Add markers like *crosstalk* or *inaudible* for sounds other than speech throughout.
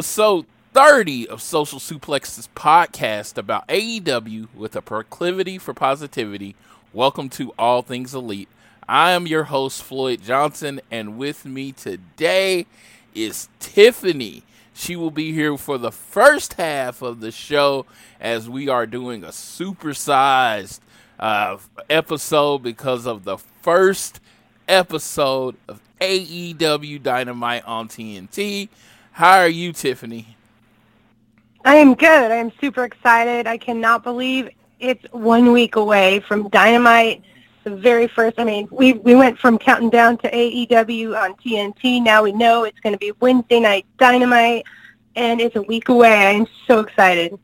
Episode 30 of Social Suplex's podcast about AEW with a proclivity for positivity. Welcome to All Things Elite. I am your host, Floyd Johnson, and with me today is Tiffany. She will be here for the first half of the show as we are doing a supersized uh, episode because of the first episode of AEW Dynamite on TNT. How are you, Tiffany? I am good. I am super excited. I cannot believe it's one week away from Dynamite. The very first, I mean, we, we went from counting down to AEW on TNT. Now we know it's going to be Wednesday night Dynamite, and it's a week away. I am so excited.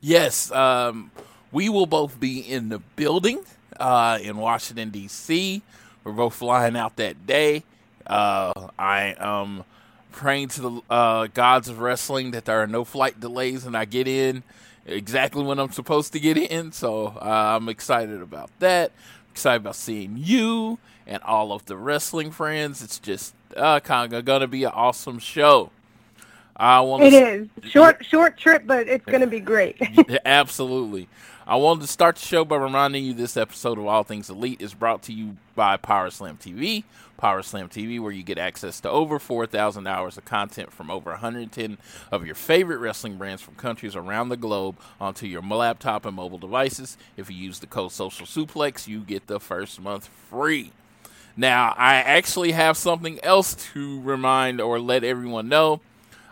Yes, um, we will both be in the building uh, in Washington, D.C. We're both flying out that day. Uh, I am praying to the uh, gods of wrestling that there are no flight delays and I get in exactly when I'm supposed to get in. So uh, I'm excited about that. Excited about seeing you and all of the wrestling friends. It's just uh, kind of going to be an awesome show. I want It is short, short trip, but it's going to be great. *laughs* Absolutely. I wanted to start the show by reminding you this episode of All Things Elite is brought to you by Power Slam TV. Power Slam TV, where you get access to over 4,000 hours of content from over 110 of your favorite wrestling brands from countries around the globe onto your laptop and mobile devices. If you use the code Social Suplex, you get the first month free. Now, I actually have something else to remind or let everyone know.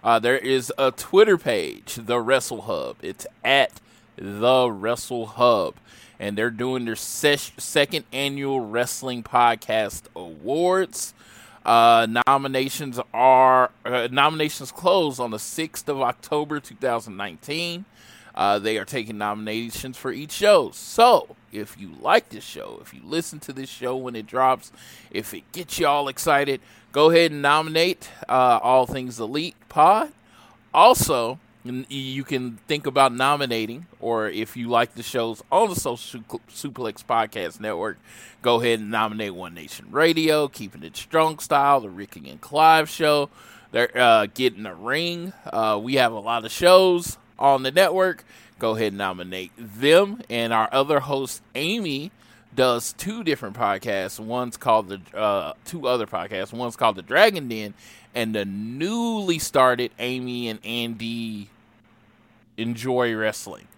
Uh, there is a Twitter page, the Wrestle Hub. It's at the Wrestle Hub, and they're doing their ses- second annual Wrestling Podcast Awards. Uh, nominations are uh, nominations close on the sixth of October, two thousand nineteen. Uh, they are taking nominations for each show. So, if you like this show, if you listen to this show when it drops, if it gets you all excited, go ahead and nominate uh, All Things Elite Pod. Also, you can think about nominating, or if you like the shows on the Social Su- Suplex Podcast Network, go ahead and nominate One Nation Radio, Keeping It Strong Style, The Ricky and Clive Show. They're uh, getting a ring. Uh, we have a lot of shows on the network. Go ahead and nominate them. And our other host, Amy, does two different podcasts. One's called the uh, two other podcasts. One's called the Dragon Den, and the newly started Amy and Andy enjoy wrestling.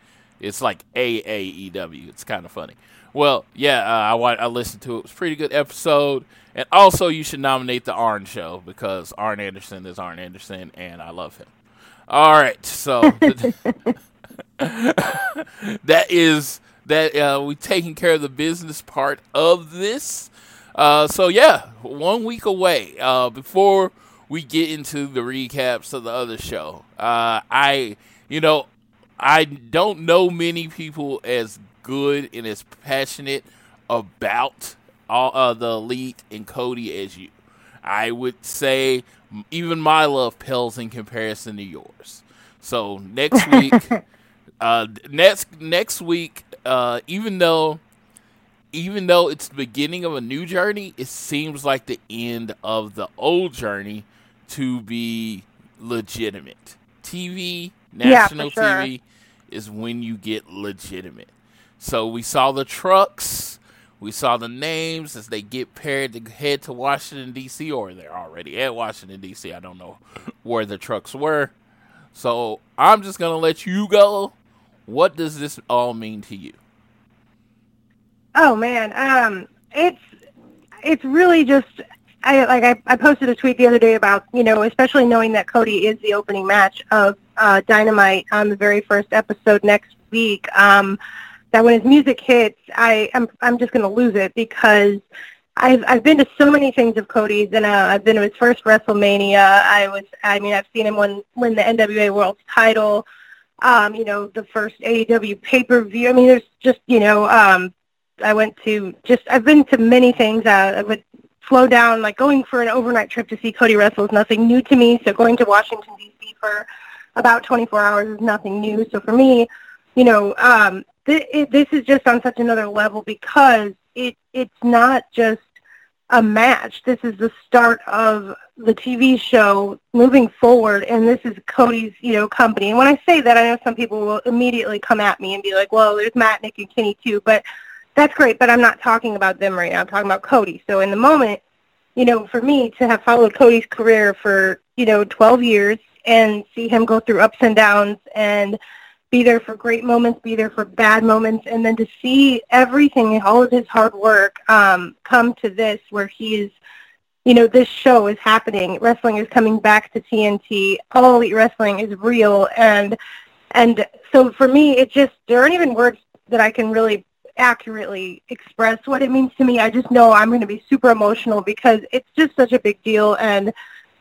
It's like AAEW. It's kind of funny. Well, yeah, uh, I I listened to it. It was a pretty good episode. And also, you should nominate the Arn Show because Arn Anderson is Arn Anderson, and I love him. All right, so *laughs* that is that uh, we taking care of the business part of this. Uh, so yeah, one week away. Uh, before we get into the recaps of the other show, uh, I you know I don't know many people as good and as passionate about all uh, the elite and Cody as you. I would say even my love pales in comparison to yours. So next *laughs* week, uh, next next week, uh, even though even though it's the beginning of a new journey, it seems like the end of the old journey to be legitimate. TV, Yeah, national sure. TV, is when you get legitimate. So we saw the trucks, we saw the names as they get paired to head to Washington D.C. or they're already at Washington D.C. I don't know where the trucks were. So I'm just gonna let you go. What does this all mean to you? Oh man, um, it's it's really just I like I, I posted a tweet the other day about you know especially knowing that Cody is the opening match of uh, Dynamite on the very first episode next week. Um, that when his music hits, I I'm I'm just gonna lose it because I've I've been to so many things of Cody's and uh, I've been to his first WrestleMania. I was I mean I've seen him win win the NWA World Title. Um, you know the first AEW pay per view. I mean there's just you know um, I went to just I've been to many things. Uh, I would slow down, like going for an overnight trip to see Cody wrestle is nothing new to me. So going to Washington D.C. for about 24 hours is nothing new. So for me, you know, um, th- it, this is just on such another level because it it's not just a match. This is the start of the TV show moving forward, and this is Cody's, you know, company. And when I say that, I know some people will immediately come at me and be like, "Well, there's Matt, Nick, and Kenny too," but that's great. But I'm not talking about them right now. I'm talking about Cody. So in the moment, you know, for me to have followed Cody's career for you know 12 years and see him go through ups and downs and be there for great moments, be there for bad moments, and then to see everything, all of his hard work um, come to this where he's, you know, this show is happening. Wrestling is coming back to TNT. All Elite Wrestling is real, and and so for me, it just there aren't even words that I can really accurately express what it means to me. I just know I'm going to be super emotional because it's just such a big deal and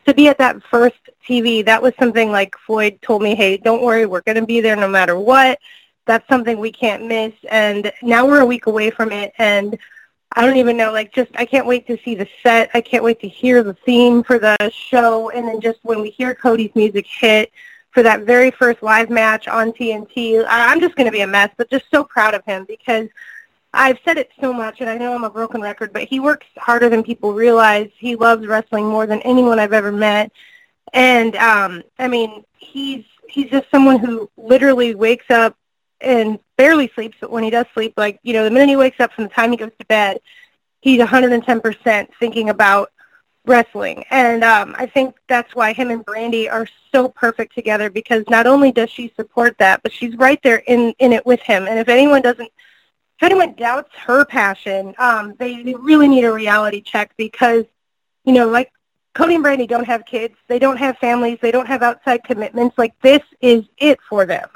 to be at that first TV, that was something like Floyd told me, hey, don't worry, we're going to be there no matter what. That's something we can't miss. And now we're a week away from it. And I don't even know, like, just I can't wait to see the set. I can't wait to hear the theme for the show. And then just when we hear Cody's music hit for that very first live match on TNT, I- I'm just going to be a mess, but just so proud of him because I've said it so much, and I know I'm a broken record, but he works harder than people realize. He loves wrestling more than anyone I've ever met, and um, I mean, he's he's just someone who literally wakes up and barely sleeps, but when he does sleep, like you know, the minute he wakes up from the time he goes to bed, he's 110% thinking about wrestling. And um, I think that's why him and Brandy are so perfect together because not only does she support that, but she's right there in in it with him. And if anyone doesn't if anyone doubts her passion, um, they, they really need a reality check because, you know, like Cody and Brandy don't have kids, they don't have families, they don't have outside commitments. Like this is it for them.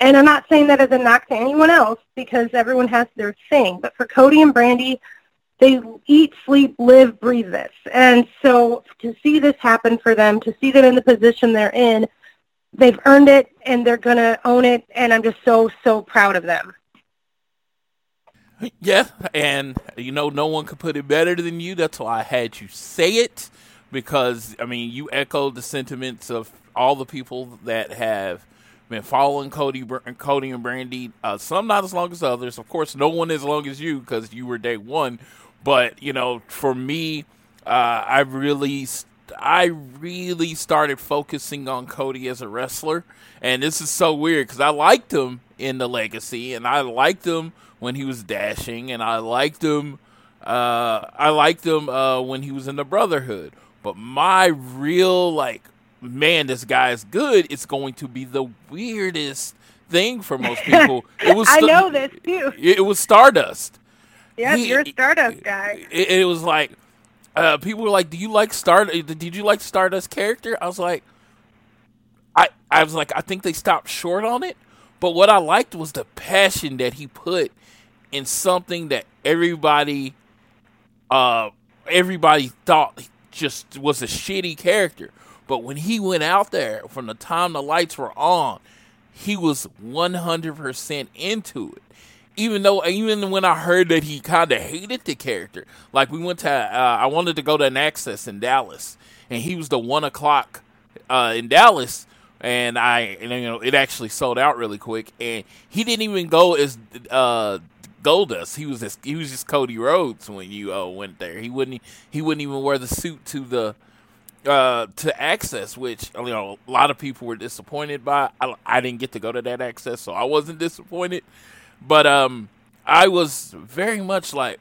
And I'm not saying that as a knock to anyone else because everyone has their thing. But for Cody and Brandy, they eat, sleep, live, breathe this. And so to see this happen for them, to see them in the position they're in, they've earned it and they're going to own it. And I'm just so, so proud of them. Yeah, and you know, no one could put it better than you. That's why I had you say it because I mean, you echoed the sentiments of all the people that have been following Cody, Cody and Brandy. Uh, some not as long as others. Of course, no one as long as you because you were day one. But you know, for me, uh, I really, I really started focusing on Cody as a wrestler, and this is so weird because I liked him in the Legacy, and I liked him when he was dashing, and I liked him. Uh, I liked him uh, when he was in the Brotherhood. But my real like, man, this guy is good. It's going to be the weirdest thing for most *laughs* people. It was. I know this too. It, it was Stardust. Yes, He- you're a Stardust guy. It, it was like uh, people were like, "Do you like Star? Did you like Stardust character?" I was like, I I was like, I think they stopped short on it. But what I liked was the passion that he put in something that everybody, uh, everybody thought just was a shitty character. But when he went out there, from the time the lights were on, he was 100% into it. Even though, even when I heard that he kind of hated the character, like we went to, uh, I wanted to go to an Axxess in Dallas, and he was the one o'clock uh, in Dallas, and I, and, you know, it actually sold out really quick, and he didn't even go as uh, Goldust. He was just, he was just Cody Rhodes when you uh, went there. He wouldn't he wouldn't even wear the suit to the uh, to Axxess, which you know a lot of people were disappointed by. I, I didn't get to go to that Axxess, so I wasn't disappointed. But um, I was very much like,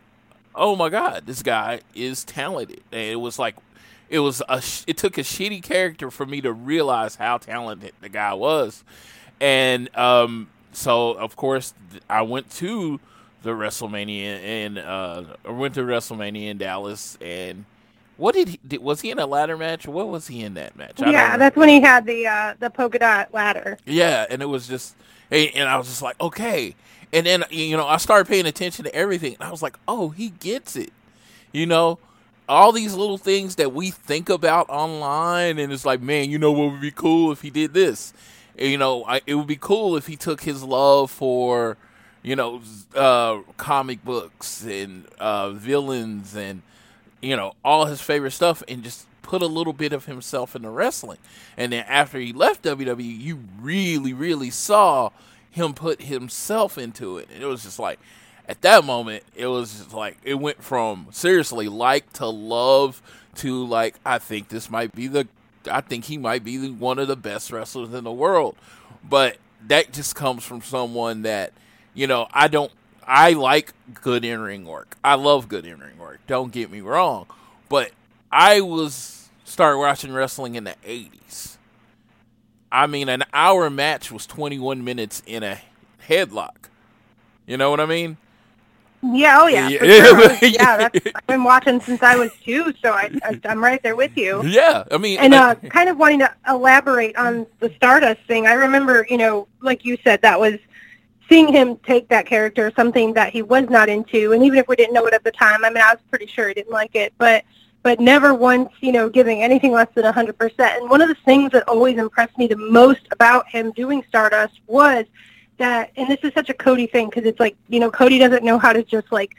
oh my god, this guy is talented. And it was like, it was a. It took a shitty character for me to realize how talented the guy was, and um, so of course I went to the WrestleMania in uh, I went to WrestleMania in Dallas and. What did he? Did, was he in a ladder match? What was he in that match? Yeah, that's when he had the uh, the polka dot ladder. Yeah, and it was just, and and I was just like, okay. And then you know, I started paying attention to everything, and I was like, oh, he gets it. You know, all these little things that we think about online, and it's like, man, you know what would be cool if he did this. And, you know, I, it would be cool if he took his love for, you know, uh, comic books and uh, villains and you know, all his favorite stuff and just put a little bit of himself into wrestling. And then after he left WWE, you really, really saw him put himself into it. And it was just like, at that moment, it was just like, it went from seriously like to love to like, I think this might be the, I think he might be one of the best wrestlers in the world. But that just comes from someone that, you know, I don't I like good in ring work. I love good in ring work. Don't get me wrong, but I was started watching wrestling in the eighties. I mean, an hour match was twenty one minutes in a headlock. You know what I mean? Yeah, oh yeah, Yeah. sure. yeah. *laughs* That's, *laughs* I've been watching since I was two, so I, I I'm right there with you. Yeah, I mean, And I- uh, kind of wanting to elaborate on the Stardust thing, I remember, you know, like you said, that was seeing him take that character, something that he was not into, and even if we didn't know it at the time, I mean, I was pretty sure he didn't like it, but but never once, you know, giving anything less than 100%. And one of the things that always impressed me the most about him doing Stardust was that, and this is such a Cody thing because it's like, you know, Cody doesn't know how to just like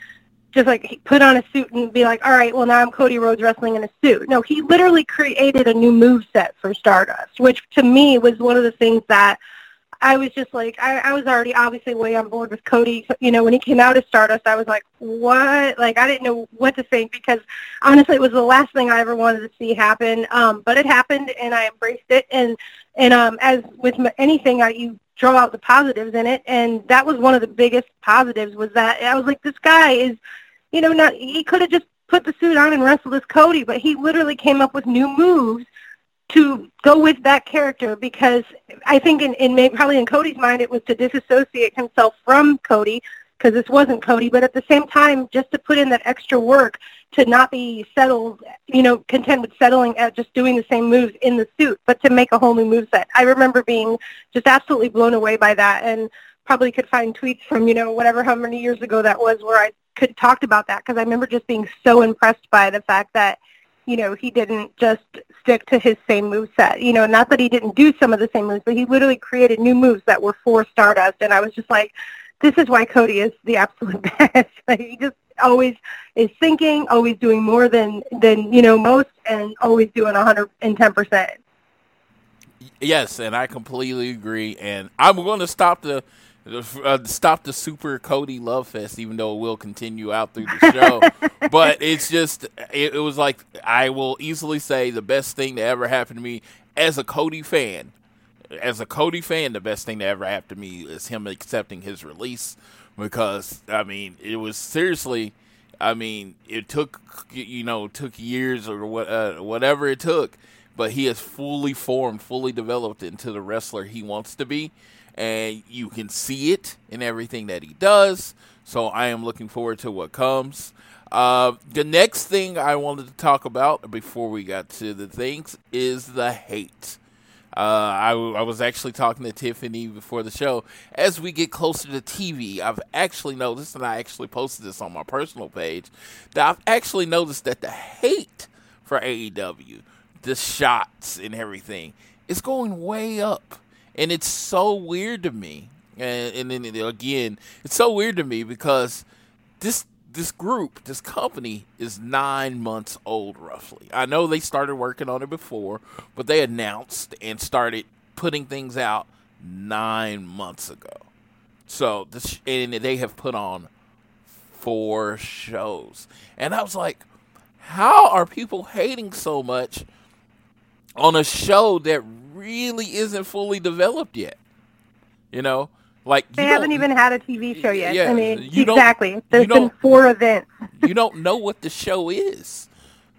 just like put on a suit and be like, all right, well now I'm Cody Rhodes wrestling in a suit. No, he literally created a new move set for Stardust, which to me was one of the things that I was just like, I, I was already obviously way on board with Cody. You know, when he came out as Stardust, I was like, what? Like, I didn't know what to think because honestly, it was the last thing I ever wanted to see happen. Um, but it happened, and I embraced it. And and um, as with anything, I, you draw out the positives in it, and that was one of the biggest positives. Was that I was like, this guy is, you know, not he could have just put the suit on and wrestled as Cody, but he literally came up with new moves to go with that character because I think in, in probably in Cody's mind it was to disassociate himself from Cody because this wasn't Cody, but at the same time just to put in that extra work to not be settled, you know, content with settling at just doing the same moves in the suit, but to make a whole new moveset. I remember being just absolutely blown away by that and probably could find tweets from, you know, whatever how many years ago that was where I could talked about that because I remember just being so impressed by the fact that you know, he didn't just stick to his same move set. You know, not that he didn't do some of the same moves, but he literally created new moves that were for Stardust. And I was just like, this is why Cody is the absolute *laughs* best. like, he just always is thinking, always doing more than, than you know, most, and always doing 110%. Yes, and I completely agree. And I'm going to stop the uh, stop the Super Cody Love Fest, even though it will continue out through the show. *laughs* but it's just it, it was like I will easily say the best thing that ever happened to me as a Cody fan. As a Cody fan, the best thing that ever happened to me is him accepting his release because I mean it was seriously. I mean, it took you know took years or what uh, whatever it took, but he has fully formed, fully developed into the wrestler he wants to be, and you can see it in everything that he does. So I am looking forward to what comes. Uh, the next thing I wanted to talk about before we got to the things is the hate. Uh, I, w- I was actually talking to Tiffany before the show. As we get closer to TV, I've actually noticed, and I actually posted this on my personal page, that I've actually noticed that the hate for AEW, the shots and everything, is going way up. And it's so weird to me. And, and then again, it's so weird to me because this this group, this company, is nine months old roughly. I know they started working on it before, but they announced and started putting things out nine months ago. So this, and they have put on four shows, and I was like, how are people hating so much on a show that really isn't fully developed yet? You know, like They haven't even had a TV show yet. Yeah, I mean, exactly. There's been four events. *laughs* you don't know what the show is.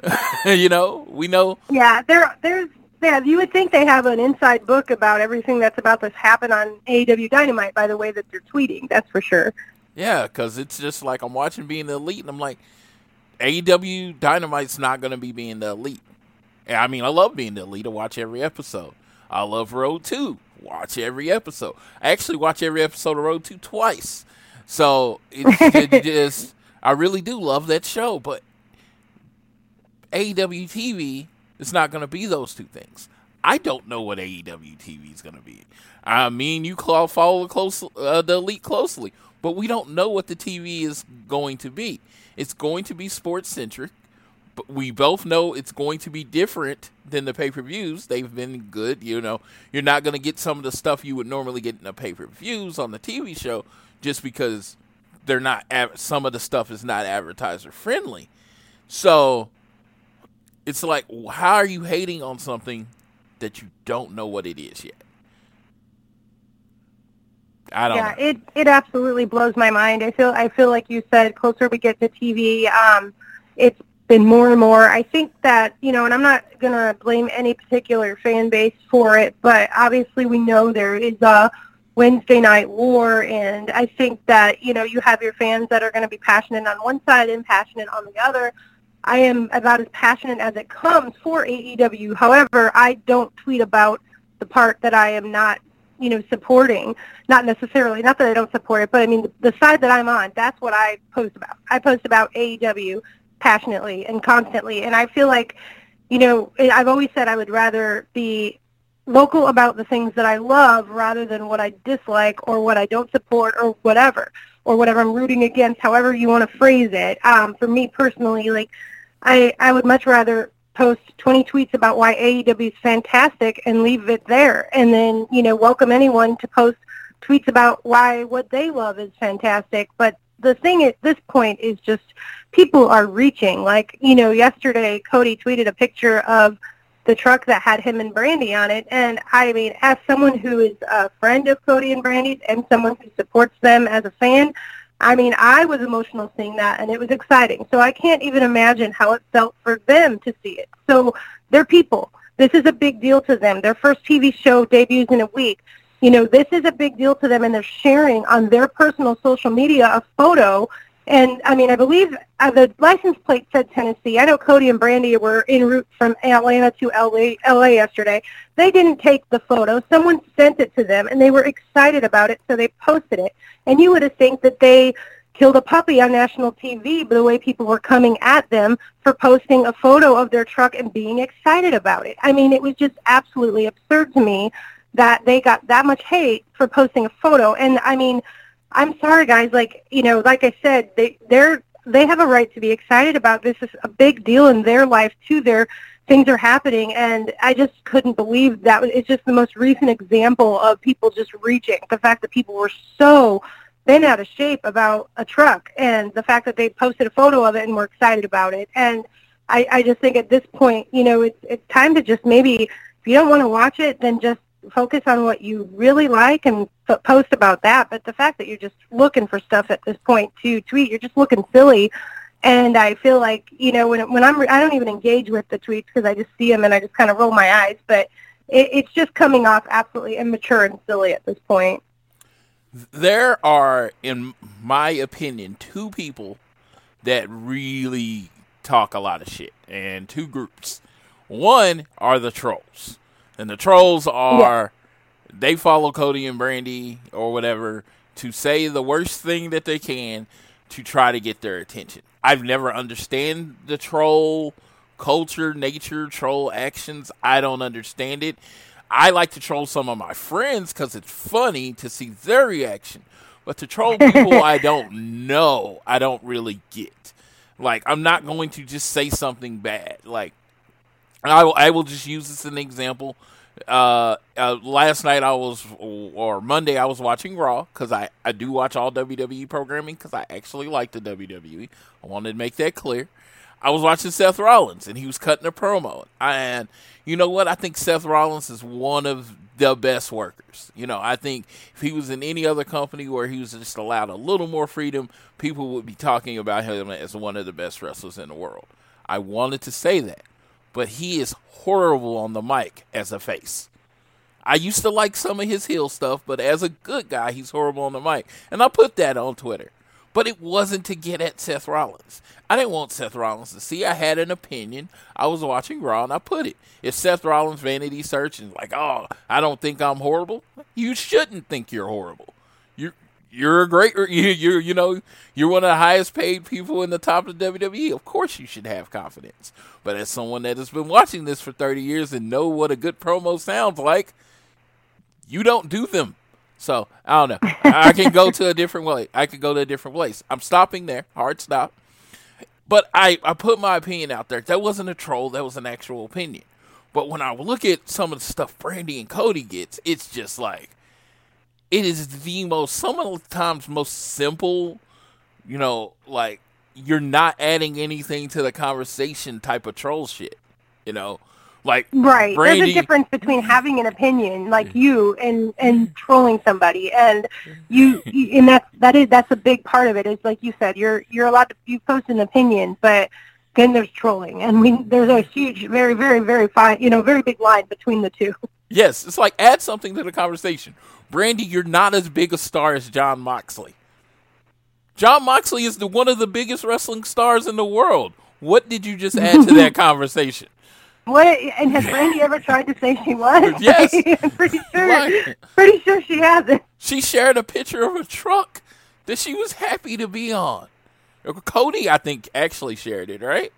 *laughs* you know, we know. Yeah, there, there's, yeah. You would think they have an inside book about everything that's about to happen on AEW Dynamite. By the way that they're tweeting, that's for sure. Yeah, because it's just like I'm watching Being the Elite, and I'm like, AEW Dynamite's not going to be Being the Elite. I mean, I love Being the Elite. I watch every episode. I love Road 2. Watch every episode. I actually watch every episode of Road 2 twice. So it's *laughs* it just, I really do love that show. But AEW TV is not going to be those two things. I don't know what AEW TV is going to be. I mean, you follow the, close, uh, the elite closely, but we don't know what the TV is going to be. It's going to be sports centric, but we both know it's going to be different than the pay per views. They've been good. You know, you're not going to get some of the stuff you would normally get in the pay per views on the TV show just because they're not. Some of the stuff is not advertiser friendly. So it's like, how are you hating on something that you don't know what it is yet? I don't yeah, know. it it absolutely blows my mind. I feel I feel like you said closer we get to TV, um, it's been more and more. I think that you know, and I'm not gonna blame any particular fan base for it, but obviously we know there is a Wednesday night war, and I think that you know you have your fans that are going to be passionate on one side and passionate on the other. I am about as passionate as it comes for AEW. However, I don't tweet about the part that I am not, you know, supporting. Not necessarily, not that I don't support it, but I mean the side that I'm on. That's what I post about. I post about AEW passionately and constantly, and I feel like, you know, I've always said I would rather be local about the things that I love rather than what I dislike or what I don't support or whatever or whatever I'm rooting against, however you want to phrase it. Um, for me personally, like I, I would much rather post 20 tweets about why AEW is fantastic and leave it there and then, you know, welcome anyone to post tweets about why what they love is fantastic. But the thing at this point is just people are reaching. Like, you know, yesterday Cody tweeted a picture of the truck that had him and Brandy on it. And I mean, as someone who is a friend of Cody and Brandy's and someone who supports them as a fan, I mean, I was emotional seeing that, and it was exciting. So I can't even imagine how it felt for them to see it. So they're people. This is a big deal to them. Their first TV show debuts in a week. You know, this is a big deal to them, and they're sharing on their personal social media a photo. And I mean, I believe uh, the license plate said Tennessee. I know Cody and Brandy were en route from Atlanta to LA, LA yesterday. They didn't take the photo. Someone sent it to them, and they were excited about it, so they posted it. And you would have think that they killed a puppy on national TV by the way people were coming at them for posting a photo of their truck and being excited about it. I mean, it was just absolutely absurd to me that they got that much hate for posting a photo. And I mean, I'm sorry guys, like, you know, like I said, they they're they have a right to be excited about this is a big deal in their life too. Their things are happening and I just couldn't believe that was it's just the most recent example of people just reaching. The fact that people were so bent out of shape about a truck and the fact that they posted a photo of it and were excited about it. And I, I just think at this point, you know, it's it's time to just maybe if you don't want to watch it, then just focus on what you really like and post about that. But the fact that you're just looking for stuff at this point to tweet, you're just looking silly. And I feel like, you know, when when I'm, I don't even engage with the tweets because I just see them and I just kind of roll my eyes. But it, it's just coming off absolutely immature and silly at this point. there are, in my opinion, two people that really talk a lot of shit, and two groups. One are the trolls, and the trolls are they follow Cody and Brandy or whatever to say the worst thing that they can to try to get their attention. I've never understand the troll culture, nature, troll actions. I don't understand it. I like to troll some of my friends because it's funny to see their reaction. But to troll people I *laughs* don't know, I don't really get. Like, I'm not going to just say something bad. Like, I will, I will just use this as an example. Uh, uh, last night I was, or Monday I was watching Raw because I, I do watch all WWE programming because I actually like the WWE. I wanted to make that clear. I was watching Seth Rollins and he was cutting a promo. And you know what? I think Seth Rollins is one of the best workers. You know, I think if he was in any other company where he was just allowed a little more freedom, people would be talking about him as one of the best wrestlers in the world. I wanted to say that, but he is horrible on the mic as a face. I used to like some of his heel stuff, but as a good guy, he's horrible on the mic. And I put that on Twitter. But it wasn't to get at Seth Rollins. I didn't want Seth Rollins to see. I had an opinion. I was watching Raw and I put it. If Seth Rollins vanity search and like, oh, I don't think I'm horrible, you shouldn't think you're horrible. You're a great you you you know you're one of the highest paid people in the top of the WWE. Of course, you should have confidence. But as someone that has been watching this for 30 years and know what a good promo sounds like, you don't do them. So I don't know. I can go to a different way. I could go to a different place. I'm stopping there. Hard stop. But I, I put my opinion out there. That wasn't a troll. That was an actual opinion. But when I look at some of the stuff Brandy and Cody gets, it's just like it is the most some of the times most simple, you know, like you're not adding anything to the conversation type of troll shit. You know, like Right. There's a difference between having an opinion like you and and trolling somebody, and you, you and that's that is that's a big part of it. Is like you said, you're you're allowed to you post an opinion, but then there's trolling, and we there's a huge, very very very fine, you know, very big line between the two. Yes, it's like add something to the conversation. Brandy, you're not as big a star as Jon Moxley. Jon Moxley is the one of the biggest wrestling stars in the world. What did you just add to that *laughs* conversation? What and has Brandy ever tried to say she was? *laughs* Yes. *laughs* I'm pretty sure. Right. Pretty sure she hasn't. She shared a picture of a truck that she was happy to be on. Cody, I think, actually shared it, right?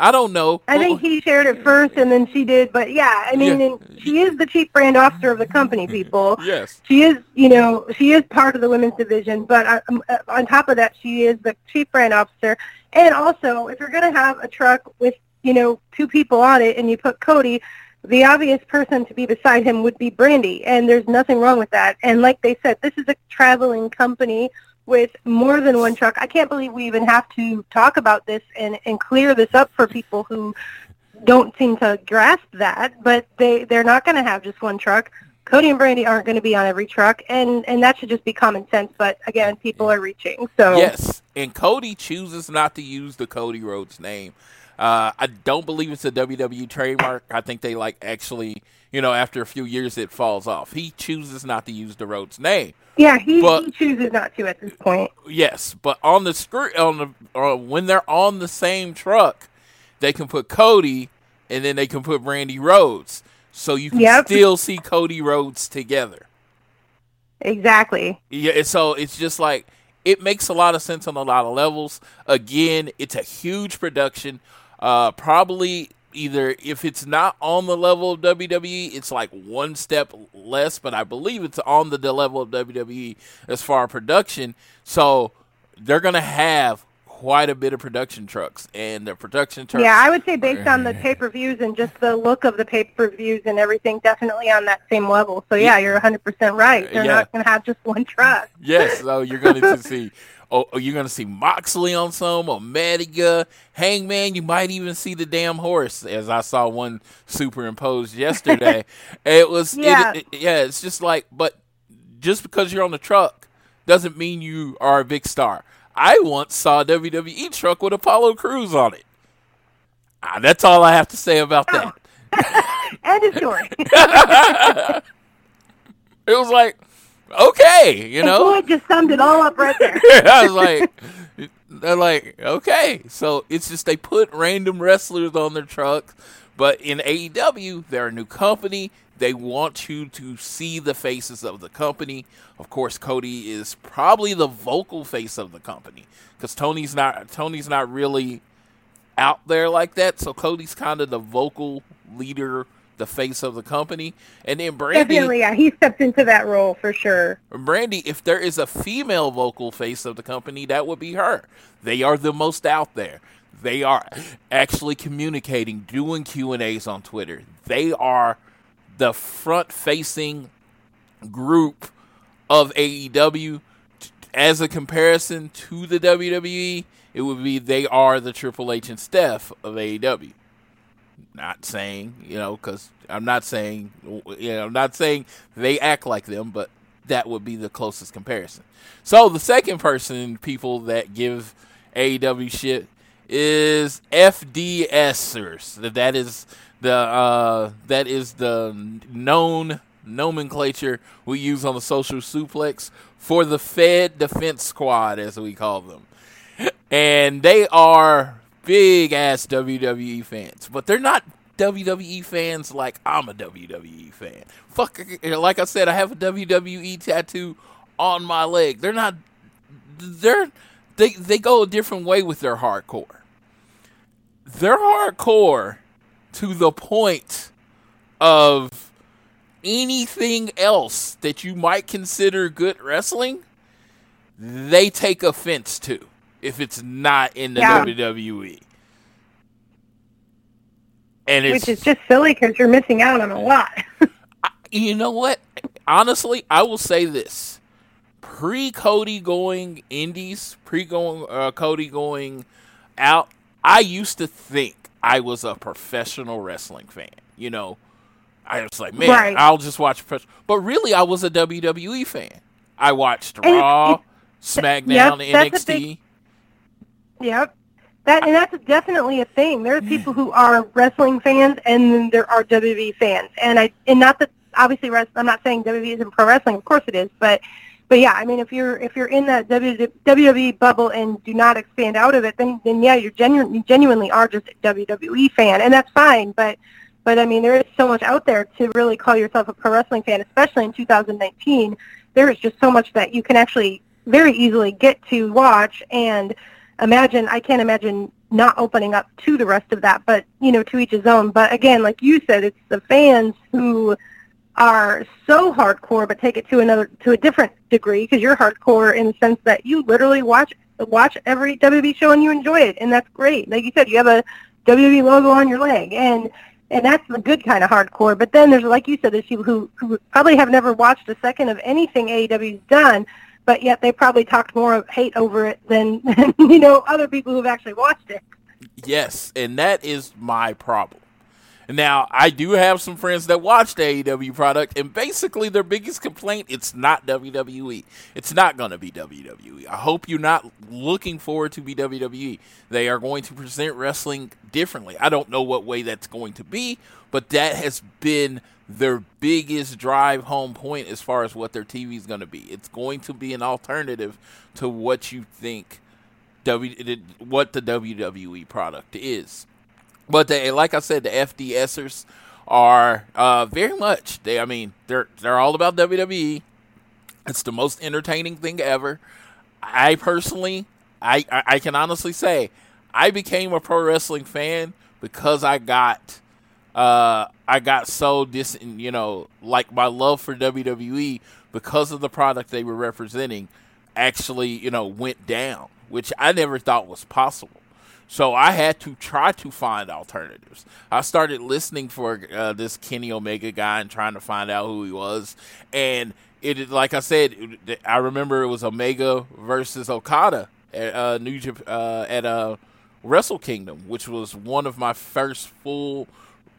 I don't know. I think he shared it first, and then she did. But yeah, I mean, Yeah. she is the chief brand officer of the company. *laughs* People. Yes. She is, you know, she is part of the women's division. But uh, um, uh, on top of that, she is the chief brand officer. And also, if you're going to have a truck with, you know, two people on it, and you put Cody, the obvious person to be beside him would be Brandy, and there's nothing wrong with that. And like they said, this is a traveling company with more than one truck. I can't believe we even have to talk about this and, and clear this up for people who don't seem to grasp that, but they, they're not going to have just one truck. Cody and Brandy aren't going to be on every truck, and, and that should just be common sense. But again, people are reaching. So Yes, and Cody chooses not to use the Cody Rhodes name. Uh, I don't believe it's a WWE trademark. I think they like actually, you know, after a few years it falls off. He chooses not to use the Rhodes name. yeah, he, But- he chooses not to at this point. Yes, but on the screen, on the uh, when they're on the same truck, they can put Cody and then they can put Brandy Rhodes, so you can Yep. still see Cody Rhodes together. Exactly. Yeah, so it's just like it makes a lot of sense on a lot of levels. Again, it's a huge production. Uh, probably either if it's not on the level of WWE, it's like one step less, but I believe it's on the, the level of WWE as far as production. So they're gonna have quite a bit of production trucks, and the production trucks. Yeah, I would say based on the pay-per-views and just the look of the pay-per-views and everything, definitely on that same level. So yeah, you're 100% right. They're Yeah. not going to have just one truck. Yes, so you're going to see. *laughs* Oh, oh, you're gonna see Moxley on some, Omega, Hangman. You might even see the damn horse, as I saw one superimposed yesterday. *laughs* it was, it- Yeah. it- yeah. It's just like, but just because you're on the truck doesn't mean you are a big star. I once saw a WWE truck with Apollo Crews on it. Ah, that's all I have to say about that. *laughs* End of story. *laughs* It was like, okay, you oh, know. Floyd just summed it all up right there. *laughs* I was like, they're like, okay. So it's just they put random wrestlers on their trucks. But in AEW, they're a new company. They want you to see the faces of the company. Of course, Cody is probably the vocal face of the company because Tony's not. Tony's not really out there like that. So Cody's kind of the vocal leader, the face of the company. And then Brandy, Definitely, yeah, he stepped into that role for sure. Brandy, if there is a female vocal face of the company, that would be her. They are the most out there. They are actually communicating, doing Q and A's on Twitter. They are the front-facing group of AEW. As a comparison to the WWE, it would be they are the Triple H and Steph of AEW. Not saying, you know, because I'm not saying, you know, I'm not saying they act like them, but that would be the closest comparison. So the second person, people that give AEW shit, is FDSers. That is the uh, that is the known nomenclature we use on the social suplex for the Fed Defense Squad, as we call them and they are big ass WWE fans, but they're not WWE fans like I'm a WWE fan. Fuck, like I said, I have a WWE tattoo on my leg. They're not. They're they they go a different way with their hardcore. They're hardcore to the point of anything else that you might consider good wrestling. They take offense to if it's not in the Yeah. WWE. And it's Which is just silly because you're missing out on a lot. *laughs* you know what? Honestly, I will say this: pre Cody going indies, pre going uh, Cody going out, I used to think I was a professional wrestling fan. You know, I was like, man, Right. I'll just watch professional. But really, I was a WWE fan. I watched it's- Raw, Yep, SmackDown, a NXT. big- Yep. That and that's definitely a thing. There are people who are wrestling fans, and then there are WWE fans. And I and not that obviously I'm not saying WWE isn't pro wrestling. Of course it is, but but yeah, I mean if you're if you're in that WWE bubble and do not expand out of it, then then yeah, you're genuine you genuinely are just a WWE fan, and that's fine. But but I mean there is so much out there to really call yourself a pro wrestling fan, especially in 2019. There is just so much that you can actually very easily get to watch and imagine I can't imagine not opening up to the rest of that, but you know, to each his own. But again, like you said, it's the fans who are so hardcore, but take it to another to a different degree because you're hardcore in the sense that you literally watch watch every WWE show and you enjoy it, and that's great. Like you said, you have a WWE logo on your leg, and and that's the good kind of hardcore. But then there's like you said, there's people who who probably have never watched a second of anything AEW's done, but yet they probably talked more hate over it than, *laughs* than you know other people who've actually watched it. Yes, and that is my problem. Now, I do have some friends that watch the AEW product, and basically their biggest complaint it's not WWE. It's not going to be WWE. I hope you're not looking forward to be WWE. They are going to present wrestling differently. I don't know what way that's going to be, but that has been their biggest drive home point as far as what their TV is going to be. It's going to be an alternative to what you think W what the WWE product is. But they, like I said, the FDSers are uh, very much. They, I mean, they're they're all about WWE. It's the most entertaining thing ever. I personally, I, I, can honestly say, I became a pro wrestling fan because I got, uh, I got so dis, you know, like my love for WWE because of the product they were representing, actually, you know, went down, which I never thought was possible. So I had to try to find alternatives. I started listening for uh, this Kenny Omega guy and trying to find out who he was. And it, like I said, I remember it was Omega versus Okada at uh, New Jap- uh, at uh, Wrestle Kingdom, which was one of my first full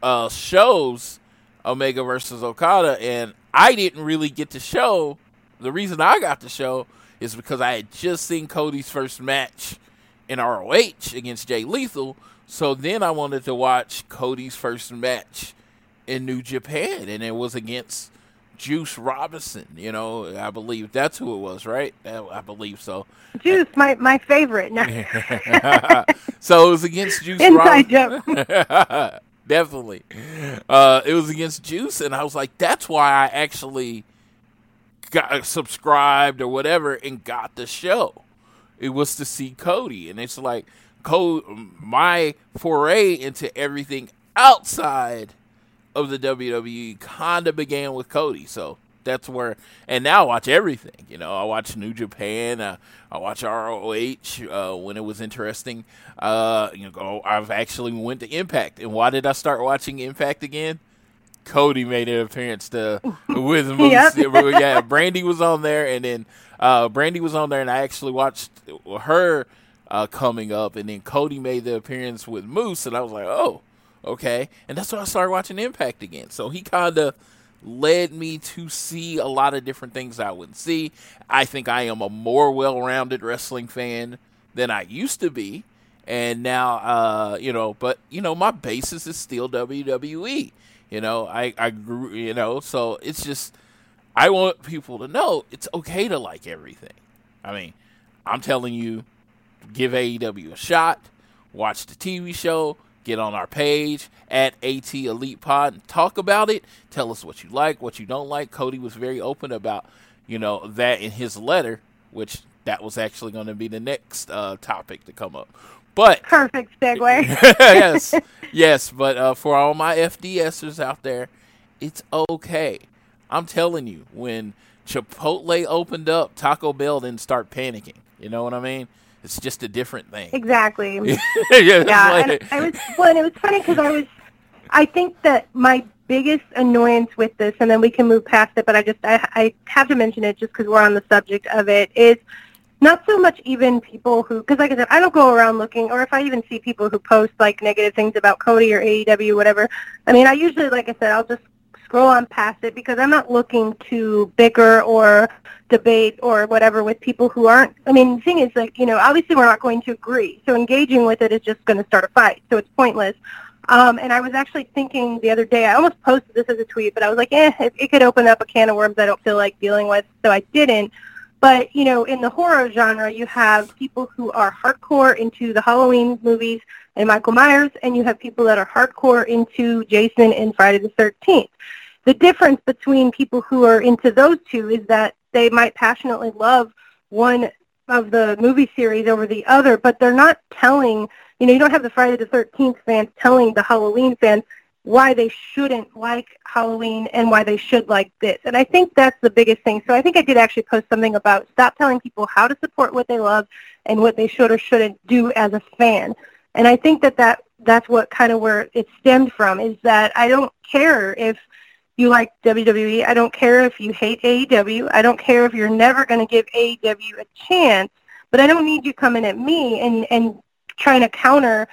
uh, shows. Omega versus Okada, and I didn't really get to show. The reason I got the show is because I had just seen Cody's first match in ROH against Jay Lethal. So then I wanted to watch Cody's first match in New Japan, and it was against Juice Robinson. You know, I believe that's who it was, right? I believe so. Juice, my my favorite. *laughs* So it was against Juice Inside Robinson. joke. *laughs* Definitely. Uh, it was against Juice, and I was like, that's why I actually got subscribed or whatever and got the show. It was to see Cody, and it's like, Co- my foray into everything outside of the WWE kind of began with Cody. So that's where, and now I watch everything. You know, I watch New Japan. Uh, I watch ROH uh, when it was interesting. Uh, you know, I've actually went to Impact. And why did I start watching Impact again? Cody made an appearance to *laughs* with Moose. Yep. yeah, Brandi was on there, and then uh, Brandi was on there, and I actually watched her uh, coming up, and then Cody made the appearance with Moose, and I was like, oh, okay, and that's when I started watching Impact again. So he kind of led me to see a lot of different things I wouldn't see. I think I am a more well-rounded wrestling fan than I used to be, and now, uh, you know, but you know, my basis is still WWE. You know, I I grew, you know, so it's just I want people to know it's okay to like everything. I mean, I'm telling you, give AEW a shot, watch the TV show, get on our page at AT Elite Pod and talk about it. Tell us what you like, what you don't like. Cody was very open about, you know, that in his letter, which that was actually going to be the next uh, topic to come up. But Perfect segue. *laughs* yes, yes. But uh, for all my FDSers out there, it's okay. I'm telling you, when Chipotle opened up, Taco Bell didn't start panicking. You know what I mean? It's just a different thing. exactly. *laughs* yeah, yeah, like- and I was well, and it was funny because I was, I think that my biggest annoyance with this, and then we can move past it, but I just I, I have to mention it just because we're on the subject of it is not so much even people who, because like I said, I don't go around looking, or if I even see people who post like negative things about Cody or AEW, whatever. I mean, I usually, like I said, I'll just scroll on past it because I'm not looking to bicker or debate or whatever with people who aren't. I mean, the thing is, like, you know, obviously we're not going to agree, so engaging with it is just going to start a fight, so it's pointless. Um, and I was actually thinking the other day, I almost posted this as a tweet, but I was like, eh, it, it could open up a can of worms I don't feel like dealing with, so I didn't. But, you know, in the horror genre, you have people who are hardcore into the Halloween movies and Michael Myers, and you have people that are hardcore into Jason and Friday the 13th. The difference between people who are into those two is that they might passionately love one of the movie series over the other, but they're not telling, you know, you don't have the Friday the 13th fans telling the Halloween fans why they shouldn't like Halloween and why they should like this. And I think that's the biggest thing. So I think I did actually post something about stop telling people how to support what they love and what they should or shouldn't do as a fan. And I think that, that that's what kind of where it stemmed from is that I don't care if you like WWE. I don't care if you hate AEW. I don't care if you're never going to give AEW a chance. But I don't need you coming at me and, and trying to counter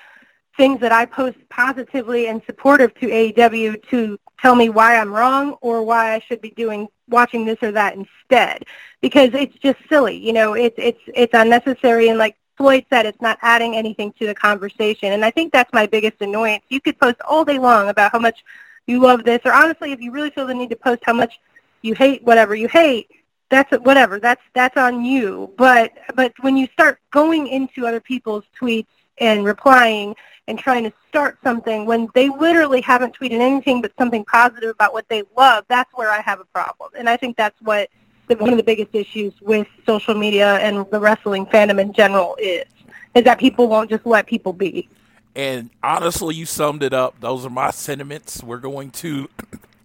things that I post positively and supportive to AEW to tell me why I'm wrong or why I should be doing watching this or that instead. Because it's just silly you know it's it's it's unnecessary and like Floyd said it's not adding anything to the conversation. And I think that's my biggest annoyance. You could post all day long about how much you love this or honestly if you really feel the need to post how much you hate whatever you hate that's whatever that's that's on you. But but when you start going into other people's tweets and replying and trying to start something when they literally haven't tweeted anything but something positive about what they love, that's where I have a problem. And I think that's what the, one of the biggest issues with social media and the wrestling fandom in general is, is that people won't just let people be. And honestly, you summed it up. Those are my sentiments. We're going to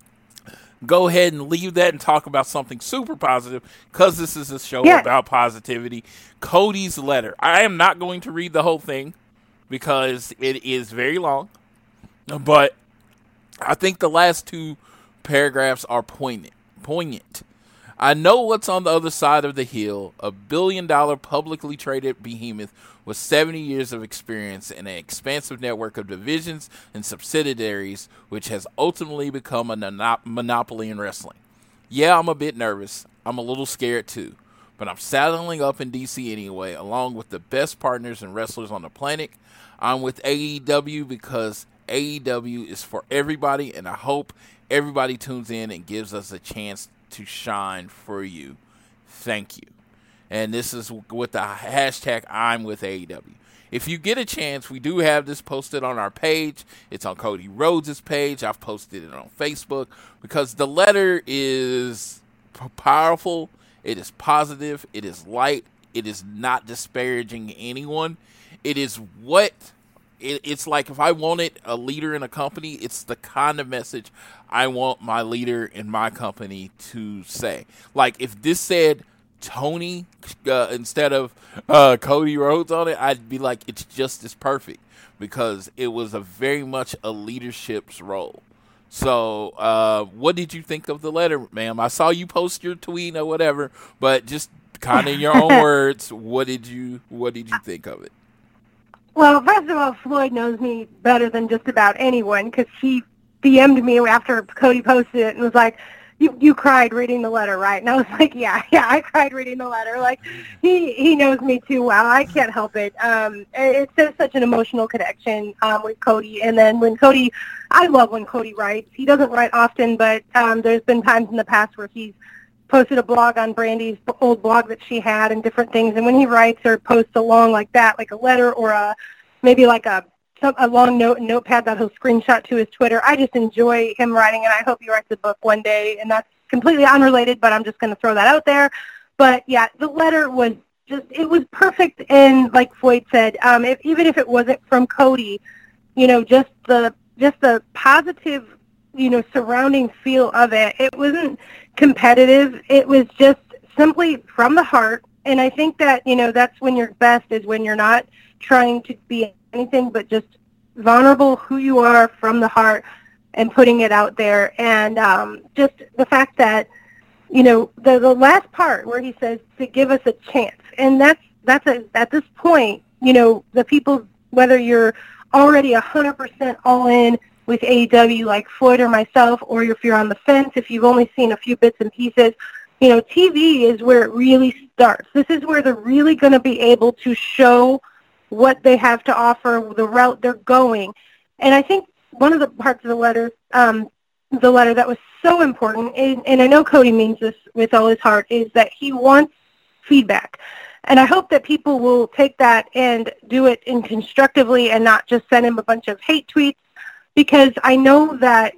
*clears throat* go ahead and leave that and talk about something super positive because this is a show Yeah. about positivity. Cody's letter. I am not going to read the whole thing because it is very long, but I think the last two paragraphs are poignant. Poignant. I know what's on the other side of the hill. A billion dollar publicly traded behemoth with 70 years of experience and an expansive network of divisions and subsidiaries, which has ultimately become a mono- monopoly in wrestling. Yeah, I'm a bit nervous. I'm a little scared too. But I'm saddling up in DC anyway, along with the best partners and wrestlers on the planet. I'm with AEW because AEW is for everybody, and I hope everybody tunes in and gives us a chance to shine for you. Thank you. And this is with the hashtag I'm with AEW. If you get a chance, we do have this posted on our page. It's on Cody Rhodes' page. I've posted it on Facebook because the letter is powerful. It is positive. It is light. It is not disparaging anyone. It is what it, it's like if I wanted a leader in a company, it's the kind of message I want my leader in my company to say. Like if this said Tony uh, instead of uh, Cody Rhodes on it, I'd be like, it's just as perfect because it was a very much a leadership's role. So, uh, what did you think of the letter, ma'am? I saw you post your tweet or whatever, but just kind of in your own *laughs* words, what did you what did you think of it? Well, first of all, Floyd knows me better than just about anyone because he DM'd me after Cody posted it and was like, "You you cried reading the letter, right?" And I was *laughs* like, "Yeah, yeah, I cried reading the letter." Like he he knows me too well. I can't help it. Um, it's just such an emotional connection um, with Cody. And then when Cody, I love when Cody writes. He doesn't write often, but um, there's been times in the past where he's posted a blog on Brandi's old blog that she had and different things. And when he writes or posts along like that, like a letter or a maybe like a some, a long note notepad that he'll screenshot to his Twitter, I just enjoy him writing, and I hope he writes a book one day. And that's completely unrelated, but I'm just going to throw that out there. But yeah, the letter was just it was perfect, and like Floyd said, um, if, even if it wasn't from Cody, you know, just the just the positive, you know, surrounding feel of it. It wasn't competitive. It was just simply from the heart. And I think that, you know, that's when you're best is when you're not trying to be anything but just vulnerable who you are from the heart and putting it out there. And um, just the fact that, you know, the, the last part where he says to give us a chance. And that's, that's a, at this point, you know, the people, whether you're already a 100% all in with AEW like Floyd or myself, or if you're on the fence, if you've only seen a few bits and pieces, you know, TV is where it really starts. This is where they're really going to be able to show what they have to offer, the route they're going. And I think one of the parts of the letter, um, the letter that was so important, and, and I know Cody means this with all his heart, is that he wants feedback. And I hope that people will take that and do it in constructively and not just send him a bunch of hate tweets because I know that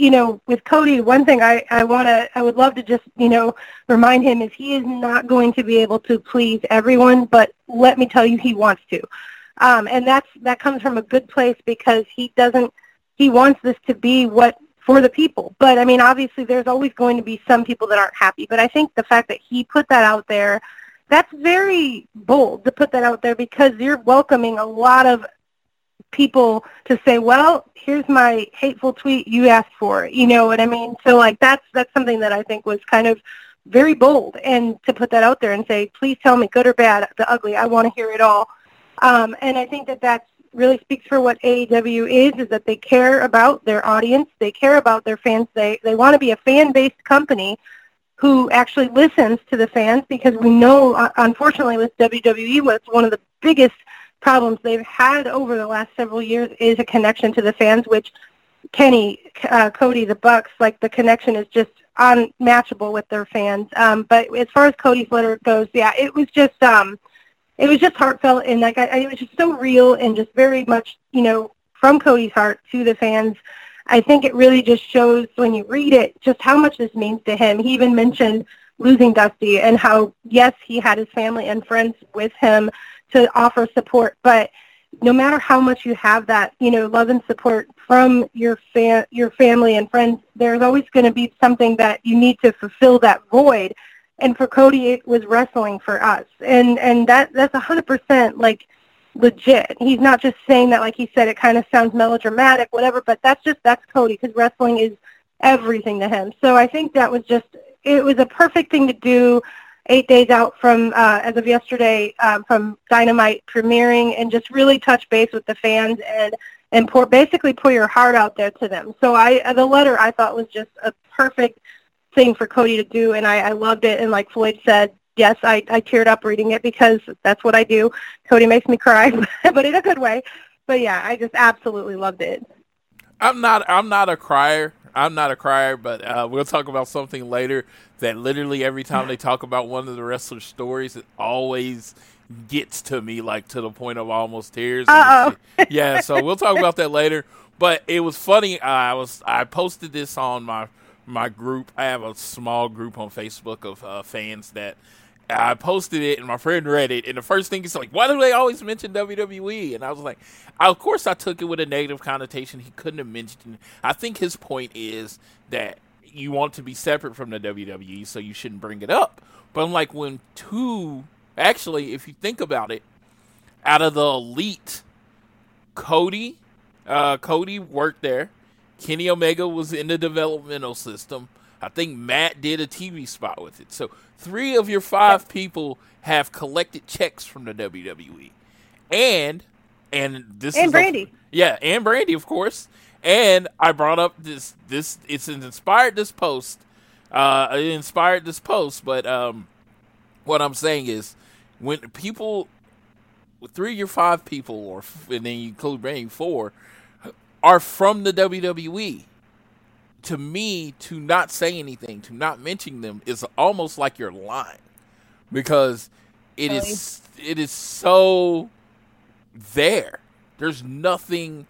you know, with Cody, one thing I, I want to, I would love to just, you know, remind him is he is not going to be able to please everyone, but let me tell you, he wants to. Um, and that's, that comes from a good place because he doesn't, he wants this to be what, for the people. But I mean, obviously there's always going to be some people that aren't happy, but I think the fact that he put that out there, that's very bold to put that out there because you're welcoming a lot of people to say, well, here's my hateful tweet you asked for. You know what I mean? So like that's that's something that I think was kind of very bold and to put that out there and say, please tell me good or bad, the ugly. I want to hear it all. Um, and I think that that really speaks for what AEW is, is that they care about their audience. They care about their fans. They, they want to be a fan-based company who actually listens to the fans because we know, uh, unfortunately, with WWE, what's one of the biggest problems they've had over the last several years is a connection to the fans, which Kenny, uh, Cody, the Bucks, like the connection is just unmatchable with their fans. Um, but as far as Cody's letter goes, yeah, it was just um, it was just heartfelt and like I, I, it was just so real and just very much you know from Cody's heart to the fans. I think it really just shows when you read it just how much this means to him. He even mentioned losing Dusty and how yes, he had his family and friends with him to offer support, but no matter how much you have that, you know, love and support from your fa- your family and friends, there's always going to be something that you need to fulfill that void. And for Cody, it was wrestling for us, and and that that's a hundred percent like legit. He's not just saying that like he said. It kind of sounds melodramatic, whatever, but that's just that's Cody because wrestling is everything to him. So I think that was just it was a perfect thing to do eight days out from uh, as of yesterday um, from Dynamite premiering and just really touch base with the fans and and pour basically pour your heart out there to them. So I uh, the letter I thought was just a perfect thing for Cody to do and I, I loved it and like Floyd said, yes, I, I teared up reading it because that's what I do. Cody makes me cry, *laughs* but in a good way. But yeah, I just absolutely loved it. I'm not. I'm not a crier. I'm not a crier, but uh, we'll talk about something later that literally every time they talk about one of the wrestlers' stories, it always gets to me, like to the point of almost tears. Yeah, so we'll talk about that later. But it was funny. I was I posted this on my my group. I have a small group on Facebook of uh, fans that I posted it and my friend read it, and the first thing is like, why do they always mention WWE? And I was like, of course I took it with a negative connotation. He couldn't have mentioned. I think his point is that you want to be separate from the WWE, so you shouldn't bring it up. But I'm like, when two, actually, if you think about it, out of the elite, Cody, uh, Cody worked there. Kenny Omega was in the developmental system. I think Matt did a TV spot with it. So three of your five people have collected checks from the WWE, and and this And is a- Brandi. yeah, and Brandi, of course. And I brought up this this it's inspired this post. Uh, it inspired this post, but um, what I'm saying is when people three of your five people, or and then you include Brandi four, are from the WWE. To me, to not say anything, to not mention them, is almost like you're lying, because it is it is so there. There's nothing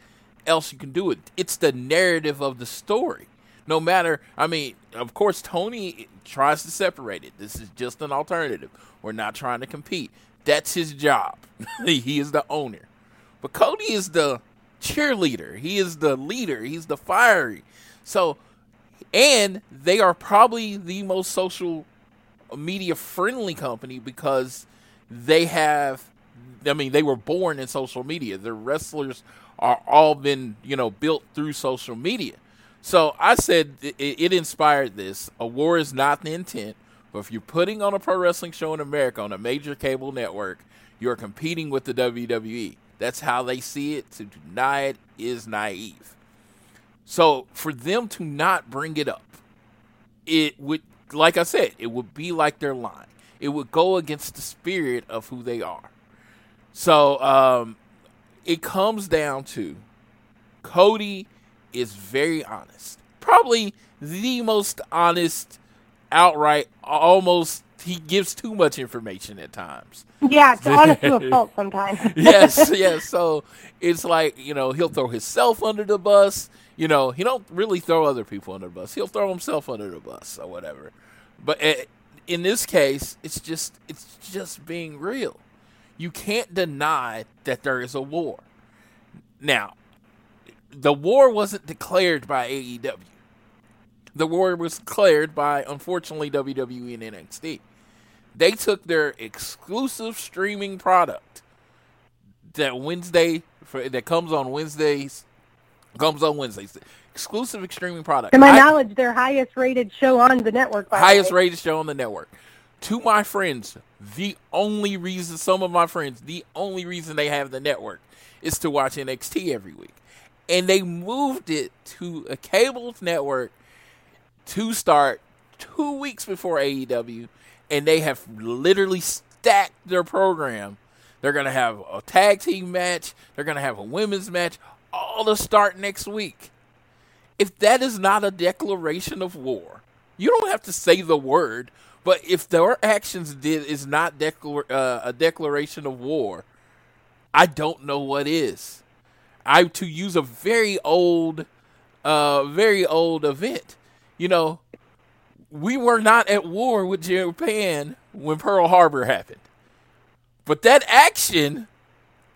else you can do. It. It's the narrative of the story. No matter, I mean, of course, Tony tries to separate it. This is just an alternative. We're not trying to compete. That's his job. *laughs* he is the owner. But Cody is the cheerleader. He is the leader. He's the fiery. So, and they are probably the most social media friendly company because they have I mean they were born in social media. Their wrestlers are all been, you know, built through social media. So I said it, it inspired this. A war is not the intent, but if you're putting on a pro wrestling show in America on a major cable network, you're competing with the WWE. That's how they see it. To deny it is naive. So for them to not bring it up, it would, like I said, it would be like they're lying. It would go against the spirit of who they are. So um, it comes down to Cody is very honest. Probably the most honest, outright, almost, he gives too much information at times Yeah, it's honest to a fault *laughs* sometimes. yes, yes. So it's like you know he'll throw himself under the bus. You know he don't really throw other people under the bus. He'll throw himself under the bus or whatever. But uh, in this case, it's just it's just being real. You can't deny that there is a war. Now, the war wasn't declared by AEW. The war was declared by, unfortunately, WWE and NXT. They took their exclusive streaming product that Wednesday that comes on Wednesdays comes on Wednesdays. Exclusive streaming product. to my I- knowledge, their highest rated show on the network. By the highest way. rated show on the network. To my friends, the only reason some of my friends, the only reason they have the network is to watch NXT every week. And they moved it to a cable network to start two weeks before AEW, and they have literally stacked their program. They're gonna have a tag team match. They're gonna have a women's match, all to start next week. If that is not a declaration of war, you don't have to say the word. But if their actions did is not uh, a declaration of war, I don't know what is. I to use a very old, uh, very old event. You know, we were not at war with Japan when Pearl Harbor happened, but that action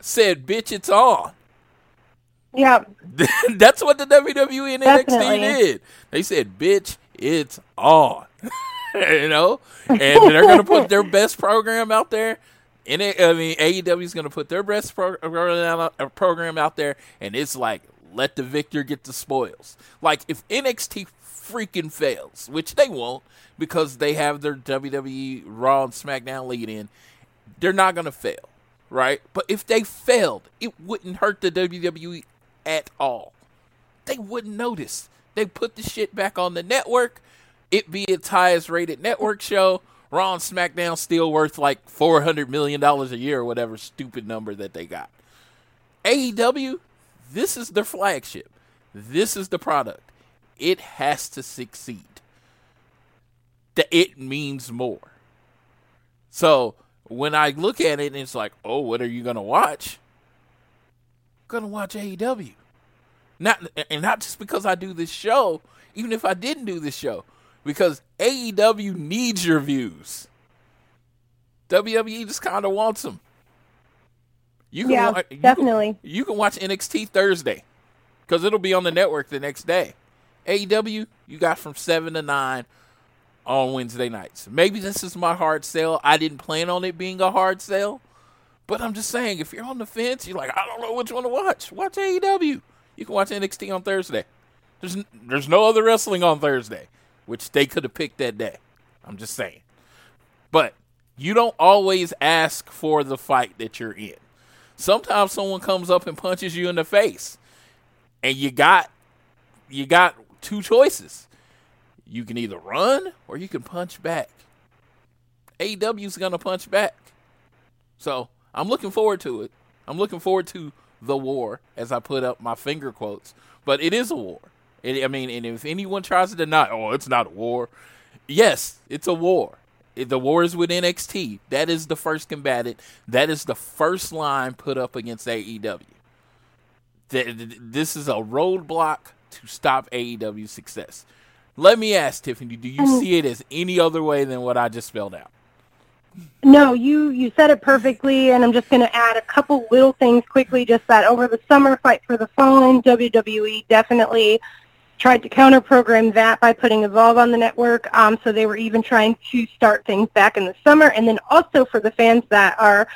said, "Bitch, it's on." Yeah, *laughs* That's what the WWE and NXT did. They said, "Bitch, it's on." *laughs* you know, and they're gonna put their *laughs* best program out there. And it, I mean, AEW is gonna put their best pro- program out- uh, program out there, and it's like, let the victor get the spoils. Like if NXT freaking fails, which they won't, because they have their WWE Raw and SmackDown lead in, they're not gonna fail, right? But if they failed, it wouldn't hurt the WWE at all. They wouldn't notice. They put the shit back on the network. It be its highest rated network show. Raw and SmackDown still worth like four hundred million dollars a year or whatever stupid number that they got. AEW, this is their flagship. This is the product. It has to succeed. It means more. So when I look at it it's like, oh, what are you gonna watch? Gonna watch AEW. Not and not just because I do this show, even if I didn't do this show, because AEW needs your views. WWE just kind of wants them. You can Yeah, wa- you can- definitely. you can watch NXT Thursday because it'll be on the network the next day. AEW, you got from 7 to 9 on Wednesday nights. Maybe this is my hard sell. I didn't plan on it being a hard sell, but I'm just saying, if you're on the fence, you're like, I don't know which one to watch. Watch AEW. You can watch NXT on Thursday. There's, n- there's no other wrestling on Thursday, which they could have picked that day. I'm just saying. But you don't always ask for the fight that you're in. Sometimes someone comes up and punches you in the face, and you got you got two choices. You can either run or you can punch back. AEW's gonna punch back. So I'm looking forward to it. I'm looking forward to the war, as I put up my finger quotes. But it is a war. It, I mean, and if anyone tries to deny, oh, it's not a war. Yes, it's a war. It- The war is with NXT. That is the first combatant. That is the first line put up against AEW. Th- th- This is a roadblock to stop AEW's success. Let me ask Tiffany, do you see it as any other way than what I just spelled out? No, you you said it perfectly, and I'm just going to add a couple little things quickly. Just that over the summer, Fight for the Fallen, WWE definitely tried to counter program that by putting Evolve on the network. Um, so they were even trying to start things back in the summer, and then also for the fans that are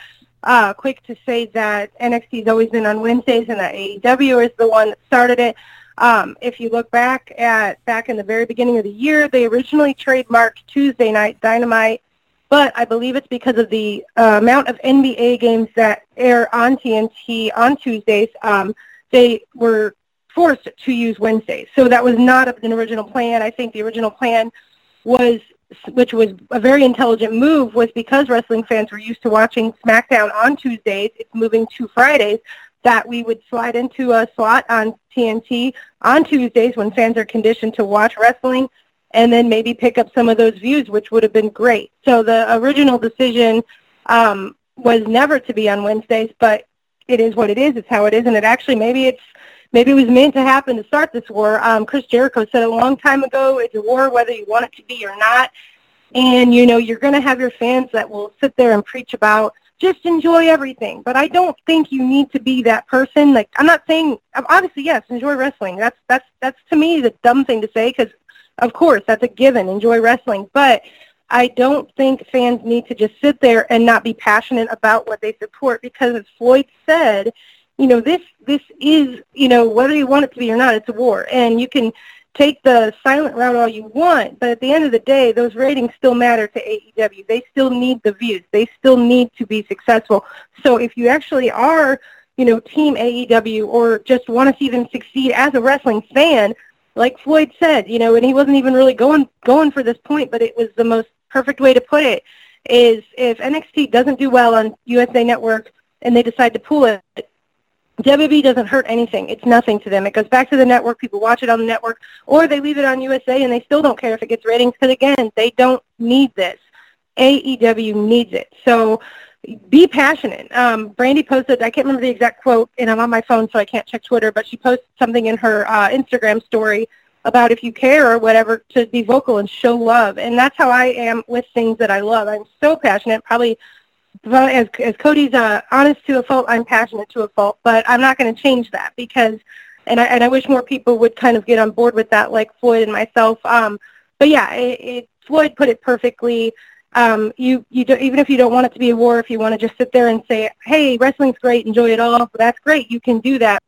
uh, quick to say that NXT has always been on Wednesdays and that AEW is the one that started it. Um, if you look back at back in the very beginning of the year, they originally trademarked Tuesday Night Dynamite but I believe it's because of the uh, amount of NBA games that air on TNT on Tuesdays. Um, they were forced to use Wednesdays, so that was not an original plan. I think the original plan was, which was a very intelligent move, was because wrestling fans were used to watching SmackDown on Tuesdays. It's moving to Fridays. That we would slide into a slot on TNT on Tuesdays when fans are conditioned to watch wrestling and then maybe pick up some of those views, which would have been great. So the original decision um, was never to be on Wednesdays, but it is what it is. It's how it is, and it actually maybe it's maybe it was meant to happen to start this war. Um, Chris Jericho said a long time ago, it's a war whether you want it to be or not. And you know you're going to have your fans that will sit there and preach about just enjoy everything. But I don't think you need to be that person. Like I'm not saying obviously yes, enjoy wrestling. That's that's that's to me the dumb thing to say because of course, that's a given. Enjoy wrestling. But I don't think fans need to just sit there and not be passionate about what they support because as Floyd said, you know, this this is, you know, whether you want it to be or not, it's a war. And you can take the silent route all you want, but at the end of the day, those ratings still matter to AEW. They still need the views. They still need to be successful. So if you actually are, you know, team AEW or just want to see them succeed as a wrestling fan, like Floyd said, you know, and he wasn't even really going going for this point, but it was the most perfect way to put it. Is if NXT doesn't do well on USA Network and they decide to pull it, WWE doesn't hurt anything. It's nothing to them. It goes back to the network. People watch it on the network, or they leave it on USA and they still don't care if it gets ratings because again, they don't need this. AEW needs it. So be passionate. Um, Brandi posted, I can't remember the exact quote, and I'm on my phone, so I can't check Twitter, but she posted something in her uh, Instagram story about if you care or whatever, to be vocal and show love. And that's how I am with things that I love. I'm so passionate, probably as, as Cody's uh, honest to a fault, I'm passionate to a fault, but I'm not going to change that because, and I, and I wish more people would kind of get on board with that, like Floyd and myself. Um, but yeah, it, it, Floyd put it perfectly um, you you do, even if you don't want it to be a war, if you want to just sit there and say, "Hey, wrestling's great, enjoy it all," that's great. You can do that.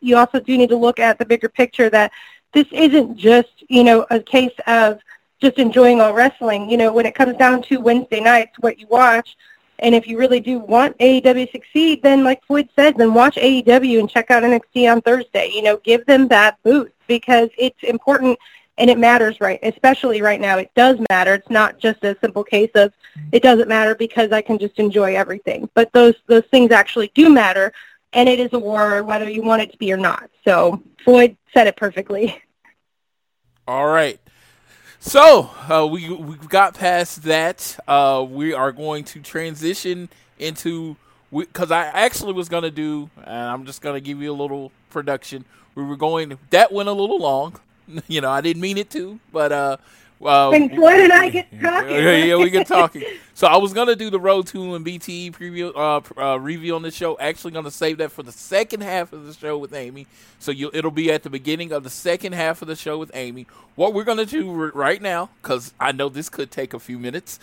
You also do need to look at the bigger picture that this isn't just you know a case of just enjoying all wrestling. You know, when it comes down to Wednesday nights, what you watch, and if you really do want AEW to succeed, then like Floyd said, then watch AEW and check out NXT on Thursday. You know, give them that boost because it's important and it matters right especially right now it does matter it's not just a simple case of it doesn't matter because i can just enjoy everything but those those things actually do matter and it is a war whether you want it to be or not so floyd said it perfectly *laughs* All right. So uh, we we got past that. Uh, we are going to transition into because I actually was going to do, and I'm just going to give you a little production. We were going that went a little long. *laughs* You know, I didn't mean it to, but uh, well, And Floyd and I get *laughs* talking. yeah, yeah, we get *laughs* talking. So I was gonna do the Road to and BTE preview uh, uh, review on the show. Actually, gonna save that for the second half of the show with Amy. So you, it'll be at the beginning of the second half of the show with Amy. What we're gonna do r- right now, because I know this could take a few minutes,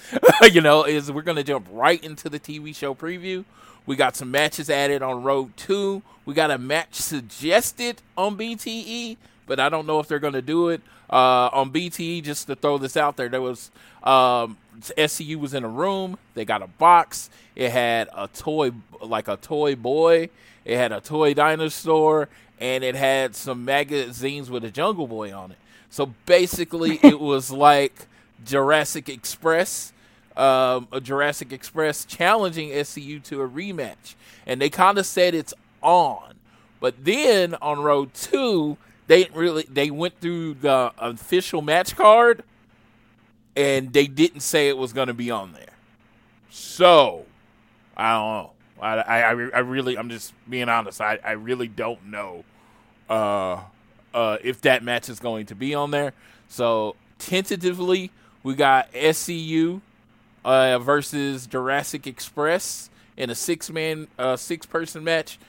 you know, is we're gonna jump right into the TV show preview. We got some matches added on Road to. We got a match suggested on BTE, but I don't know if they're gonna do it uh, on BTE. Just to throw this out there, there was um, SCU was in a room. They got a box. It had a toy, like a toy boy. It had a toy dinosaur, and it had some magazines with a Jungle Boy on it. So basically, *laughs* it was like Jurassic Express, um, a Jurassic Express challenging SCU to a rematch, and they kind of said it's on. But then on Road to, they really they went through the official match card, and they didn't say it was going to be on there. So I don't know. I, I, I really, I'm just being honest. I, I really don't know uh, uh, if that match is going to be on there. So tentatively, we got SCU uh, versus Jurassic Express in a six man, uh, six person match.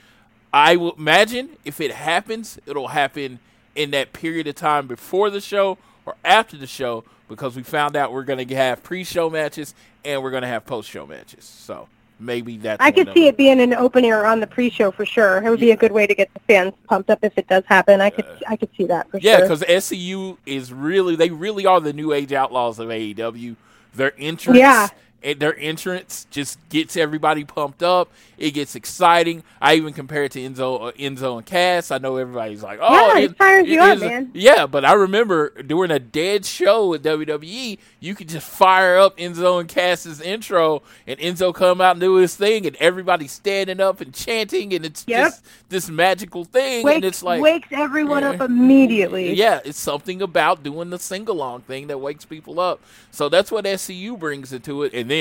I will imagine if it happens, it'll happen in that period of time before the show or after the show because we found out we're going to have pre show matches and we're going to have post show matches. So maybe that's I could see them. it being an opener on the pre-show for sure. It would be a good way to get the fans pumped up if it does happen. I could I could see that for Yeah, sure. because SCU is really they really are the new age outlaws of AEW. Their entrance, Yeah. And their entrance just gets everybody pumped up. It gets exciting. I even compare it to Enzo, uh, Enzo and Cass. I know everybody's like, "Oh, Yeah, it En- fires you up, man. Yeah, but I remember during a dead show at WWE, you could just fire up Enzo and Cass's intro, and Enzo come out and do his thing, and everybody's standing up and chanting, and it's Yep. just this magical thing, wakes, and it's like wakes everyone Yeah. up immediately. yeah, it's something about doing the sing along thing that wakes people up. So that's what SCU brings into it. And then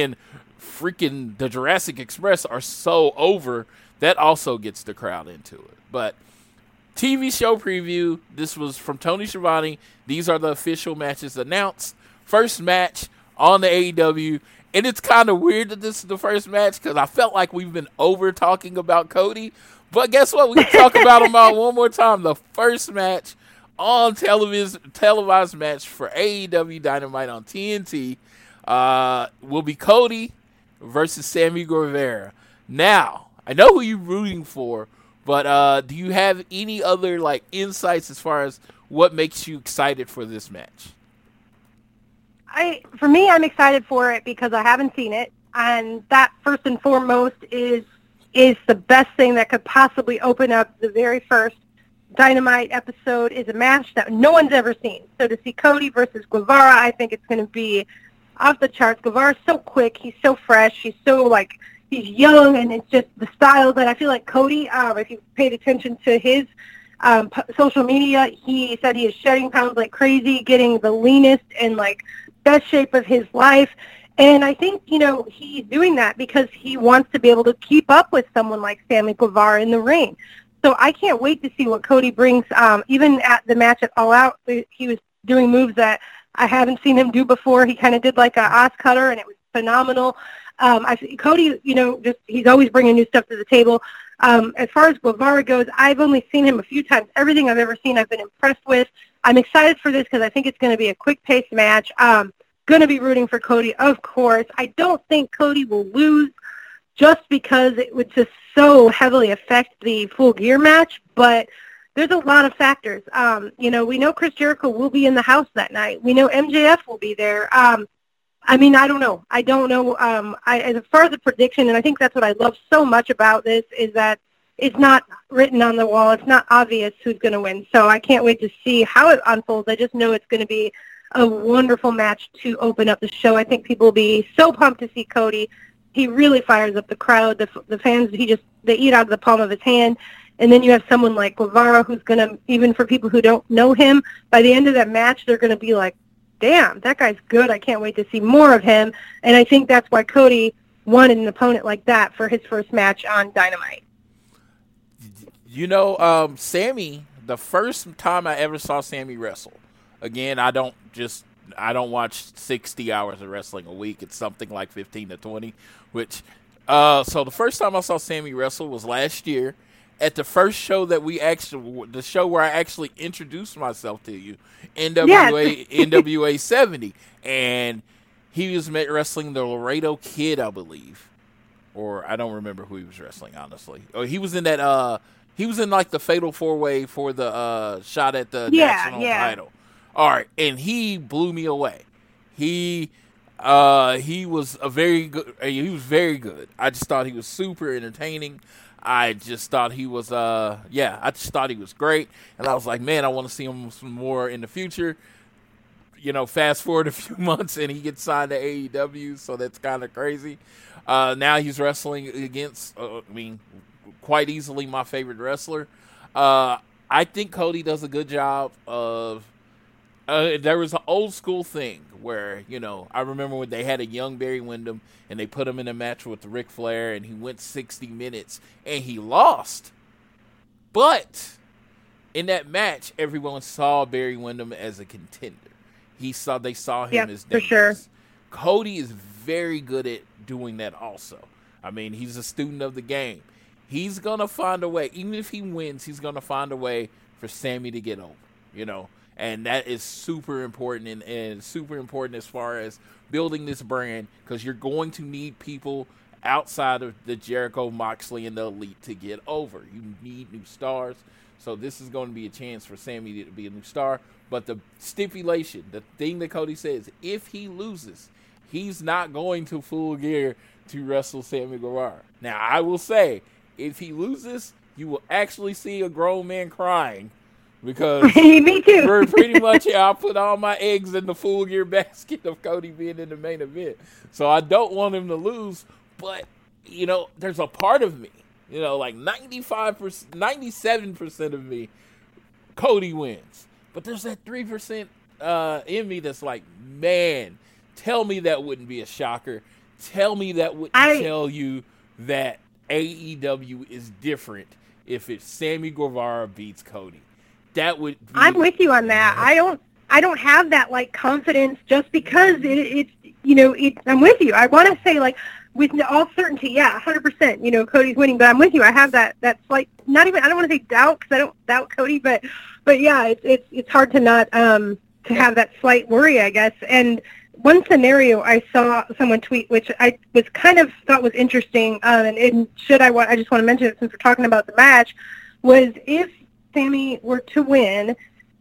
freaking the Jurassic Express are so over that also gets the crowd into it. But TV show preview. This was from Tony Schiavone. These are the official matches announced. First match on the AEW. And it's kind of weird that this is the first match because I felt like we've been over talking about Cody. But guess what? We can talk about him out one more time. The first match on television, televised match for AEW Dynamite on TNT uh, will be Cody versus Sammy Guevara. Now, I know who you're rooting for, but uh, do you have any other like insights as far as what makes you excited for this match? I for me, I'm excited for it because I haven't seen it, and that first and foremost is is the best thing that could possibly open up the very first Dynamite episode. Is a match that no one's ever seen. So to see Cody versus Guevara, I think it's going to be off the charts. Guevara's so quick. He's so fresh. He's so like he's young, and it's just the style that I feel like Cody. Um, if you paid attention to his um, p- social media, he said he is shedding pounds like crazy, getting the leanest and like best shape of his life. And I think, you know, he's doing that because he wants to be able to keep up with someone like Sammy Guevara in the ring. So I can't wait to see what Cody brings. Um, even at the match at All Out, he was doing moves that I haven't seen him do before. He kind of did like a OsCutter, and it was phenomenal. Um, I Cody, you know, just he's always bringing new stuff to the table. Um, as far as Guevara goes, I've only seen him a few times. Everything I've ever seen, I've been impressed with. I'm excited for this because I think it's going to be a quick-paced match. Um, going to be rooting for Cody, of course. I don't think Cody will lose just because it would just so heavily affect the full gear match, but there's a lot of factors. Um, you know, we know Chris Jericho will be in the house that night. We know MJF will be there. Um, I mean, I don't know. I don't know. Um, I, as far as a prediction, and I think that's what I love so much about this is that it's not written on the wall. It's not obvious who's going to win. So I can't wait to see how it unfolds. I just know it's going to be a wonderful match to open up the show. I think people will be so pumped to see Cody. He really fires up the crowd. The, the fans, he just, they eat out of the palm of his hand. And then you have someone like Guevara who's going to, even for people who don't know him, by the end of that match, they're going to be like, damn, that guy's good. I can't wait to see more of him. And I think that's why Cody wanted an opponent like that for his first match on Dynamite. You know, um, Sammy, the first time I ever saw Sammy wrestle, again, I don't just I don't watch 60 hours of wrestling a week. It's something like 15 to 20, which uh so the first time I saw Sammy wrestle was last year at the first show that we actually the show where I actually introduced myself to you, NWA *laughs* NWA 70 and he was wrestling the Laredo Kid, I believe. Or I don't remember who he was wrestling honestly. Or he was in that uh he was in like the fatal four way for the uh shot at the Yeah, national yeah. title. All right, and he blew me away. He uh he was a very good he was very good. I just thought he was super entertaining. I just thought he was uh yeah, I just thought he was great and I was like, man, I want to see him some more in the future. You know, fast forward a *laughs* few months and he gets signed to AEW, so that's kind of crazy. Uh now he's wrestling against uh, I mean quite easily my favorite wrestler. Uh I think Cody does a good job of uh, there was an old school thing where you know I remember when they had a young Barry Windham and they put him in a match with Ric Flair and he went 60 minutes and he lost, but in that match everyone saw Barry Windham as a contender. He saw they saw him Yep, as for sure. dangerous. Cody is very good at doing that also. I mean, he's a student of the game. He's gonna find a way, even if he wins, he's gonna find a way for Sammy to get over. You know, and that is super important and, and super important as far as building this brand because you're going to need people outside of the Jericho, Moxley, and the Elite to get over. You need new stars. So this is going to be a chance for Sammy to be a new star. But the stipulation, the thing that Cody says, if he loses, he's not going to full gear to wrestle Sammy Guevara. Now I will say, if he loses, you will actually see a grown man crying because *laughs* Me too. pretty much yeah, I put all my eggs in the full gear basket of Cody being in the main event. So I don't want him to lose, but you know, there's a part of me, you know, like 95%, 97% of me, Cody wins. But there's that 3% uh, in me that's like, man, tell me that wouldn't be a shocker. Tell me that wouldn't I- tell you that AEW is different if it's Sammy Guevara beats Cody. That would be I'm with you on that. I don't I don't have that like confidence just because it, it's you know it, I'm with you. I want to say like with all certainty, yeah, 100%. You know, Cody's winning, but I'm with you. I have that that slight not even I don't want to say doubt because I don't doubt Cody, but but yeah, it's it's it's hard to not um to have that slight worry, I guess. And one scenario I saw someone tweet, which I was kind of thought was interesting, um, and, and should I want I just want to mention it since we're talking about the match, was if Sammy were to win,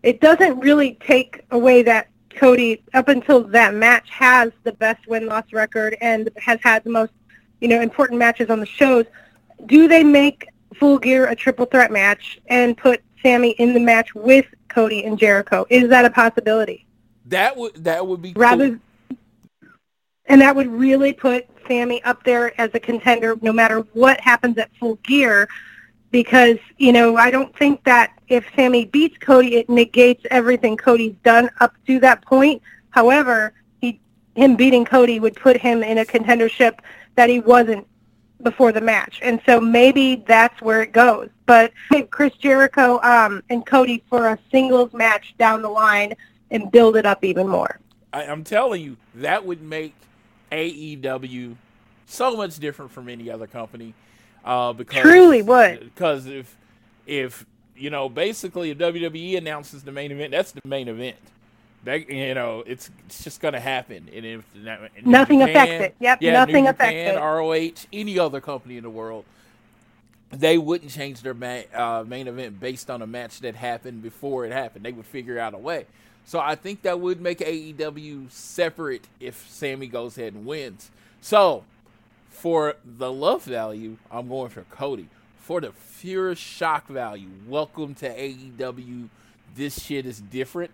it doesn't really take away that Cody, up until that match, has the best win-loss record and has had the most, you know, important matches on the shows. Do they make Full Gear a triple threat match and put Sammy in the match with Cody and Jericho? Is that a possibility? that would that would be Rather, cool. and that would really put Sammy up there as a contender, no matter what happens at Full Gear. Because you know, I don't think that if Sammy beats Cody, it negates everything Cody's done up to that point. However, he him beating Cody would put him in a contendership that he wasn't before the match, and so maybe that's where it goes. But Chris Jericho um, and Cody for a singles match down the line and build it up even more. I, I'm telling you, that would make AEW so much different from any other company. Uh, because Truly would. Because if if you know, basically, if WWE announces the main event, that's the main event. That, you know, it's it's just going to happen. And if and Nothing New affects it. Yep, yeah, nothing New affects Japan, it. ROH, any other company in the world, they wouldn't change their ma- uh, main event based on a match that happened before it happened. They would figure out a way. So I think that would make AEW separate if Sammy goes ahead and wins. So for the love value, I'm going for Cody. For the pure shock value, welcome to AEW. This shit is different.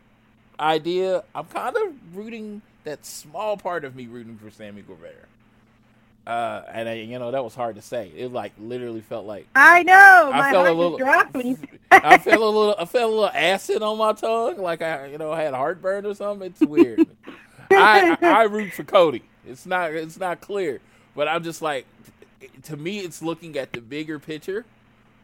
Idea. I'm kind of rooting that small part of me rooting for Sammy Guevara. Uh, and I, you know that was hard to say. It like literally felt like I know. I My felt a little- dropped when you. *laughs* I felt a little. I felt a little acid on my tongue, like I, you know, had heartburn or something. It's weird. I, I I root for Cody. It's not. It's not clear, but I'm just like, to me, it's looking at the bigger picture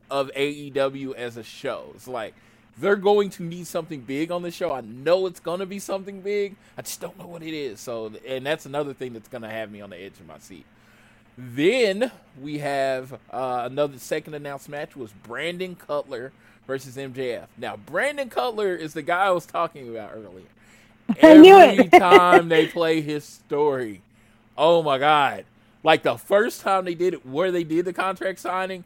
of AEW as a show. It's like they're going to need something big on the show. I know it's going to be something big. I just don't know what it is. So, and that's another thing that's going to have me on the edge of my seat. Then we have uh, another second announced match was Brandon Cutler versus MJF. Now, Brandon Cutler is the guy I was talking about earlier. *laughs* I knew Every it. time they play his story, oh my god! Like the first time they did it, where they did the contract signing,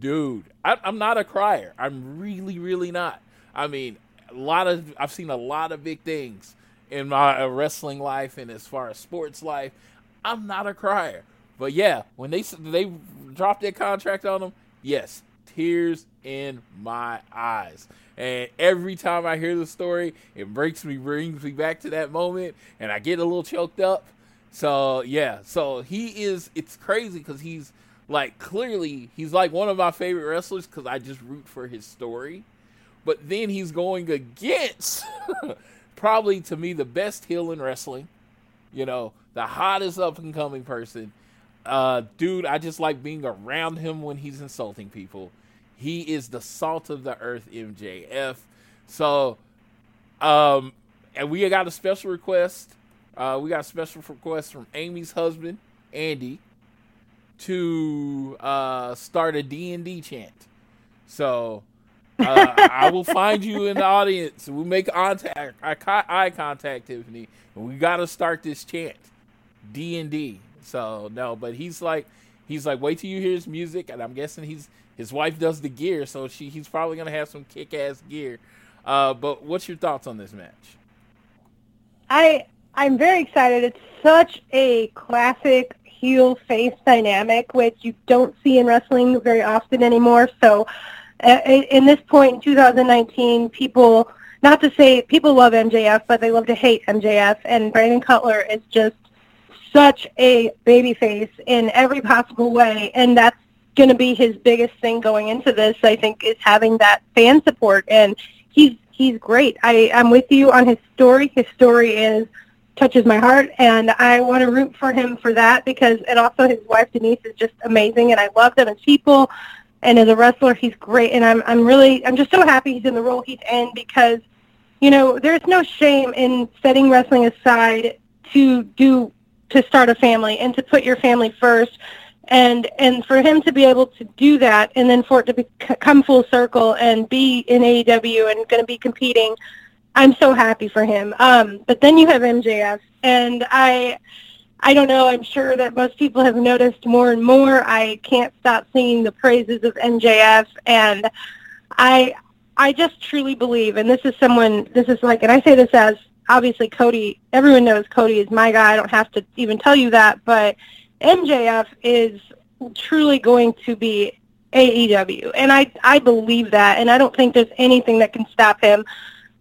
dude, I, I'm not a crier. I'm really, really not. I mean, a lot of I've seen a lot of big things in my uh, wrestling life and as far as sports life. I'm not a crier, but yeah, when they they dropped that contract on them, yes, tears in my eyes. And every time I hear the story, it breaks me, brings me back to that moment, and I get a little choked up. So yeah, so he is. It's crazy because he's like clearly he's like one of my favorite wrestlers because I just root for his story. But then he's going against *laughs* probably to me the best heel in wrestling. You know, the hottest up and coming person. Uh, dude, I just like being around him when he's insulting people. He is the salt of the earth, MJF. So, um, and we got a special request. Uh, we got special request from Amy's husband, Andy, to uh, start a D&D chant. So, uh, I will find you in the audience. We make contact, eye contact, Tiffany, we got to start this chant, D and D. So no, but he's like, he's like, wait till you hear his music, and I'm guessing he's his wife does the gear, so she he's probably gonna have some kick ass gear. Uh, but what's your thoughts on this match? I I'm very excited. It's such a classic heel face dynamic, which you don't see in wrestling very often anymore. So, uh, in this point in 2019, people not to say people love MJF, but they love to hate MJF, and Brandon Cutler is just such a baby face in every possible way, and that's going to be his biggest thing going into this. I think is having that fan support, and he's he's great. I I'm with you on his story. His story is touches my heart, and I want to root for him for that because, and also his wife Denise is just amazing, and I love them as people, and as a wrestler, he's great, and I'm I'm really I'm just so happy he's in the role he's in because, you know, there's no shame in setting wrestling aside to do to start a family and to put your family first. And and for him to be able to do that and then for it to be, come full circle and be in AEW and going to be competing I'm so happy for him um but then you have MJF and I I don't know I'm sure that most people have noticed more and more I can't stop singing the praises of MJF and I I just truly believe and this is someone this is like and I say this as obviously Cody everyone knows Cody is my guy I don't have to even tell you that but MJF is truly going to be AEW, and I I believe that, and I don't think there's anything that can stop him.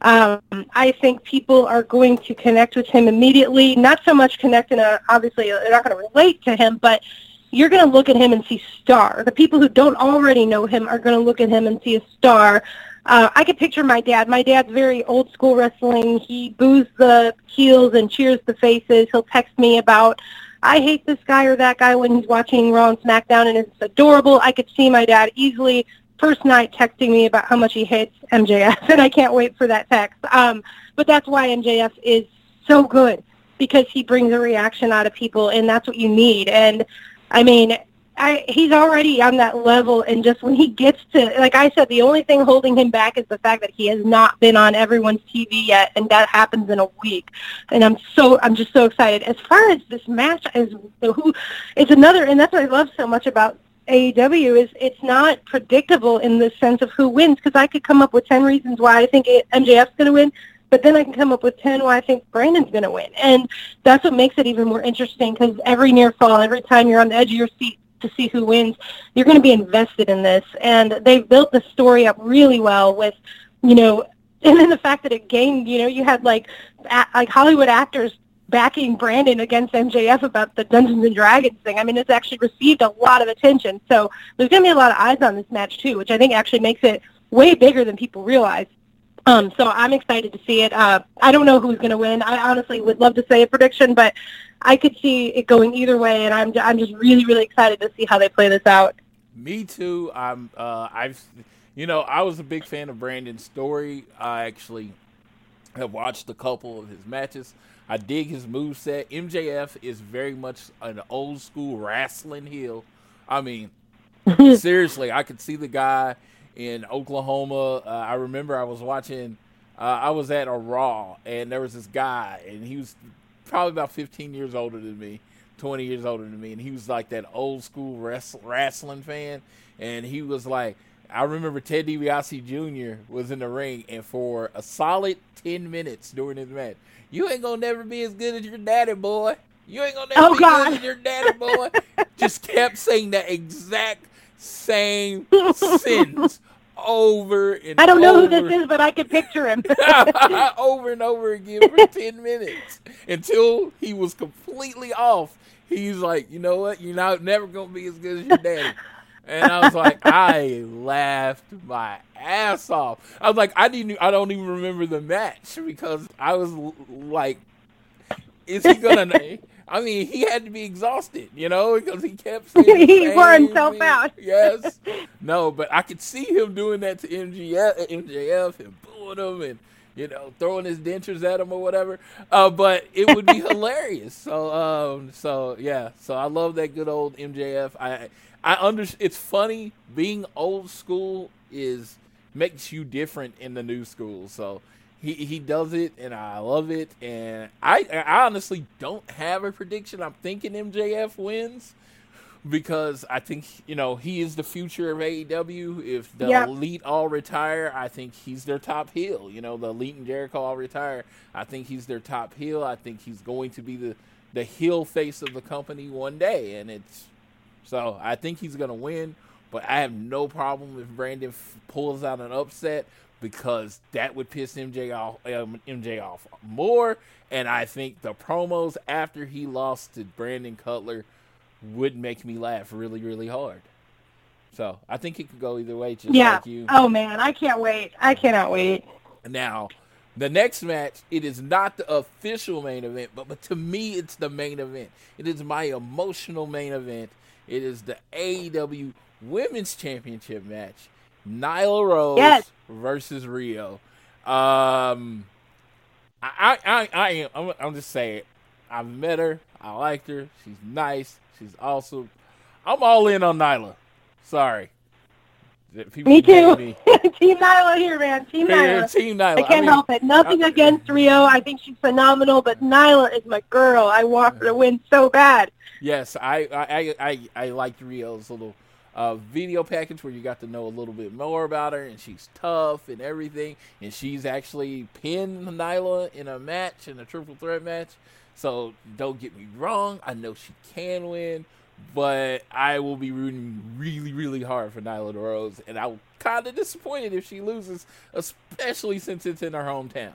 Um, I think people are going to connect with him immediately. Not so much connect in a obviously they're not going to relate to him, but you're going to look at him and see star. The people who don't already know him are going to look at him and see a star. Uh, I could picture my dad. My dad's very old school wrestling. He boos the heels and cheers the faces. He'll text me about I hate this guy or that guy when he's watching Raw and SmackDown, and it's adorable. I could see my dad easily first night texting me about how much he hates MJF, *laughs* and I can't wait for that text. Um, but that's why MJF is so good because he brings a reaction out of people, and that's what you need. And I mean, I, he's already on that level, and just when he gets to, like I said, the only thing holding him back is the fact that he has not been on everyone's TV yet, and that happens in a week. And I'm so, I'm just so excited. As far as this match, is who, it's another, and that's what I love so much about AEW is it's not predictable in the sense of who wins because I could come up with ten reasons why I think MJF's going to win, but then I can come up with 10 why I think Brandon's going to win. And that's what makes it even more interesting because every near fall, every time you're on the edge of your seat to see who wins, you're going to be invested in this. And they've built the story up really well with, you know, *laughs* and then the fact that it gained, you know, you had like a- like Hollywood actors backing Brandon against MJF about the Dungeons and Dragons thing. I mean, it's actually received a lot of attention. So there's going to be a lot of eyes on this match too, which I think actually makes it way bigger than people realize. Um, so I'm excited to see it. Uh, I don't know who's going to win. I honestly would love to say a prediction, but I could see it going either way, and I'm I'm just really really excited to see how they play this out. Me too. I'm. Uh, I've. You know, I was a big fan of Brandon's story. I actually have watched a couple of his matches. I dig his moveset. MJF is very much an old school wrestling heel. I mean, *laughs* seriously, I could see the guy in Oklahoma. Uh, I remember I was watching, uh, I was at a Raw, and there was this guy, and he was probably about 15 years older than me, 20 years older than me, and he was like that old school wrest- wrestling fan. And he was like, I remember Ted DiBiase Jr. was in the ring, and for a solid 10 minutes during his match, you ain't gonna never be as good as your daddy, boy. You ain't gonna never Oh, be God. good as your daddy, boy. *laughs* Just kept saying that exact same sentence over and over. I don't know who this is, but I can picture him. *laughs* over and over again for *laughs* 10 minutes until he was completely off. He's like, you know what? You're not never going to be as good as your daddy. And I was like, *laughs* I laughed my ass off. I was like, I didn't, I don't even remember the match because I was like, is he gonna? *laughs* I mean, he had to be exhausted, you know, because he kept *laughs* saying He wore himself out. Yes, no, but I could see him doing that to MGF, MJF and booing him and you know throwing his dentures at him or whatever. Uh, but it would be *laughs* hilarious. So, um, so yeah, so I love that good old MJF. I, I under. It's funny being old school is makes you different in the new school. So he he does it, and I love it. And I I honestly don't have a prediction. I'm thinking MJF wins because I think you know he is the future of AEW. If the Yep. elite all retire, I think he's their top heel. You know, the elite and Jericho all retire. I think he's their top heel. I think he's going to be the the heel face of the company one day, and it's so I think he's gonna win. But I have no problem if Brandon f- pulls out an upset because that would piss MJ off, um, MJ off more. And I think the promos after he lost to Brandon Cutler would make me laugh really, really hard. So I think it could go either way, just yeah. like you. Oh man, I can't wait. I cannot wait. Now, the next match, it is not the official main event, but, but to me, it's the main event. It is my emotional main event. It is the AEW Women's Championship match. Nyla Rose Yes. versus Riho. Um, I, I, I, I am. I'm, I'm just saying. I've met her. I liked her. She's nice. She's awesome. I'm all in on Nyla. Sorry. Me too. me. *laughs* Team Nyla here, man. Team Here, Nyla. Team Nyla. I can't mean, help it. Nothing I- against Riho. I think she's phenomenal, but Nyla is my girl. I want her to win so bad. Yes, I I I, I, I liked Riho's little uh, video package where you got to know a little bit more about her, and she's tough and everything, and she's actually pinned Nyla in a match in a triple threat match. So don't get me wrong, I know she can win, but I will be rooting really really hard for Nyla Rose, and I'm kind of disappointed if she loses, especially since it's in her hometown.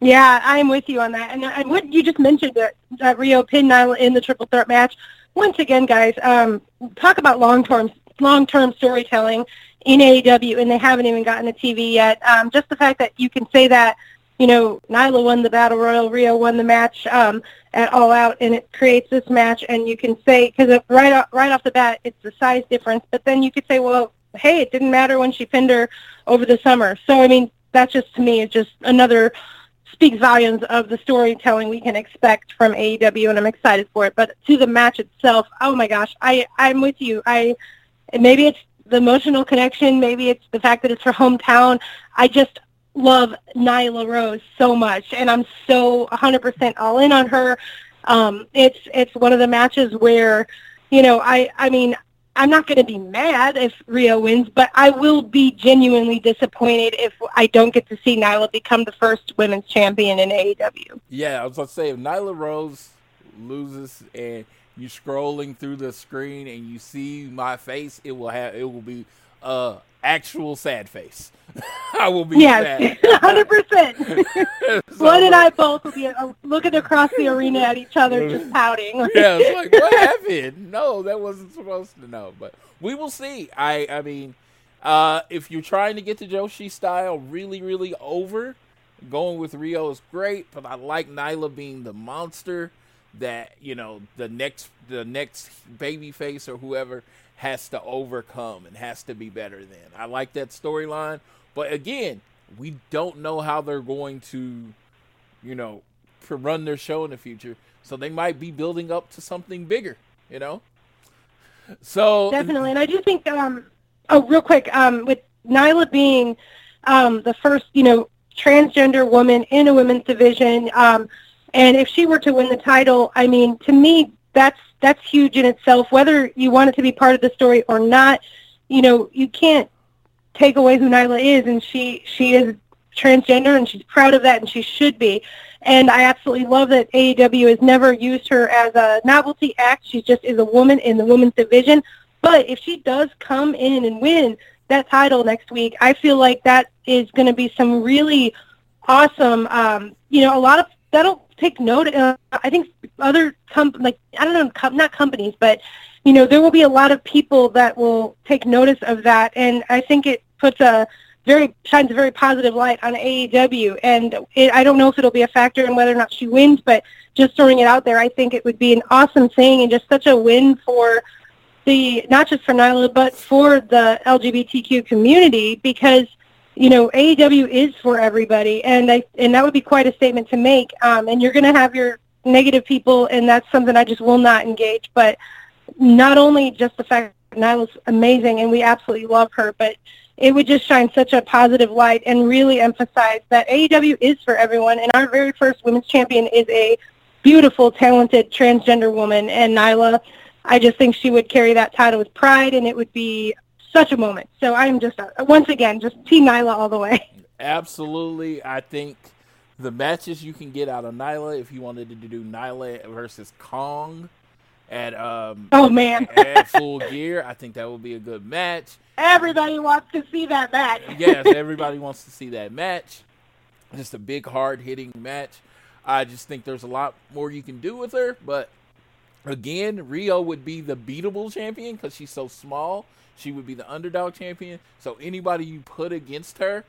Yeah, I'm with you on that. And, and what you just mentioned that, that Riho pinned Nyla in the triple threat match. Once again, guys, um, talk about long term long term storytelling in AEW, and they haven't even gotten a TV yet. Um, just the fact that you can say that, you know, Nyla won the battle royal, Riho won the match um, at All Out, and it creates this match, and you can say because right off, right off the bat, it's the size difference. But then you could say, well, hey, it didn't matter when she pinned her over the summer. So I mean, that just to me is just another speaks volumes of the storytelling we can expect from AEW, and I'm excited for it. But to the match itself, oh my gosh, I I'm with you. I maybe it's the emotional connection, maybe it's the fact that it's her hometown. I just love Nyla Rose so much, and I'm so 100% all in on her. Um, it's it's one of the matches where, you know, I I mean. I'm not going to be mad if Riho wins, but I will be genuinely disappointed if I don't get to see Nyla become the first women's champion in AEW. Yeah, I was gonna say if Nyla Rose loses and you're scrolling through the screen and you see my face, it will have it will be uh actual sad face. *laughs* I will be Yes, sad. *laughs* 100%. *laughs* So, Blood and I both will be uh, looking across the arena at each other, just pouting. Yeah, it's like what happened? No, that wasn't supposed to know. But we will see. I I mean, uh, if you're trying to get the Joshi style really, really over, going with Riho is great. But I like Nyla being the monster that you know the next the next baby face or whoever has to overcome and has to be better than. I like that storyline, but again, we don't know how they're going to, you know, run their show in the future. So they might be building up to something bigger, you know. So Definitely, and I do think. Um, oh, real quick, um, with Nyla being um, the first, you know, transgender woman in a women's division, um, and if she were to win the title, I mean, to me, that's that's huge in itself. Whether you want it to be part of the story or not, you know, you can't take away who Nyla is, and she she is transgender, and she's proud of that, and she should be. And I absolutely love that AEW has never used her as a novelty act. She just is a woman in the women's division. But if she does come in and win that title next week, I feel like that is going to be some really awesome. Um, you know, a lot of that'll take note. Uh, I think other com- like I don't know, com- not companies, but you know, there will be a lot of people that will take notice of that, and I think it puts a very shines a very positive light on AEW. And it, I don't know if it'll be a factor in whether or not she wins, but just throwing it out there, I think it would be an awesome thing and just such a win for the not just for Nyla but for the LGBTQ community because you know AEW is for everybody, and I and that would be quite a statement to make. Um, and you're going to have your negative people, and that's something I just will not engage. But not only just the fact that Nyla's amazing, and we absolutely love her, but it would just shine such a positive light and really emphasize that AEW is for everyone. And our very first women's champion is a beautiful, talented transgender woman, and Nyla. I just think she would carry that title with pride, and it would be such a moment. So I'm just, uh, once again, just Team Nyla all the way. Absolutely. I think the matches you can get out of Nyla, if you wanted to do Nyla versus Kong at um Oh man, at *laughs* full gear, I think that would be a good match. everybody wants to see that match. Yes, *laughs* everybody wants to see that match. Just a big, hard hitting match. I just think there's a lot more you can do with her, but again, Riho would be the beatable champion because she's so small. She would be the underdog champion. So anybody you put against her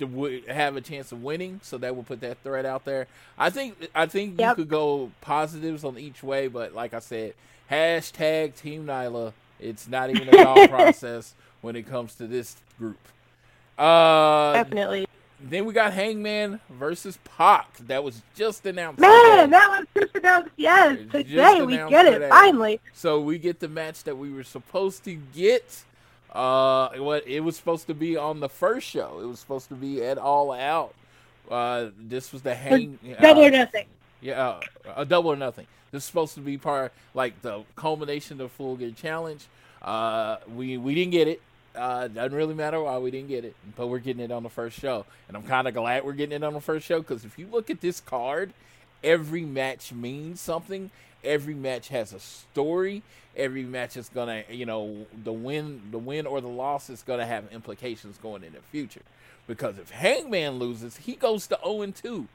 would have a chance of winning. So that would put that threat out there. I think I think Yep. you could go positives on each way, but like I said, hashtag Team Nyla. It's not even a thought *laughs* process when it comes to this group. Uh, Definitely. Then we got Hangman versus Pac. That was just announced. Man, today. that was just announced. Yes, today we get it today. finally. So we get the match that we were supposed to get. Uh, what it was supposed to be on the first show. It was supposed to be at All Out. Uh, this was the hang. Double uh, or nothing. yeah, uh, a double or nothing. This is supposed to be part like the culmination of Full Gear Challenge. Uh, we we didn't get it. Uh, doesn't really matter why we didn't get it, but we're getting it on the first show, and I'm kind of glad we're getting it on the first show because if you look at this card, every match means something. Every match has a story. Every match is gonna, you know, the win, the win or the loss is gonna have implications going in the future. Because if Hangman loses, he goes to 0 and 2.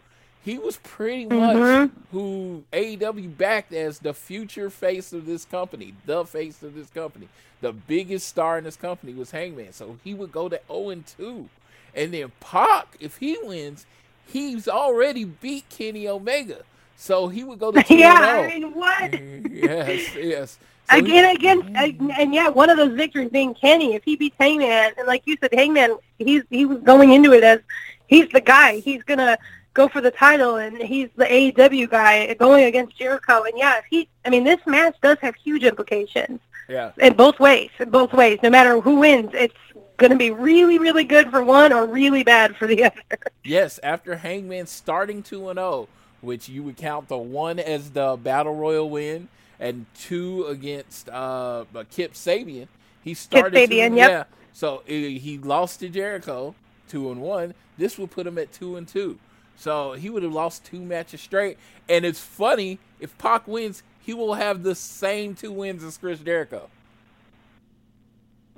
He was pretty mm-hmm. much who AEW backed as the future face of this company, the face of this company. The biggest star in this company was Hangman. So he would go to 0 and 2. And then Pac, if he wins, he's already beat Kenny Omega. So he would go to *laughs* 2 Yeah, oh. I mean, what? *laughs* yes, yes. So again, again, mm-hmm. and, and yeah, one of those victories being Kenny. If he beats Hangman, and like you said, Hangman, he's he was going into it as he's the guy. He's gonna go for the title, and he's the AEW guy going against Jericho. And yeah, if he, I mean, this match does have huge implications yeah. in both ways. In both ways, no matter who wins, it's going to be really, really good for one or really bad for the *laughs* other. Yes, after Hangman starting 2 and 0, which you would count the one as the Battle Royal win and two against uh Kip Sabian. He started two- Sabian, yep. yeah. So uh, he lost to Jericho 2 and 1. This would put him at 2 and 2. So he would have lost two matches straight. And it's funny, if Pac wins, he will have the same two wins as Chris Jericho. *laughs*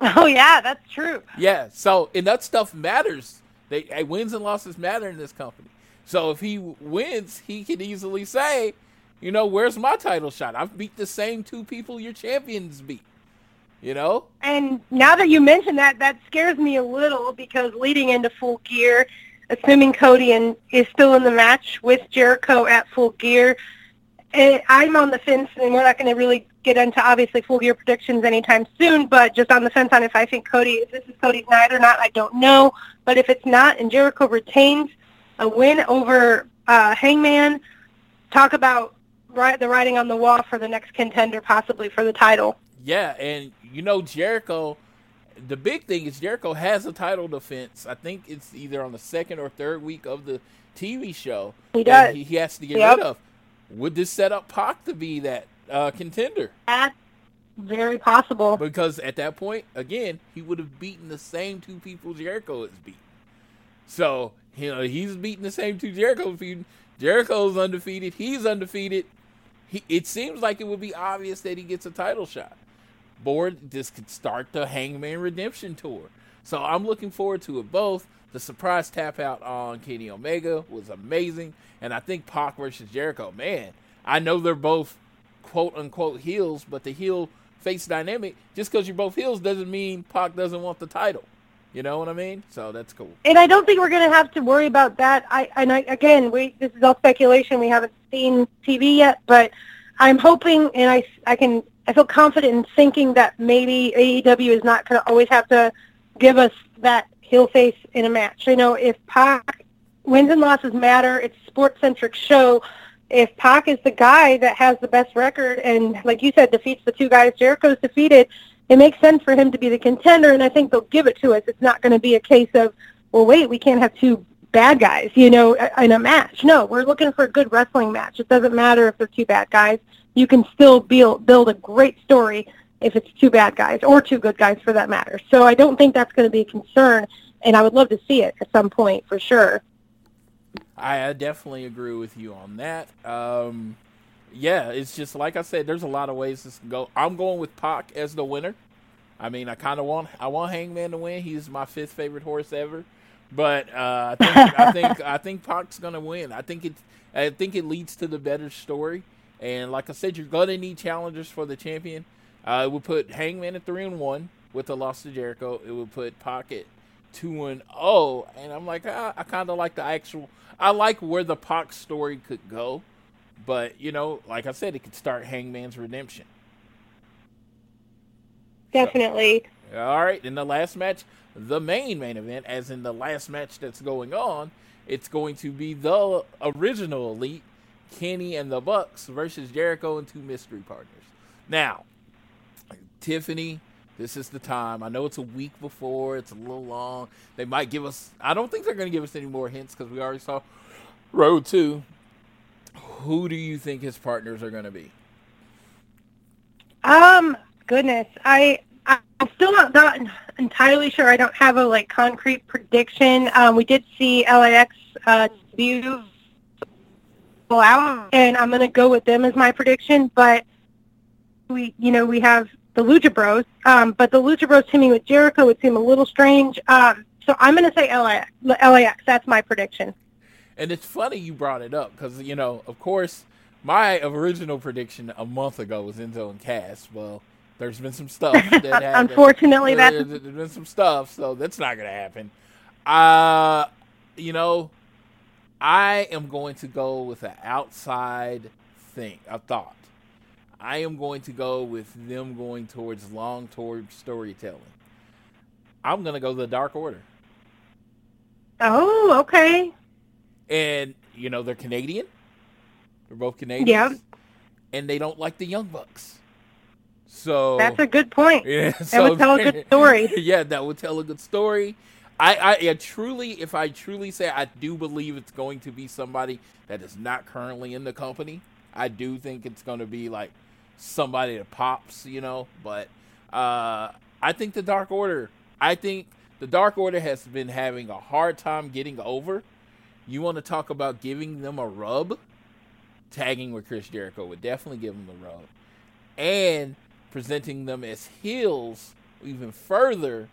Oh yeah, that's true. Yeah, so and that stuff matters. They wins and losses matter in this company. So if he wins, he can easily say, you know, where's my title shot? I've beat the same two people your champions beat. You know? And now that you mention that, that scares me a little because leading into Full Gear, assuming Cody and is still in the match with Jericho at Full Gear, eh, I'm on the fence, and we're not going to really get into obviously full gear predictions anytime soon. But just on the fence on if I think Cody, if this is Cody's night or not, I don't know. But if it's not, and Jericho retains a win over uh, Hangman, talk about right, the writing on the wall for the next contender, possibly for the title. Yeah, and you know Jericho. The big thing is Jericho has a title defense. I think it's either on the second or third week of the TV show. He does. He, he has to get Yep. rid of. Would this set up Pac to be that uh, contender? That's very possible. Because at that point, again, he would have beaten the same two people Jericho has beaten. So you know he's beating the same two Jericho's beaten. Jericho's undefeated. He's undefeated. He, it seems like it would be obvious that he gets a title shot. Board this could start the Hangman Redemption tour. So I'm looking forward to it both. The surprise tap out on Kenny Omega was amazing, and I think Pac versus Jericho. Man, I know they're both quote unquote heels, but the heel face dynamic just because you're both heels doesn't mean Pac doesn't want the title. You know what I mean? So that's cool. And I don't think we're going to have to worry about that. I and I again, we this is all speculation. We haven't seen TV yet, but I'm hoping, and I I can I feel confident in thinking that maybe AEW is not going to always have to give us that heel face in a match. You know, if Pac wins and losses matter, it's a sports centric show. If Pac is the guy that has the best record and, like you said, defeats the two guys Jericho's defeated, it makes sense for him to be the contender, and I think they'll give it to us. It's not going to be a case of, well, wait, we can't have two bad guys, you know, in a match. No, we're looking for a good wrestling match. It doesn't matter if they're two bad guys. You can still build build a great story if it's two bad guys or two good guys for that matter. So I don't think that's going to be a concern, and I would love to see it at some point for sure. I definitely agree with you on that. Um, yeah, it's just like I said. There's a lot of ways this can go. I'm going with Pac as the winner. I mean, I kind of want I want Hangman to win. He's my fifth favorite horse ever. But uh, I think I think *laughs* I think Pac's gonna win. I think it I think it leads to the better story. And like I said, you're gonna need challengers for the champion. Uh, it would put Hangman at three and one with the loss to Jericho. It would put Pocket two and oh. And I'm like, ah, I kind of like the actual. I like where the Pac story could go. But you know, like I said, it could start Hangman's redemption. Definitely. All right, in the last match, the main main event, as in the last match that's going on, it's going to be the original Elite, Kenny and the Bucks versus Jericho and two mystery partners. Now, Tiffany, this is the time. I know it's a week before, it's a little long. They might give us, I don't think they're going to give us any more hints because we already saw Road to. Who do you think his partners are going to be? Um, goodness, I I'm still not, not entirely sure. I don't have a like concrete prediction. Um, we did see LAX uh, debut out, and I'm going to go with them as my prediction. But we, you know, we have the Lucha Bros, um, but the Lucha Bros teaming with Jericho would seem a little strange. Um, so I'm going to say LAX. LAX. That's my prediction. And it's funny you brought it up because, you know, of course, my original prediction a month ago was Enzo and Cass. Well, there's been some stuff that *laughs* happened. Unfortunately, There- that's there's been some stuff, so that's not going to happen. Uh, you know, I am going to go with an outside thing, a thought. I am going to go with them going towards long towards storytelling. I'm going to go the Dark Order. oh okay. and you know they're Canadian. They're both Canadian. Yeah. And they don't like the Young Bucks. So That's a good point. *laughs* yeah, That would tell a good *laughs* story. yeah, that would tell a good story. I, I, truly, if I truly say, I do believe it's going to be somebody that is not currently in the company. I do think it's going to be like somebody that pops, you know. But uh, I think the Dark Order. I think the Dark Order has been having a hard time getting over. You want to talk about giving them a rub? Tagging with Chris Jericho would definitely give them a rub, and presenting them as heels even further,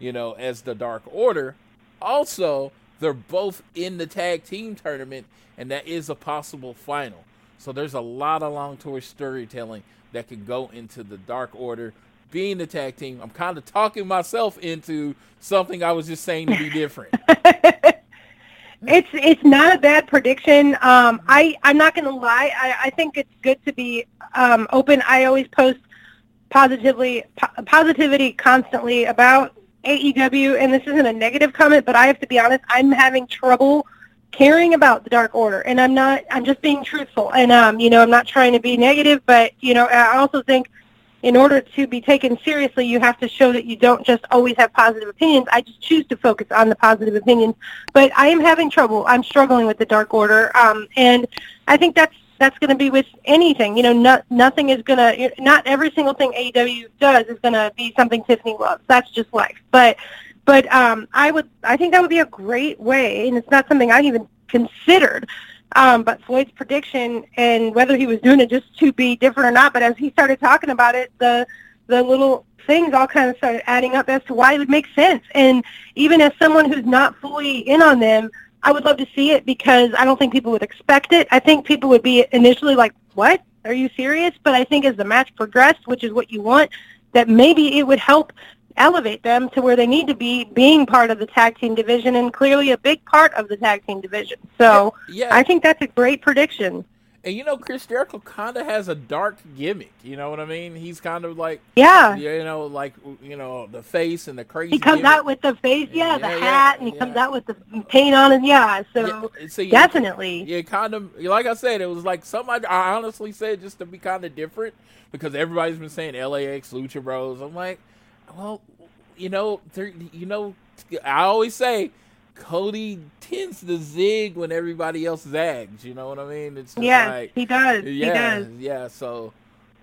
you know, as the Dark Order. Also, they're both in the tag team tournament, and that is a possible final. So there's a lot of long tour storytelling that could go into the Dark Order being the tag team. I'm kind of talking myself into something I was just saying to be *laughs* different. It's it's not a bad prediction. Um, I I'm not going to lie. I, I think it's good to be um, open. I always post positively po- positivity constantly about AEW, and this isn't a negative comment, but I have to be honest. I'm having trouble caring about the Dark Order, and I'm not. I'm just being truthful, and um, you know, I'm not trying to be negative, but you know, I also think in order to be taken seriously, you have to show that you don't just always have positive opinions. I just choose to focus on the positive opinions, but I am having trouble. I'm struggling with the Dark Order, um, and I think that's that's going to be with anything. You know, not, nothing is going to, not every single thing AEW does is going to be something Tiffany loves. That's just life. But, but um, I would, I think that would be a great way, and it's not something I even considered. Um, but Floyd's prediction and whether he was doing it just to be different or not, but as he started talking about it, the the little things all kind of started adding up as to why it would make sense. And even as someone who's not fully in on them, I would love to see it because I don't think people would expect it. I think people would be initially like, "What? Are you serious?" But I think as the match progressed, which is what you want, that maybe it would help elevate them to where they need to be, being part of the tag team division and clearly a big part of the tag team division. So Yeah. I think that's a great prediction. And you know, Chris Jericho kind of has a dark gimmick. You know what I mean? He's kind of like, Yeah. you know, like you know, the face and the crazy. He comes gimmick. out with the face, yeah, the Yeah, yeah, hat, and he yeah. comes out with the paint on it, yeah. So Yeah, definitely, Yeah, kind of. Like I said, it was like something I honestly said just to be kind of different because everybody's been saying LAX Lucha Bros. I'm like, well, you know, you know, I always say Cody tends to zig when everybody else zags. You know what I mean? It's yes, like, he does. yeah, He does. yeah. So,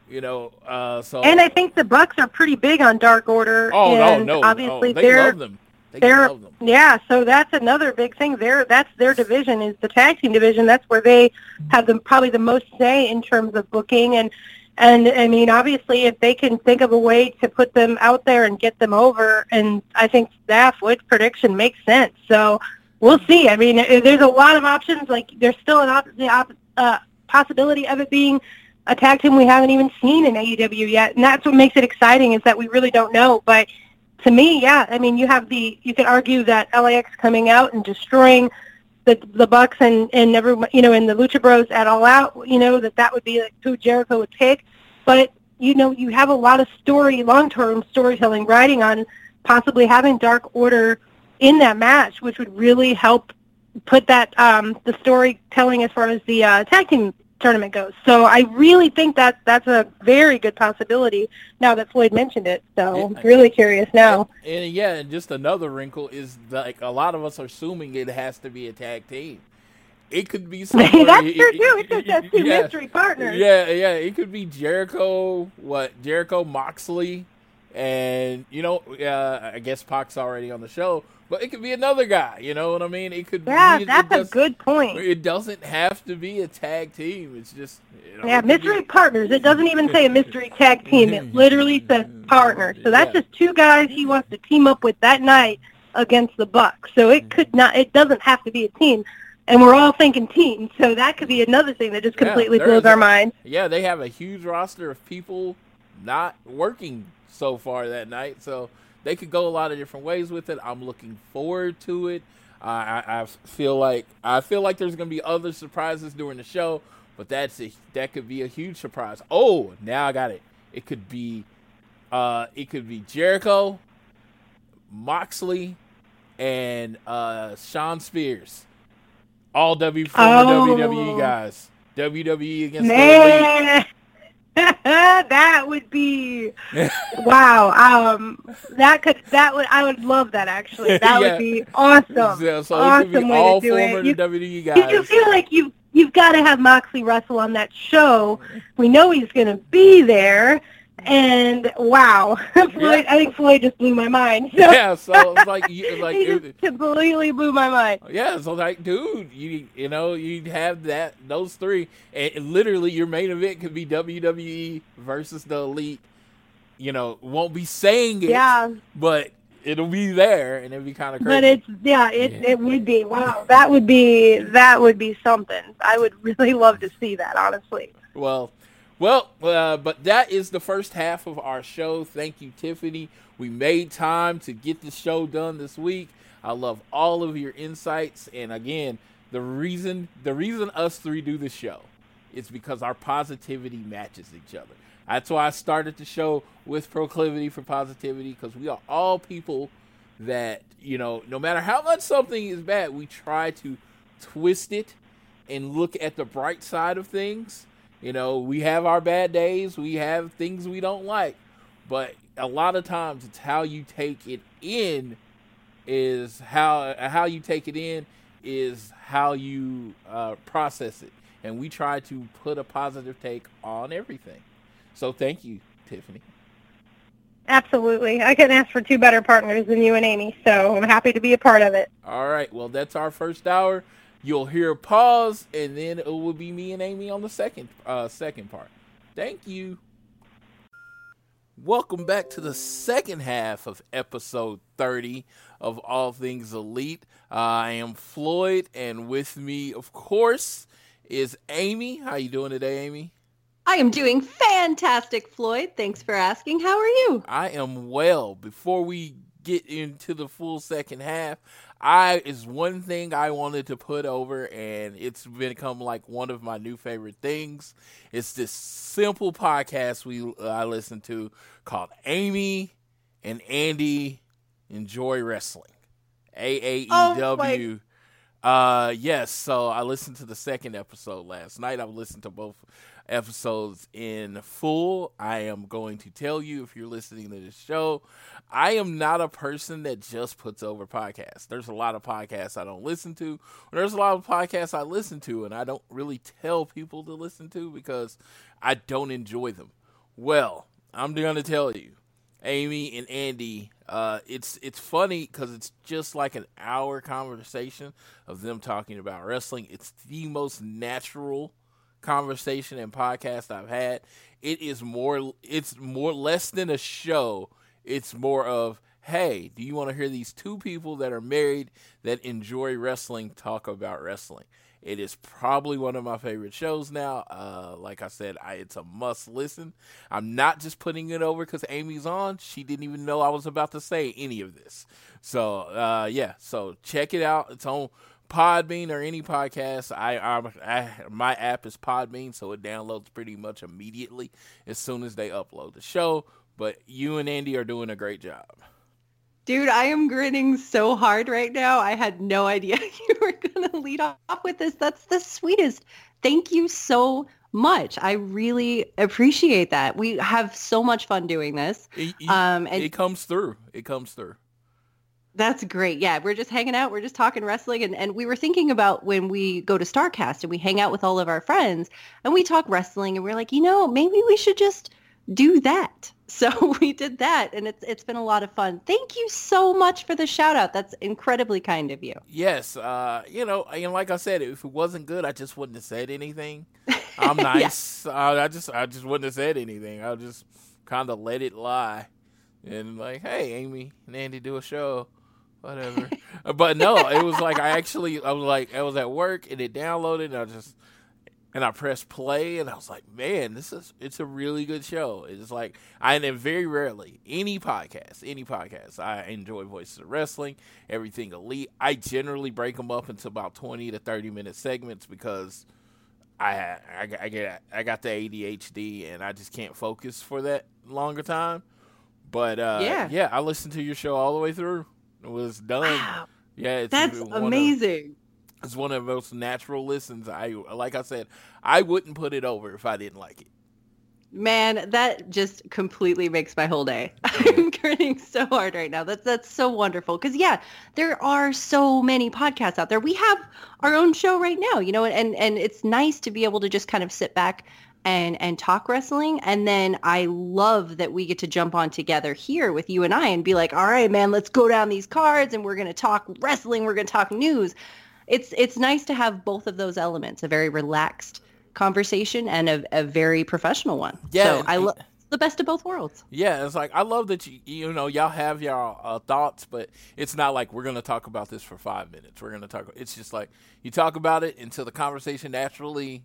you know, uh, so And I think the Bucks are pretty big on Dark Order. oh and no, no, obviously oh, they they're love them. They they're love them. yeah. So that's another big thing. There, that's their division is the tag team division. That's where they have the probably the most say in terms of booking and. And I mean, obviously, if they can think of a way to put them out there and get them over, and I think that Wood's prediction makes sense. So we'll see. I mean, there's a lot of options. Like there's still an op- the op- uh, possibility of it being a tag team we haven't even seen in AEW yet, and that's what makes it exciting is that we really don't know. But to me, yeah, I mean, you have the you could argue that LAX coming out and destroying the the Bucks and and everyone, you know, and the Lucha Bros at All Out, you know, that that would be like who Jericho would pick. But you know, you have a lot of story, long term storytelling riding on possibly having Dark Order in that match, which would really help put that um, the storytelling as far as the uh, tag team tournament goes. So I really think that that's a very good possibility now that Floyd mentioned it. So Yeah. really curious now. And yeah, and just another wrinkle is like a lot of us are assuming it has to be a tag team. It could be *laughs* somebody. that's true too. It's just has *laughs* two yeah, mystery partners. Yeah, yeah. It could be Jericho. What Jericho Moxley, and you know, uh, I guess Pac's already on the show, but it could be another guy. You know what I mean? It could. Yeah, be, it that's a good point. It doesn't have to be a tag team. It's just you know, Yeah, it mystery partners. It doesn't even say a mystery tag team. It literally *laughs* says partner. So that's Yeah. just two guys he wants to team up with that night against the Bucks. So it could not. It doesn't have to be a team. And we're all thinking team. So that could be another thing that just completely there blows our minds. Yeah, they have a huge roster of people not working so far that night, so they could go a lot of different ways with it. I'm looking forward to it. Uh, I, I feel like I feel like there's going to be other surprises during the show, but that's a, that could be a huge surprise. Oh, now I got it. It could be, uh, it could be Jericho, Moxley, and uh, Shawn Spears, all W former Oh. WWE guys. WWE against the Elite. *laughs* That would be *laughs* wow. Um, that could that would I would love that actually. That Yeah. would be awesome. So, so awesome it could be way to do it. You, WWE you guys. do feel like you you've got to have Moxley Russell on that show. We know he's going to be there, and wow, *laughs* Floyd! I think Floyd just blew my mind. *laughs* *laughs* So, yeah, so it's like you- like he it- completely blew my mind. yeah, so like dude, you you know you have that those three, and literally your main event could be WWE versus the Elite. You know, won't be saying it, Yeah, but it'll be there, and it'll be kind of crazy. but it's yeah, it Yeah. it would be wow. That would be that would be something. I would really love to see that. Honestly. Well, well, uh, but that is the first half of our show. Thank you, Tiffany. We made time to get the show done this week. I love all of your insights. And again, the reason the reason us three do the show is because our positivity matches each other. That's why I started the show with proclivity for positivity because we are all people that you know, no matter how much something is bad, we try to twist it and look at the bright side of things. You know, we have our bad days, we have things we don't like, but a lot of times it's how you take it in is how how you take it in is how you uh, process it, and we try to put a positive take on everything. So thank you, Tiffany. Absolutely. I couldn't ask for two better partners than you and Amy, so I'm happy to be a part of it. All right, well that's our first hour. You'll hear a pause, and then it will be me and Amy on the second uh, second part. Thank you. Welcome back to the second half of episode 30 of All Things Elite. Uh, I am Floyd, and with me, of course, is Amy. How you doing today, Amy? I am doing fantastic, Floyd. Thanks for asking. How are you? I am well. Before we get into the full second half, I is one thing I wanted to put over, and it's become like one of my new favorite things. It's this simple podcast we uh, I listen to called Amy and Andy Enjoy Wrestling. AAEW. Uh yes, so I listened to the second episode last night. I've listened to both episodes in full. I am going to tell you if you're listening to this show, I am not a person that just puts over podcasts. There's a lot of podcasts I don't listen to. There's a lot of podcasts I listen to and I don't really tell people to listen to because I don't enjoy them. Well, I'm going to tell you. Amy and Andy, uh, it's it's funny because it's just like an hour conversation of them talking about wrestling. It's the most natural conversation and podcast I've had. It is more it's more less than a show. It's more of, hey, do you want to hear these two people that are married that enjoy wrestling talk about wrestling? It is probably one of my favorite shows now. Uh, like I said, I, it's a must listen. I'm not just putting it over because Amy's on. She didn't even know I was about to say any of this. So, uh, yeah, so check it out. It's on Podbean or any podcast. I, I, I my app is Podbean, so it downloads pretty much immediately as soon as they upload the show. But you and Andy are doing a great job. Dude, I am grinning so hard right now. I had no idea *laughs* you were going to lead off with this. That's the sweetest. Thank you so much. I really appreciate that. We have so much fun doing this. It, Um, and it comes through. It comes through. That's great. Yeah, we're just hanging out. We're just talking wrestling. And, and we were thinking about when we go to Starrcast and we hang out with all of our friends and we talk wrestling and we're like, you know, maybe we should just do that. *laughs* So *laughs* we did that and it's it's been a lot of fun. Thank you so much for the shout out. That's incredibly kind of you. Yes, uh, you know, and like I said, if it wasn't good, I just wouldn't have said anything. *laughs* I'm Yeah. nice. uh, I just, I just wouldn't have said anything. I'll just kind of let it lie, and like, hey, Amy and Andy do a show, whatever. Uh, but no, it was like I actually, I was like, I was at work and it downloaded, and I just, and I pressed play, and I was like, man, this is, it's a really good show. It's like, I and very rarely any podcast, any podcast, I enjoy Voices of Wrestling, everything elite. I generally break them up into about twenty to thirty minute segments because I I, I get I got the ADHD and I just can't focus for that longer time. But uh, Yeah. yeah, I listened to your show all the way through. Was done. Wow. Yeah, it's That's one of- amazing. it's one of the most natural listens. I like I said, I wouldn't put it over if I didn't like it. Man, that just completely makes my whole day. *laughs* I'm mm-hmm. grinning so hard right now. That's that's so wonderful. Because yeah, there are so many podcasts out there. We have our own show right now, you know, and and it's nice to be able to just kind of sit back and and talk wrestling. And then I love that we get to jump on together here with you and I and be like, all right, man, let's go down these cards and we're gonna talk wrestling. We're gonna talk news. It's it's nice to have both of those elements, a very relaxed conversation and a, a very professional one. Yeah, So I love the best of both worlds. Yeah, it's like I love that you you know y'all have y'all uh, thoughts, but it's not like we're gonna talk about this for five minutes. We're gonna talk. It's just like you talk about it until the conversation naturally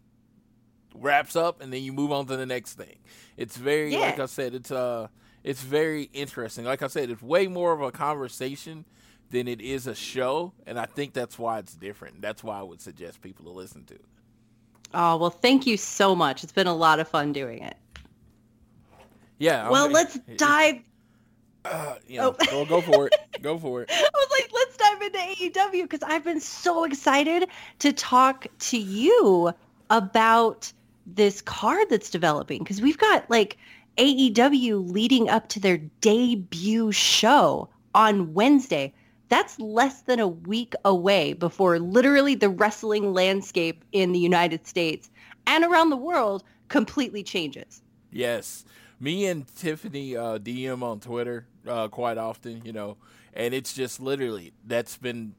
wraps up, and then you move on to the next thing. It's very Yeah. like I said. It's uh, it's very interesting. Like I said, it's way more of a conversation than it is a show, and I think that's why it's different. That's why I would suggest people to listen to it. Oh, well, thank you so much. It's been a lot of fun doing it. Yeah. Well, let's it- dive. Uh, you know, Oh. go, go for it. Go *laughs* for it. I was like, let's dive into AEW because I've been so excited to talk to you about this card that's developing because we've got like AEW leading up to their debut show on Wednesday. That's less than a week away before literally the wrestling landscape in the United States and around the world completely changes. Yes. Me and Tiffany uh, DM on Twitter uh, quite often, you know, and it's just literally that's been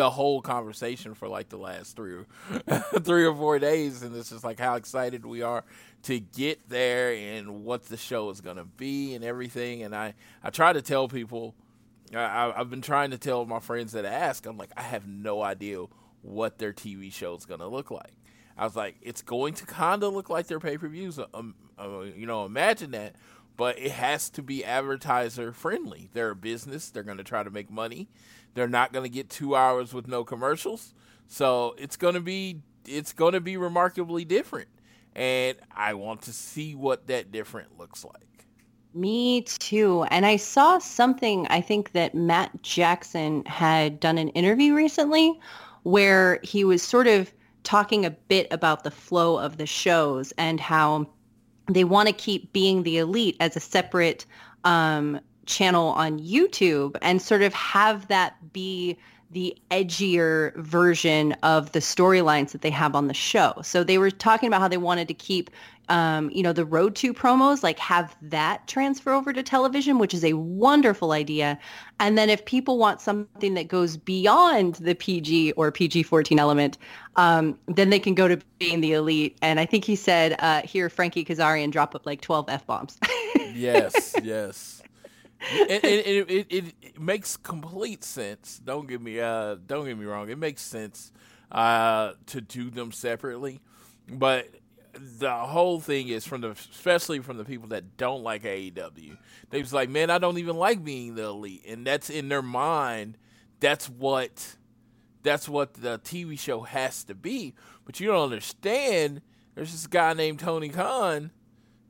the whole conversation for like the last three or *laughs* three or four days, and it's just like how excited we are to get there and what the show is going to be and everything. And I I try to tell people, I, I- I've been trying to tell my friends that ask, I'm like I have no idea what their TV show is going to look like. I was like, it's going to kind of look like their pay per views. Um, uh, you know, imagine that. But it has to be advertiser friendly. They're a business. They're going to try to make money. They're not going to get two hours with no commercials. So it's going to be it's going to be remarkably different. And I want to see what that different looks like. Me too. And I saw something, I think that Matt Jackson had done an interview recently where he was sort of talking a bit about the flow of the shows and how they want to keep being the elite as a separate um, channel on YouTube and sort of have that be the edgier version of the storylines that they have on the show. So they were talking about how they wanted to keep, um, you know, the Road to promos, like have that transfer over to television, which is a wonderful idea. And then if people want something that goes beyond the PG or PG-14 element, um, then they can go to being the elite. And I think he said, uh, here, Frankie Kazarian drop up like 12 F-bombs. *laughs* yes, yes. And it, it, it, it makes complete sense. Don't get me uh don't get me wrong. It makes sense uh to do them separately, but the whole thing is from the especially from the people that don't like AEW. They was like, man, I don't even like being the elite, and that's in their mind. That's what that's what the TV show has to be. But you don't understand. There's this guy named Tony Khan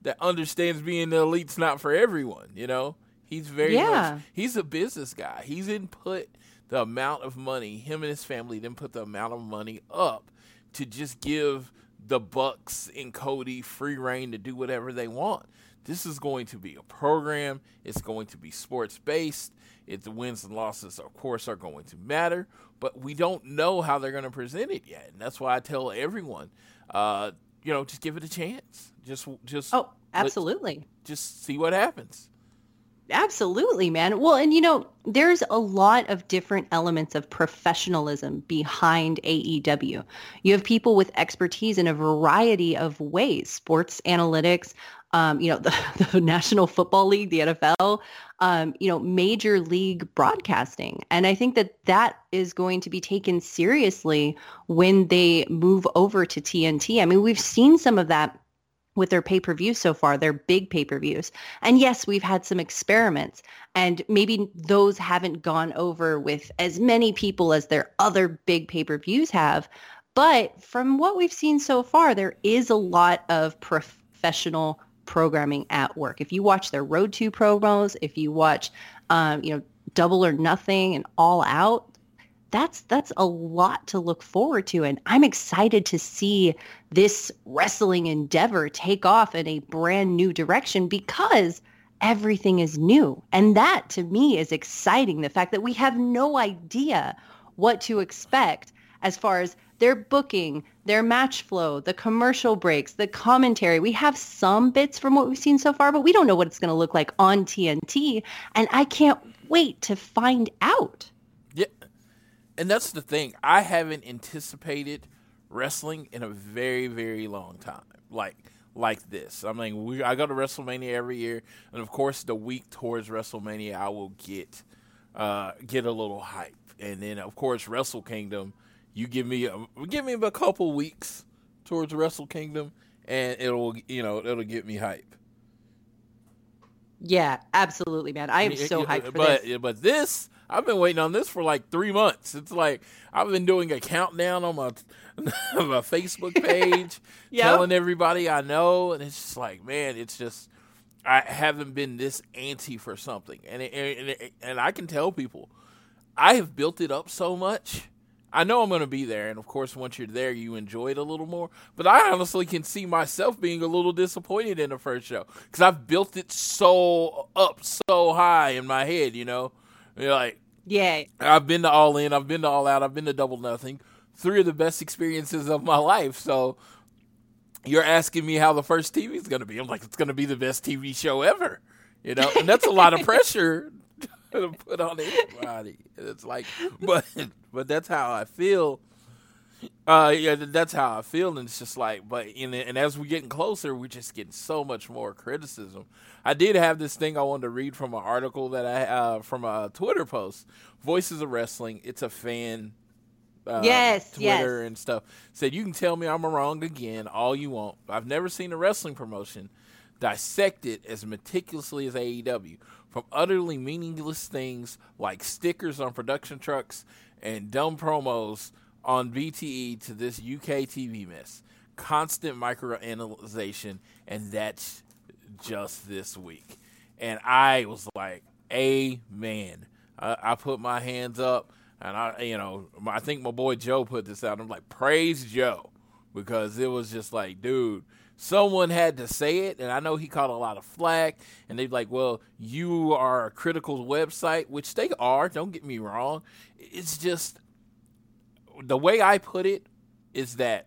that understands being the elite's not for everyone. You know, he's very Yeah. much he's a business guy. He's input the amount of money him and his family then put the amount of money up to just give the Bucks and Cody free reign to do whatever they want. This is going to be a program. It's going to be sports based. It, the wins and losses, of course, are going to matter, but we don't know how they're going to present it yet, and that's why I tell everyone, uh, you know, just give it a chance. Just, just oh, let- absolutely. just see what happens. Absolutely, man. Well, and you know, there's a lot of different elements of professionalism behind AEW. You have people with expertise in a variety of ways, sports analytics, um, you know, *laughs* the, the National Football League, the NFL, um, you know, major league broadcasting. And I think that that is going to be taken seriously when they move over to TNT. I mean, we've seen some of that with their pay-per-views so far, their big pay-per-views. And yes, we've had some experiments and maybe those haven't gone over with as many people as their other big pay-per-views have. But from what we've seen so far, there is a lot of professional programming at work. If you watch their Road to promos, if you watch, um, you know, Double or Nothing and All Out, that's that's a lot to look forward to and i'm excited to see this wrestling endeavor take off in a brand new direction because everything is new. And that to me is exciting the fact that we have no idea what to expect as far as their booking their match flow the commercial breaks the commentary. We have some bits from what we've seen so far but we don't know what it's going to look like on tnt and i can't wait to find out and that's the thing. I haven't anticipated wrestling in a very, very long time. Like like this. I mean, we I go to WrestleMania every year, and of course, the week towards WrestleMania, I will get uh, get a little hype, and then of course, Wrestle Kingdom. You give me a, give me a couple weeks towards Wrestle Kingdom, and it'll you know it'll get me hype. Yeah, absolutely, man. I am so hyped for but, this. But this, I've been waiting on this for like three months. It's like I've been doing a countdown on my *laughs* my Facebook *laughs* page, Yep. telling everybody I know, and it's just like, man, it's just I haven't been this anti for something, and it, and it, and I can tell people I have built it up so much. I know I'm going to be there, and of course, once you're there, you enjoy it a little more. But I honestly can see myself being a little disappointed in the first show because I've built it so up, so high in my head. You know, You're like Yeah. I've been to All In, I've been to All Out, I've been to Double Nothing. Three of the best experiences of my life. So you're asking me how the first TV is going to be. I'm like, it's going to be the best TV show ever. You know, and that's a lot of pressure *laughs* to put on anybody. It's like, but but that's how I feel. Uh, yeah, that's how I feel, and it's just like, but in and as we're getting closer, we're just getting so much more criticism. I did have this thing I wanted to read from an article that I uh from a Twitter post, Voices of Wrestling. It's a fan. Uh, Yes, Twitter yes. and stuff said you can tell me I'm wrong again all you want. I've never seen a wrestling promotion dissected as meticulously as AEW, from utterly meaningless things like stickers on production trucks and dumb promos on BTE to this UK TV mess. Constant microanalyzation, and that's just this week. And I was like, Amen. I, I put my hands up, and I, you know, my- I think my boy Joe put this out. I'm like, praise Joe, because it was just like, dude, someone had to say it, and I know he caught a lot of flack, and they're like, well, you are a critical website, which they are. Don't get me wrong. It's just the way I put it is that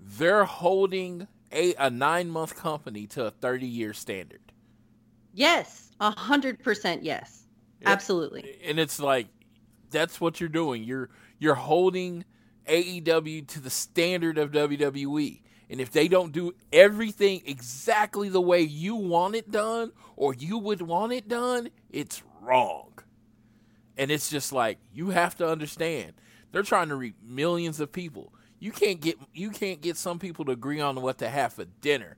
they're holding a, a nine month company to a 30 year standard. Yes. A hundred percent yes. Yeah. Absolutely. and it's like that's what you're doing. You're you're holding AEW to the standard of WWE. And if they don't do everything exactly the way you want it done or you would want it done, it's wrong. And it's just like you have to understand. They're trying to reach millions of people. You can't get you can't get some people to agree on what to have for dinner.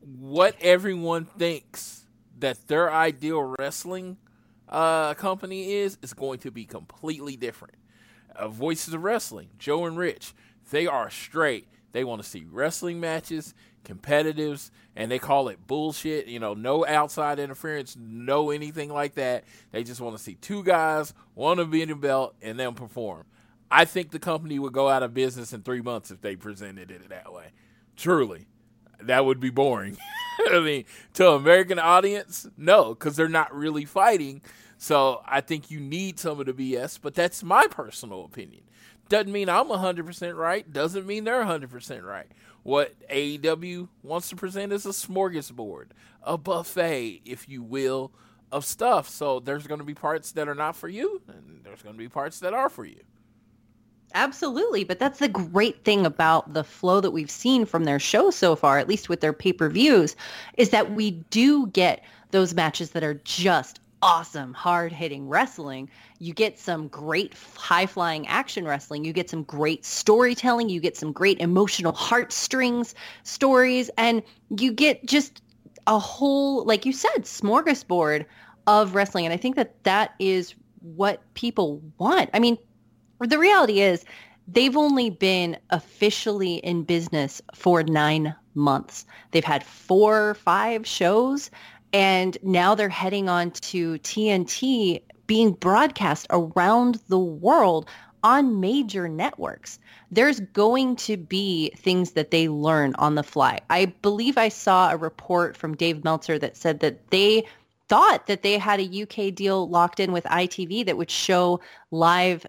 What everyone thinks that their ideal wrestling uh, company is is going to be completely different. Uh, Voices of Wrestling, Joe and Rich, they are straight. They want to see wrestling matches, competitives, and they call it bullshit. You know, no outside interference, no anything like that. They just want to see two guys, one of being a belt, and then perform. I think the company would go out of business in three months if they presented it that way. Truly, that would be boring. *laughs* I mean, to an American audience, no, because they're not really fighting. So I think you need some of the BS, but that's my personal opinion. Doesn't mean I'm 100% right. Doesn't mean they're 100% right. What AEW wants to present is a smorgasbord, a buffet, if you will, of stuff. So there's going to be parts that are not for you, and there's going to be parts that are for you. Absolutely, but that's the great thing about the flow that we've seen from their show so far, at least with their pay-per-views, is that we do get those matches that are just awesome, hard-hitting wrestling. You get some great high-flying action wrestling. You get some great storytelling. You get some great emotional heartstrings stories, and you get just a whole, like you said, smorgasbord of wrestling. And I think that that is what people want. I mean, the reality is they've only been officially in business for nine months. They've had four, or five shows, and now they're heading on to TNT being broadcast around the world on major networks. There's going to be things that they learn on the fly. I believe I saw a report from Dave Meltzer that said that they thought that they had a UK deal locked in with ITV that would show live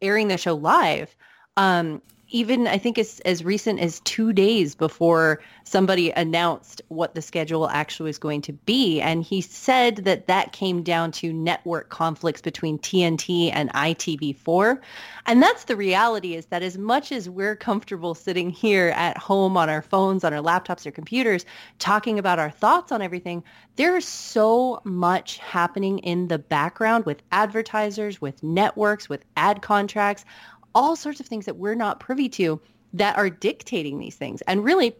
airing the show live. Um, even I think as as recent as two days before somebody announced what the schedule actually was going to be, and he said that that came down to network conflicts between TNT and ITV4, and that's the reality. Is that as much as we're comfortable sitting here at home on our phones, on our laptops or computers, talking about our thoughts on everything, there's so much happening in the background with advertisers, with networks, with ad contracts all sorts of things that we're not privy to that are dictating these things. And really,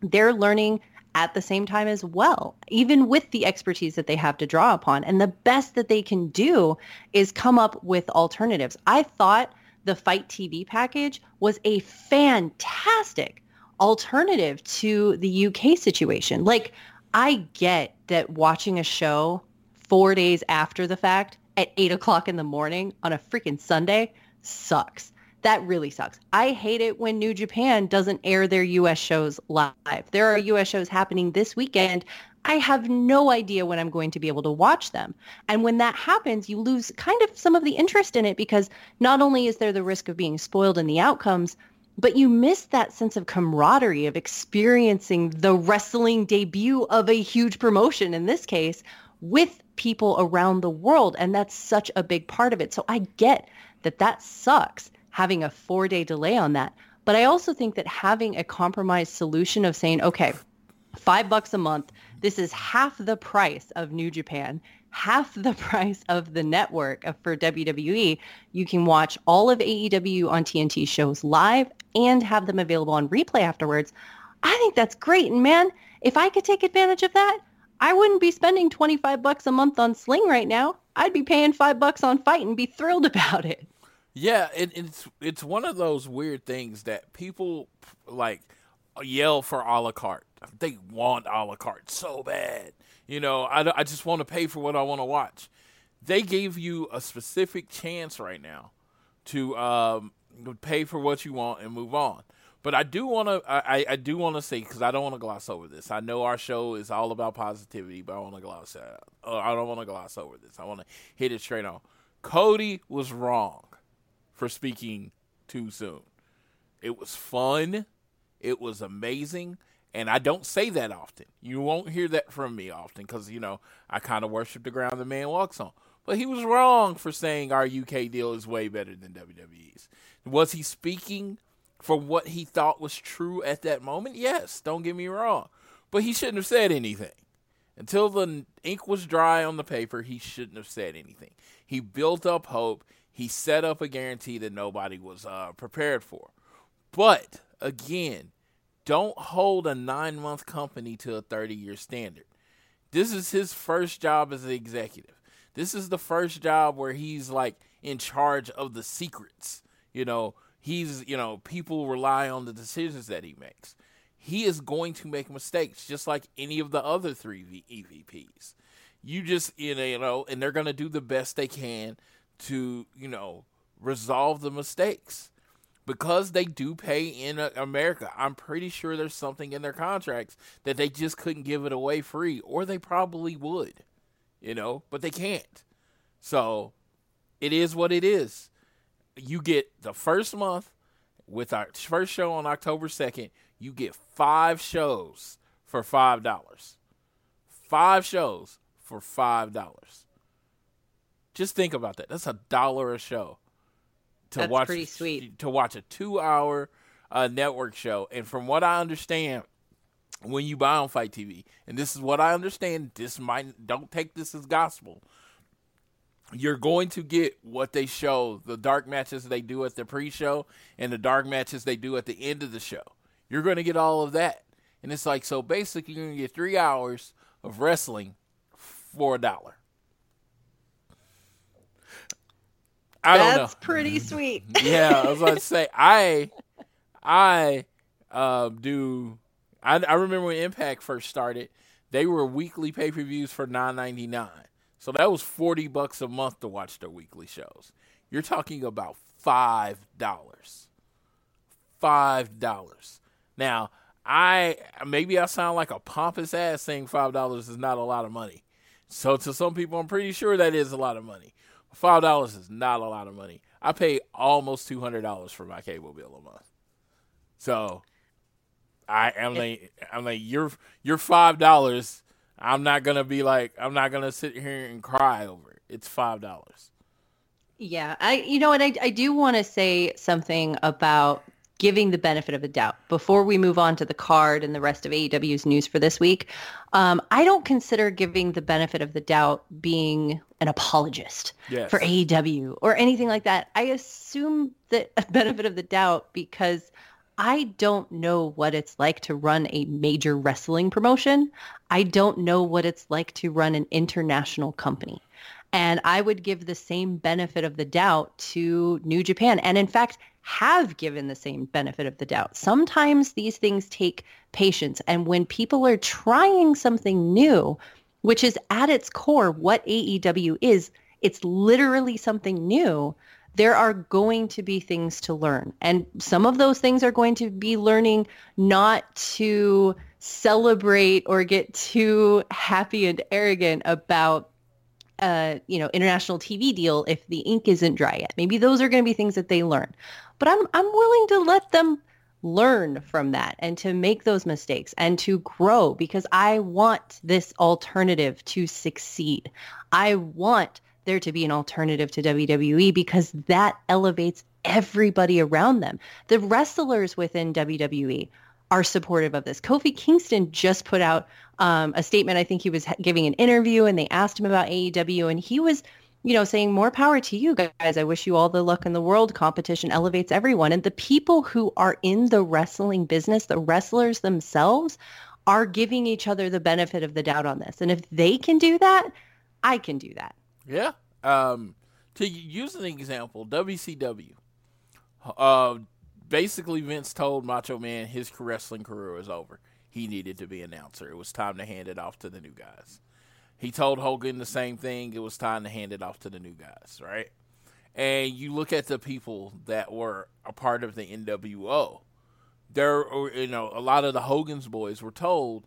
they're learning at the same time as well, even with the expertise that they have to draw upon. And the best that they can do is come up with alternatives. I thought the FITE TV package was a fantastic alternative to the UK situation. Like, I get that watching a show four days after the fact at eight o'clock in the morning on a freaking Sunday sucks. That really sucks. I hate it when New Japan doesn't air their US shows live. There are US shows happening this weekend. I have no idea when I'm going to be able to watch them. And when that happens, you lose kind of some of the interest in it because not only is there the risk of being spoiled in the outcomes, but you miss that sense of camaraderie of experiencing the wrestling debut of a huge promotion in this case with people around the world. And that's such a big part of it. So I get that that sucks having a four day delay on that. But I also think that having a compromise solution of saying, okay, five bucks a month, this is half the price of New Japan, half the *laughs* price of the network for WWE. You can watch all of AEW on TNT shows live and have them available on replay afterwards. I think that's great. And man, if I could take advantage of that, I wouldn't be spending 25 bucks a month on Sling right now. I'd be paying five bucks on FITE and be thrilled *laughs* about it. Yeah, it, it's it's one of those weird things that people like yell for a la carte. They want a la carte so bad. You know, I, I just want to pay for what I want to watch. They gave you a specific chance right now to um, pay for what you want and move on. But I do want to I, I do want to say because I don't want to gloss over this. I know our show is all about positivity, but I want to gloss uh, I don't want to gloss over this. I want to hit it straight on. Cody was wrong for speaking too soon. It was fun. It was amazing. And I don't say that often. You won't hear that from me often because, you know, I kind of worship the ground the man walks on. But he was wrong for saying our UK deal is way better than WWE's. Was he speaking for what he thought was true at that moment? Yes, don't get me wrong. But he shouldn't have said anything. Until the ink was dry on the paper, he shouldn't have said anything. He built up hope he set up a guarantee that nobody was uh, prepared for. But again, don't hold a nine month company to a 30 year standard. This is his first job as an executive. This is the first job where he's like in charge of the secrets. You know, he's, you know, people rely on the decisions that he makes. He is going to make mistakes just like any of the other three EVPs. You just, you know, and they're going to do the best they can to, you know, resolve the mistakes. Because they do pay in America, I'm pretty sure there's something in their contracts that they just couldn't give it away free, or they probably would, you know, but they can't. So it is what it is. You get the first month with our first show on October 2nd, you get five shows for $5. Five shows for $5. Just think about that. That's a dollar a show to That's watch. Pretty sweet to watch a two-hour uh, network show. And from what I understand, when you buy on FITE TV, and this is what I understand, this might don't take this as gospel. You're going to get what they show, the dark matches they do at the pre-show, and the dark matches they do at the end of the show. You're going to get all of that, and it's like so. Basically, you're going to get three hours of wrestling for a dollar. I That's don't know. pretty sweet. *laughs* yeah, I was about to say I I uh, do I, I remember when Impact first started, they were weekly pay per views for nine ninety nine. So that was forty bucks a month to watch their weekly shows. You're talking about five dollars. Five dollars. Now, I maybe I sound like a pompous ass saying five dollars is not a lot of money. So to some people, I'm pretty sure that is a lot of money. Five dollars is not a lot of money. I pay almost two hundred dollars for my cable bill a month. So I am like I'm like you're you're five dollars. I'm not gonna be like I'm not gonna sit here and cry over it. It's five dollars. Yeah, I you know what I I do want to say something about giving the benefit of the doubt before we move on to the card and the rest of AEW's news for this week. Um, I don't consider giving the benefit of the doubt being an apologist Yes. for AEW or anything like that. I assume that *laughs* a benefit of the doubt because I don't know what it's like to run a major wrestling promotion. I don't know what it's like to run an international company. And I would give the same benefit of the doubt to New Japan. And in fact, have given the same benefit of the doubt. Sometimes these things take patience. And when people are trying something new, which is at its core what AEW is, it's literally something new. There are going to be things to learn. And some of those things are going to be learning not to celebrate or get too happy and arrogant about you know, international TV deal if the ink isn't dry yet. Maybe those are going to be things that they learn. But I'm I'm willing to let them learn from that and to make those mistakes and to grow because I want this alternative to succeed. I want there to be an alternative to WWE because that elevates everybody around them. The wrestlers within WWE are supportive of this. Kofi Kingston just put out um, a statement. I think he was giving an interview and they asked him about AEW and he was, you know, saying more power to you guys. I wish you all the luck in the world. Competition elevates everyone. And the people who are in the wrestling business, the wrestlers themselves, are giving each other the benefit of the doubt on this. And if they can do that, I can do that. Yeah. Um, to use an example, WCW. Uh, basically, Vince told Macho Man his wrestling career was over he needed to be announcer. It was time to hand it off to the new guys. He told Hogan the same thing. It was time to hand it off to the new guys, right? And you look at the people that were a part of the NWO. There, you know, a lot of the Hogan's boys were told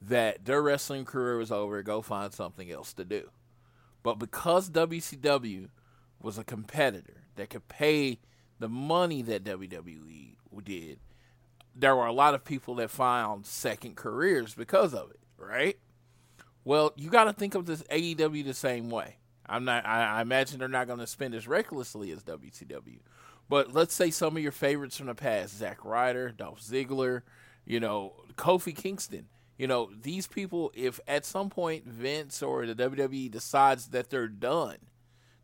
that their wrestling career was over. Go find something else to do. But because WCW was a competitor that could pay the money that WWE did, there were a lot of people that found second careers because of it, right? Well, you got to think of this AEW the same way. I'm not. I, I imagine they're not going to spend as recklessly as WCW, but let's say some of your favorites from the past: Zack Ryder, Dolph Ziggler, you know, Kofi Kingston. You know, these people. If at some point Vince or the WWE decides that they're done,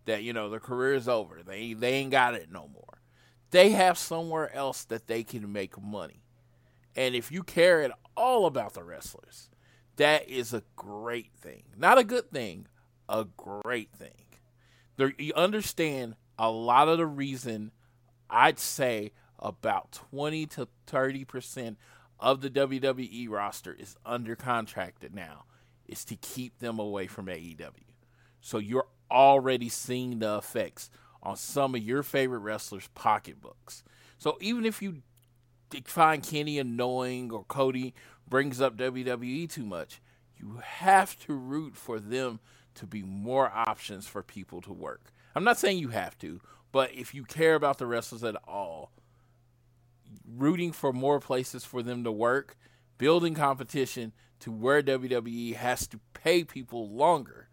that you know their career is over, they they ain't got it no more. They have somewhere else that they can make money. And if you care at all about the wrestlers, that is a great thing. Not a good thing, a great thing. There, you understand a lot of the reason I'd say about 20 to 30% of the WWE roster is under contracted now is to keep them away from AEW. So you're already seeing the effects on some of your favorite wrestlers' pocketbooks. So even if you find Kenny annoying or Cody brings up WWE too much, you have to root for them to be more options for people to work. I'm not saying you have to, but if you care about the wrestlers at all, rooting for more places for them to work, building competition to where WWE has to pay people longer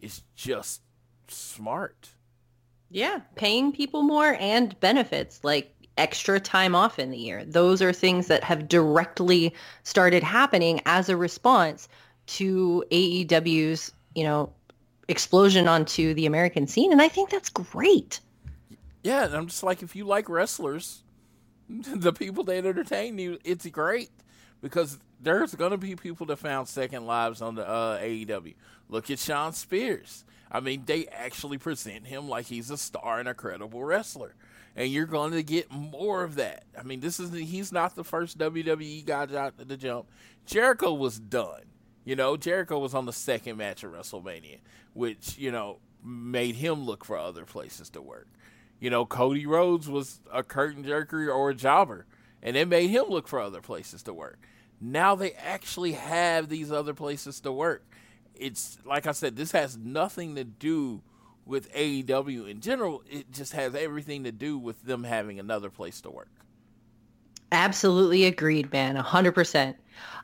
is just smart. Yeah, paying people more and benefits like extra time off in the year. Those are things that have directly started happening as a response to AEW's, you know, explosion onto the American scene. And I think that's great. Yeah, and I'm just like, if you like wrestlers, *laughs* the people that entertain you, it's great because there's going to be people that found second lives on the uh, AEW. Look at Shawn Spears. I mean, they actually present him like he's a star and a credible wrestler and you're going to get more of that. I mean, this is he's not the first WWE guy to jump. Jericho was done. You know, Jericho was on the second match of WrestleMania, which you know made him look for other places to work. You know, Cody Rhodes was a curtain jerker or a jobber, and it made him look for other places to work. Now they actually have these other places to work. It's like I said, this has nothing to do with AEW in general, it just has everything to do with them having another place to work. Absolutely agreed, man. 100%.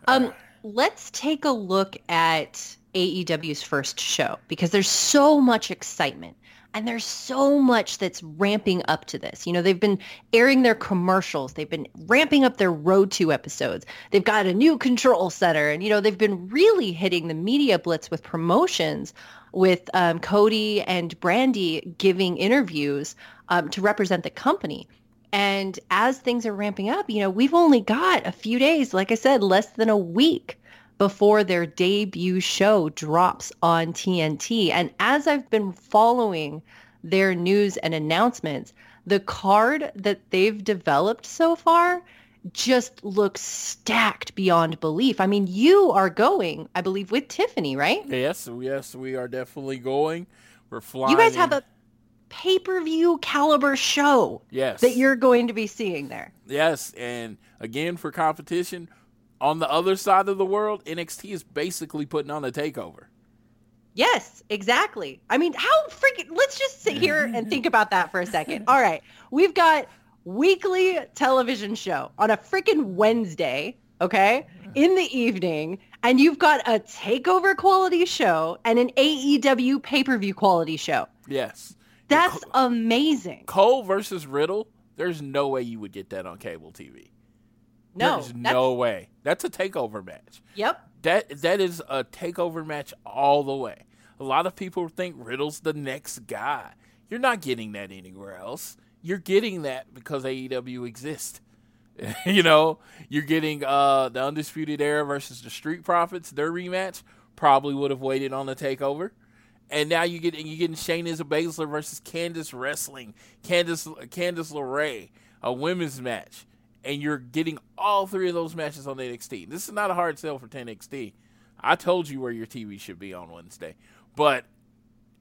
Um, let's take a look at AEW's first show because there's so much excitement and there's so much that's ramping up to this. You know, they've been airing their commercials. They've been ramping up their Road to episodes. They've got a new control center and, you know, they've been really hitting the media blitz with promotions with um, Cody and Brandi giving interviews um, to represent the company. And as things are ramping up, you know, we've only got a few days, like I said, less than a week before their debut show drops on TNT. And as I've been following their news and announcements, the card that they've developed so far just looks stacked beyond belief. I mean, you are going, I believe, with Tiffany, right? Yes, yes, we are definitely going. We're flying. You guys have a pay-per-view caliber show yes that you're going to be seeing there. Yes, and again for competition, on the other side of the world, NXT is basically putting on a takeover. Yes, exactly. I mean, how freaking let's just sit here and think *laughs* about that for a second. All right. We've got weekly television show on a freaking Wednesday, okay? In the evening, and you've got a takeover quality show and an AEW pay-per-view quality show. Yes. That's amazing. Cole versus Riddle, there's no way you would get that on cable TV. No. There's no way. That's a takeover match. Yep. That that is a takeover match all the way. A lot of people think Riddle's the next guy. You're not getting that anywhere else. You're getting that because AEW exists. *laughs* you know, you're getting uh the Undisputed Era versus the Street Profits, their rematch. Probably would have waited on the takeover. And now you get you getting Shayna Baszler versus Candice Wrestling, Candice Candice LeRae, a women's match, and you're getting all three of those matches on NXT. This is not a hard sell for 10 NXT. I told you where your TV should be on Wednesday, but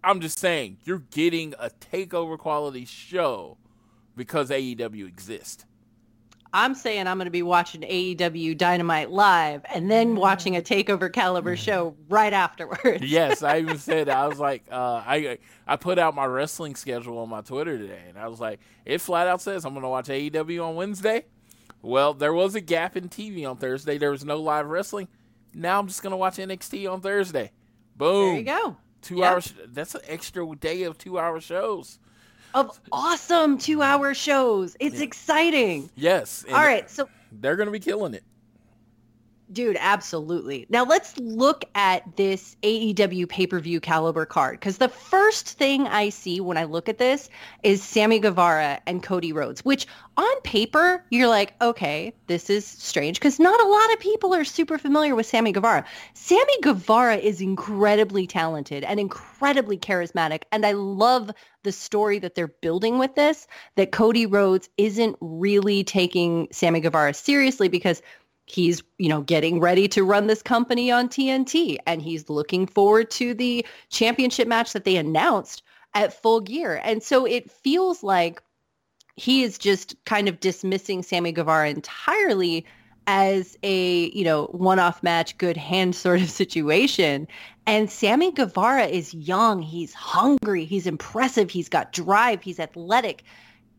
I'm just saying you're getting a takeover quality show because AEW exists. I'm saying I'm going to be watching AEW Dynamite live and then watching a takeover caliber show right afterwards. yes, I even said I was *laughs* like, uh, I I put out my wrestling schedule on my Twitter today, and I was like, it flat out says I'm going to watch AEW on Wednesday. Well, there was a gap in TV on Thursday. There was no live wrestling. Now I'm just going to watch NXT on Thursday. Boom. There you go. Two Yep. hours. That's an extra day of two hour shows. Of awesome two-hour shows. It's exciting. Yes. All right, so They're going to be killing it. Dude, absolutely. Now let's look at this AEW pay-per-view caliber card because the first thing I see when I look at this is Sammy Guevara and Cody Rhodes, which on paper you're like, okay, this is strange because not a lot of people are super familiar with Sammy Guevara. Sammy Guevara is incredibly talented and incredibly charismatic, and I love the story that they're building with this. That Cody Rhodes isn't really taking Sammy Guevara seriously because he's you know getting ready to run this company on TNT and he's looking forward to the championship match that they announced at full gear. And so it feels like he is just kind of dismissing Sammy Guevara entirely as a you know one-off match good hand *laughs* sort of situation. And Sammy Guevara is young. He's hungry. He's impressive. He's got drive. He's athletic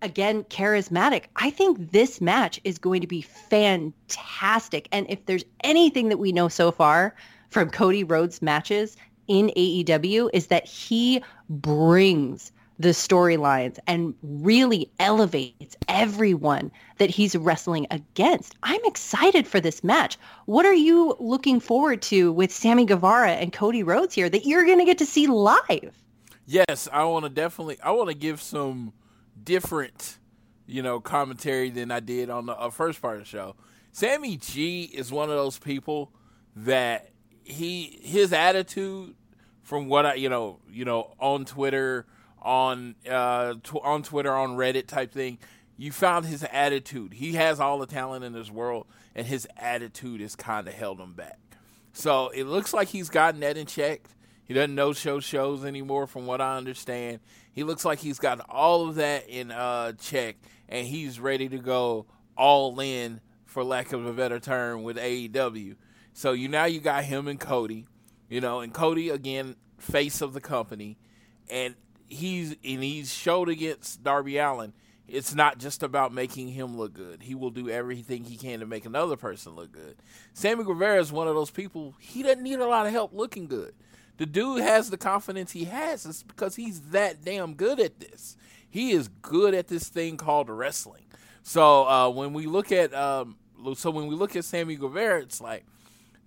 again charismatic. I think this match is going to be fantastic. And if there's anything that we know so far from Cody Rhodes matches in AEW is that he brings the storylines and really elevates everyone that he's wrestling against. I'm excited for this match. What are you looking forward to with Sammy Guevara and Cody Rhodes here that you're going to get to see live? Yes, I want to definitely. I want to give some different, you know, commentary than I did on the uh, first part of the show. Sammy G is one of those people that he his attitude from what I you know you know on Twitter on uh tw- on Twitter on Reddit type thing. You found his attitude. He has all the talent in this world, and his attitude has kind of held him back. So it looks like he's gotten that in check. He doesn't no show shows anymore, from what I understand. He looks like he's got all of that in uh, check, and he's ready to go all in, for lack of a better term, with AEW. So you now you got him and Cody, you know, and Cody again, face of the company, and he's and he's showed against Darby Allin. It's not just about making him look good. He will do everything he can to make another person look good. Sammy Guevara is one of those people. He doesn't need a lot of help looking good. The dude has the confidence he has is because he's that damn good at this. He is good at this thing called wrestling. So uh, when we look at um, so when we look at Sammy Guevara, it's like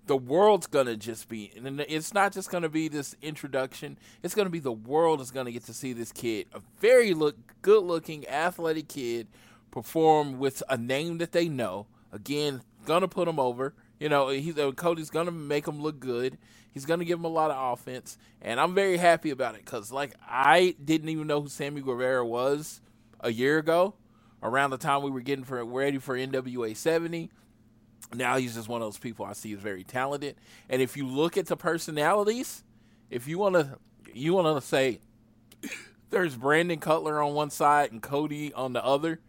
the world's gonna just be and it's not just gonna be this introduction it's gonna be the world is gonna get to see this kid a very look good looking athletic kid perform with a name that they know. Again, gonna put him over. You know, he's uh, Cody's gonna make him look good. He's gonna give him a lot of offense, and I'm very happy about it because, like, I didn't even know who Sammy Guevara was a year ago, around the time we were getting for ready for NWA 70. Now he's just one of those people I see as very talented. And if you look at the personalities, if you want to, you want to say there's Brandon Cutler on one side and Cody on the other.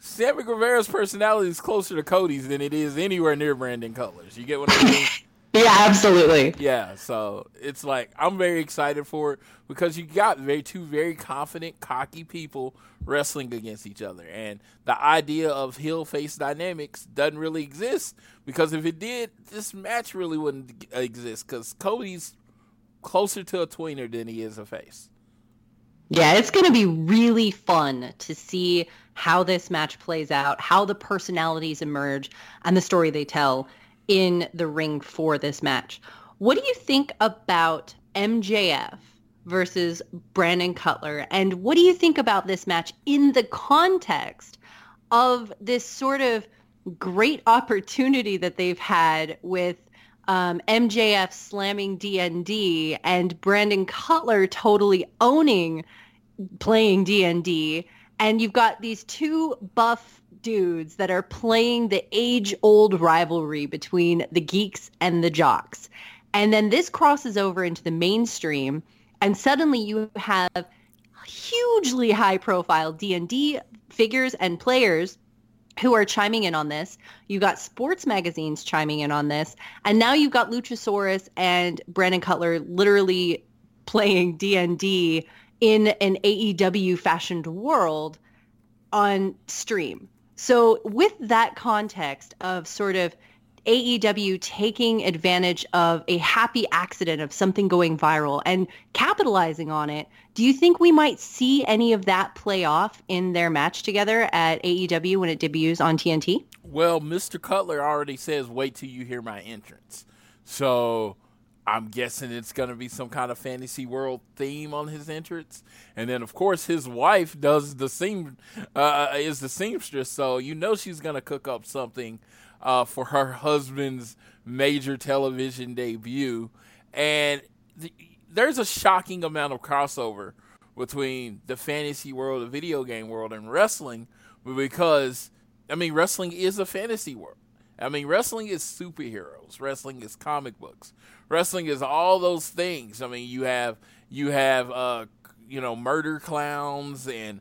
Sammy Guevara's personality is closer to Cody's than it is anywhere near Brandon Cutler's. You get what I mean? *laughs* Yeah, absolutely. Yeah, so it's like I'm very excited for it because you got very two very confident, cocky people wrestling against each other, and the idea of heel face dynamics doesn't really exist because if it did, this match really wouldn't exist because Cody's closer to a tweener than he is a face. Yeah, it's going to be really fun to see how this match plays out, how the personalities emerge, and the story they tell in the ring for this match. What do you think about MJF versus Brandon Cutler? And what do you think about this match in the context of this sort of great opportunity that they've had with um, MJF slamming D&D and Brandon Cutler totally owning playing D&D and you've got these two buff dudes that are playing the age-old rivalry between the geeks and the jocks. And then this crosses over into the mainstream and suddenly you have hugely high-profile D&D figures and players who are chiming in on this. You've got sports magazines chiming in on this. And now you've got Luchasaurus and Brandon Cutler literally playing D&D in an AEW fashioned world on stream. So with that context of sort of AEW taking advantage of a happy accident of something going viral and capitalizing on it, do you think we might see any of that play off in their match together at AEW when it debuts on TNT? Well, Mr. Cutler already says, "Wait till you hear my entrance." So I'm guessing it's going to be some kind of fantasy world theme on his entrance, and then of course his wife does the seam uh, is the seamstress, so you know she's going to cook up something uh, for her husband's major television debut, and th- there's a shocking amount of crossover between the fantasy world, the video game world, and wrestling, because I mean wrestling is a fantasy world. I mean, wrestling is superheroes. Wrestling is comic books. Wrestling is all those things. I mean, you have you have uh, you know murder clowns and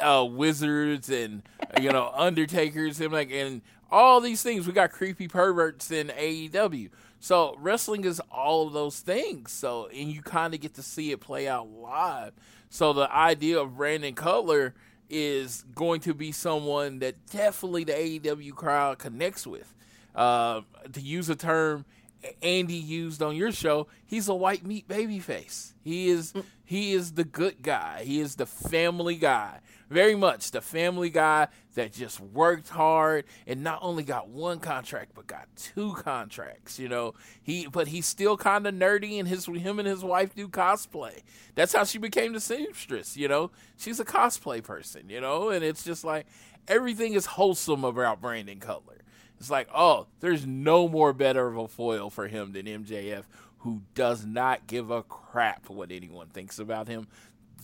uh, wizards and you know *laughs* undertakers and like and all these things. We got creepy perverts in AEW. So wrestling is all of those things. So and you kind of get to see it play out live. So the idea of Brandon Cutler is going to be someone that definitely the AEW crowd connects with. Uh, to use a term Andy used on your show, he's a white meat baby face. He is he is the good guy. He is the family guy. Very much the family guy that just worked hard and not only got one contract but got two contracts, you know. He but he's still kind of nerdy and his him and his wife do cosplay. That's how she became the seamstress, you know. She's a cosplay person, you know, and it's just like everything is wholesome about Brandon Cutler. It's like, oh, there's no more better of a foil for him than MJF, who does not give a crap what anyone thinks about him.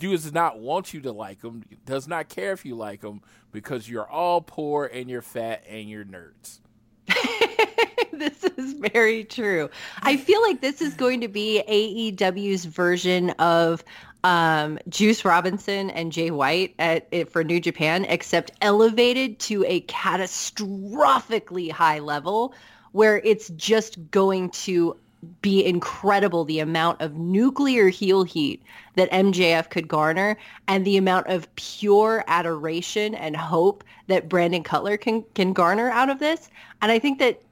Does not want you to like him, does not care if you like him, because you're all poor and you're fat and you're nerds. *laughs* this is very true. I feel like this is going to be AEW's version of um, Juice Robinson and Jay White at, at, for New Japan, except elevated to a catastrophically high level where it's just going to be incredible the amount of nuclear heel heat that MJF could garner and the amount of pure adoration and hope that Brandon Cutler can can garner out of this. And I think that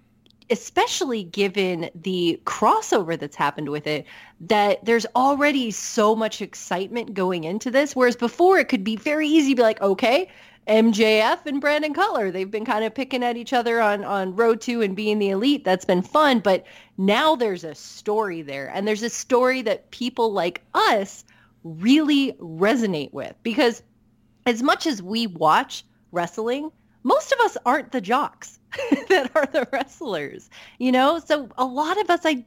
especially given the crossover that's happened with it, that there's already so much excitement going into this. Whereas before it could be very easy to be like, okay, MJF and Brandon Cutler, they've been kind of picking at each other on, on Road to and being the elite. That's been fun. But now there's a story there. And there's a story that people like us really resonate with. Because as much as we watch wrestling, most of us aren't the jocks *laughs* that are the wrestlers, you know? So a lot of us I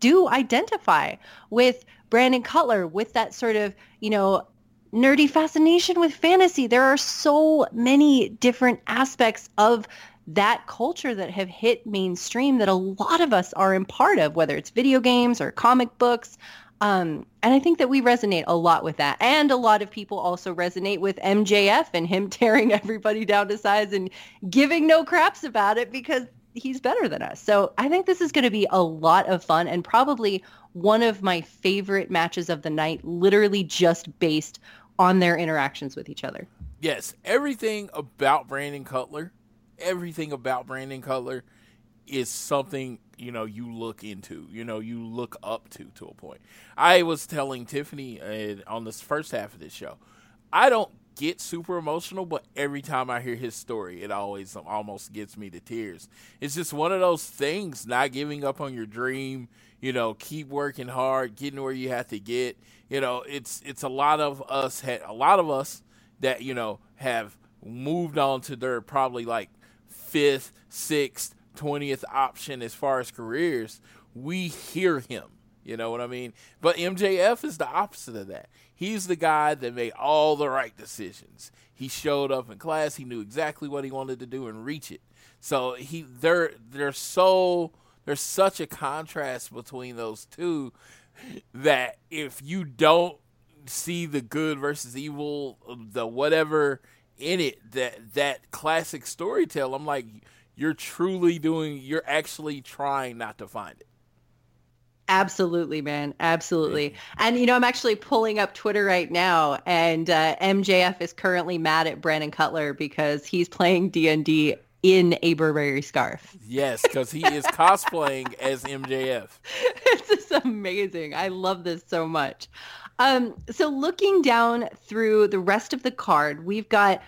do, identify with Brandon Cutler with that sort of, you know, nerdy fascination with fantasy. There are so many different aspects of that culture that have hit mainstream that a lot of us are in part of, whether it's video games or comic books. Um, and I think that we resonate a lot with that. And a lot of people also resonate with MJF and him *laughs* tearing everybody down to size and giving no craps about it because he's better than us. So I think this is going to be a lot of fun and probably one of my favorite matches of the night, literally just based on their interactions with each other. Yes, everything about Brandon Cutler, everything about Brandon Cutler is something you know you look into you know you look up to to a point. I was telling tiffany uh, on this first half of this show i don't get super emotional but every time i hear his story it always almost gets me to tears. It's just one of those things not giving up on your dream you know keep working hard getting where you have to get. You know it's it's a lot of us had a lot of us that you know have moved on to their probably like fifth sixth 20th option as far as careers, we hear him. You know what I mean? But MJF is the opposite of that. He's the guy that made all the right decisions. He showed up in class. He knew exactly what he wanted to do and reach it. So he they're they're so there's such a contrast between those two that if you don't see the good versus evil, the whatever in it, that that classic storytell, I'm like you're truly doing you're actually trying not to find it Absolutely, man. Absolutely. And, you know, I'm actually pulling up Twitter right now, and uh, MJF is currently mad at Brandon Cutler because he's playing D&D in a Burberry scarf. yes because he is cosplaying *laughs* as mjf it's just amazing. I love this so much. Um, so looking down through the rest of the card, we've got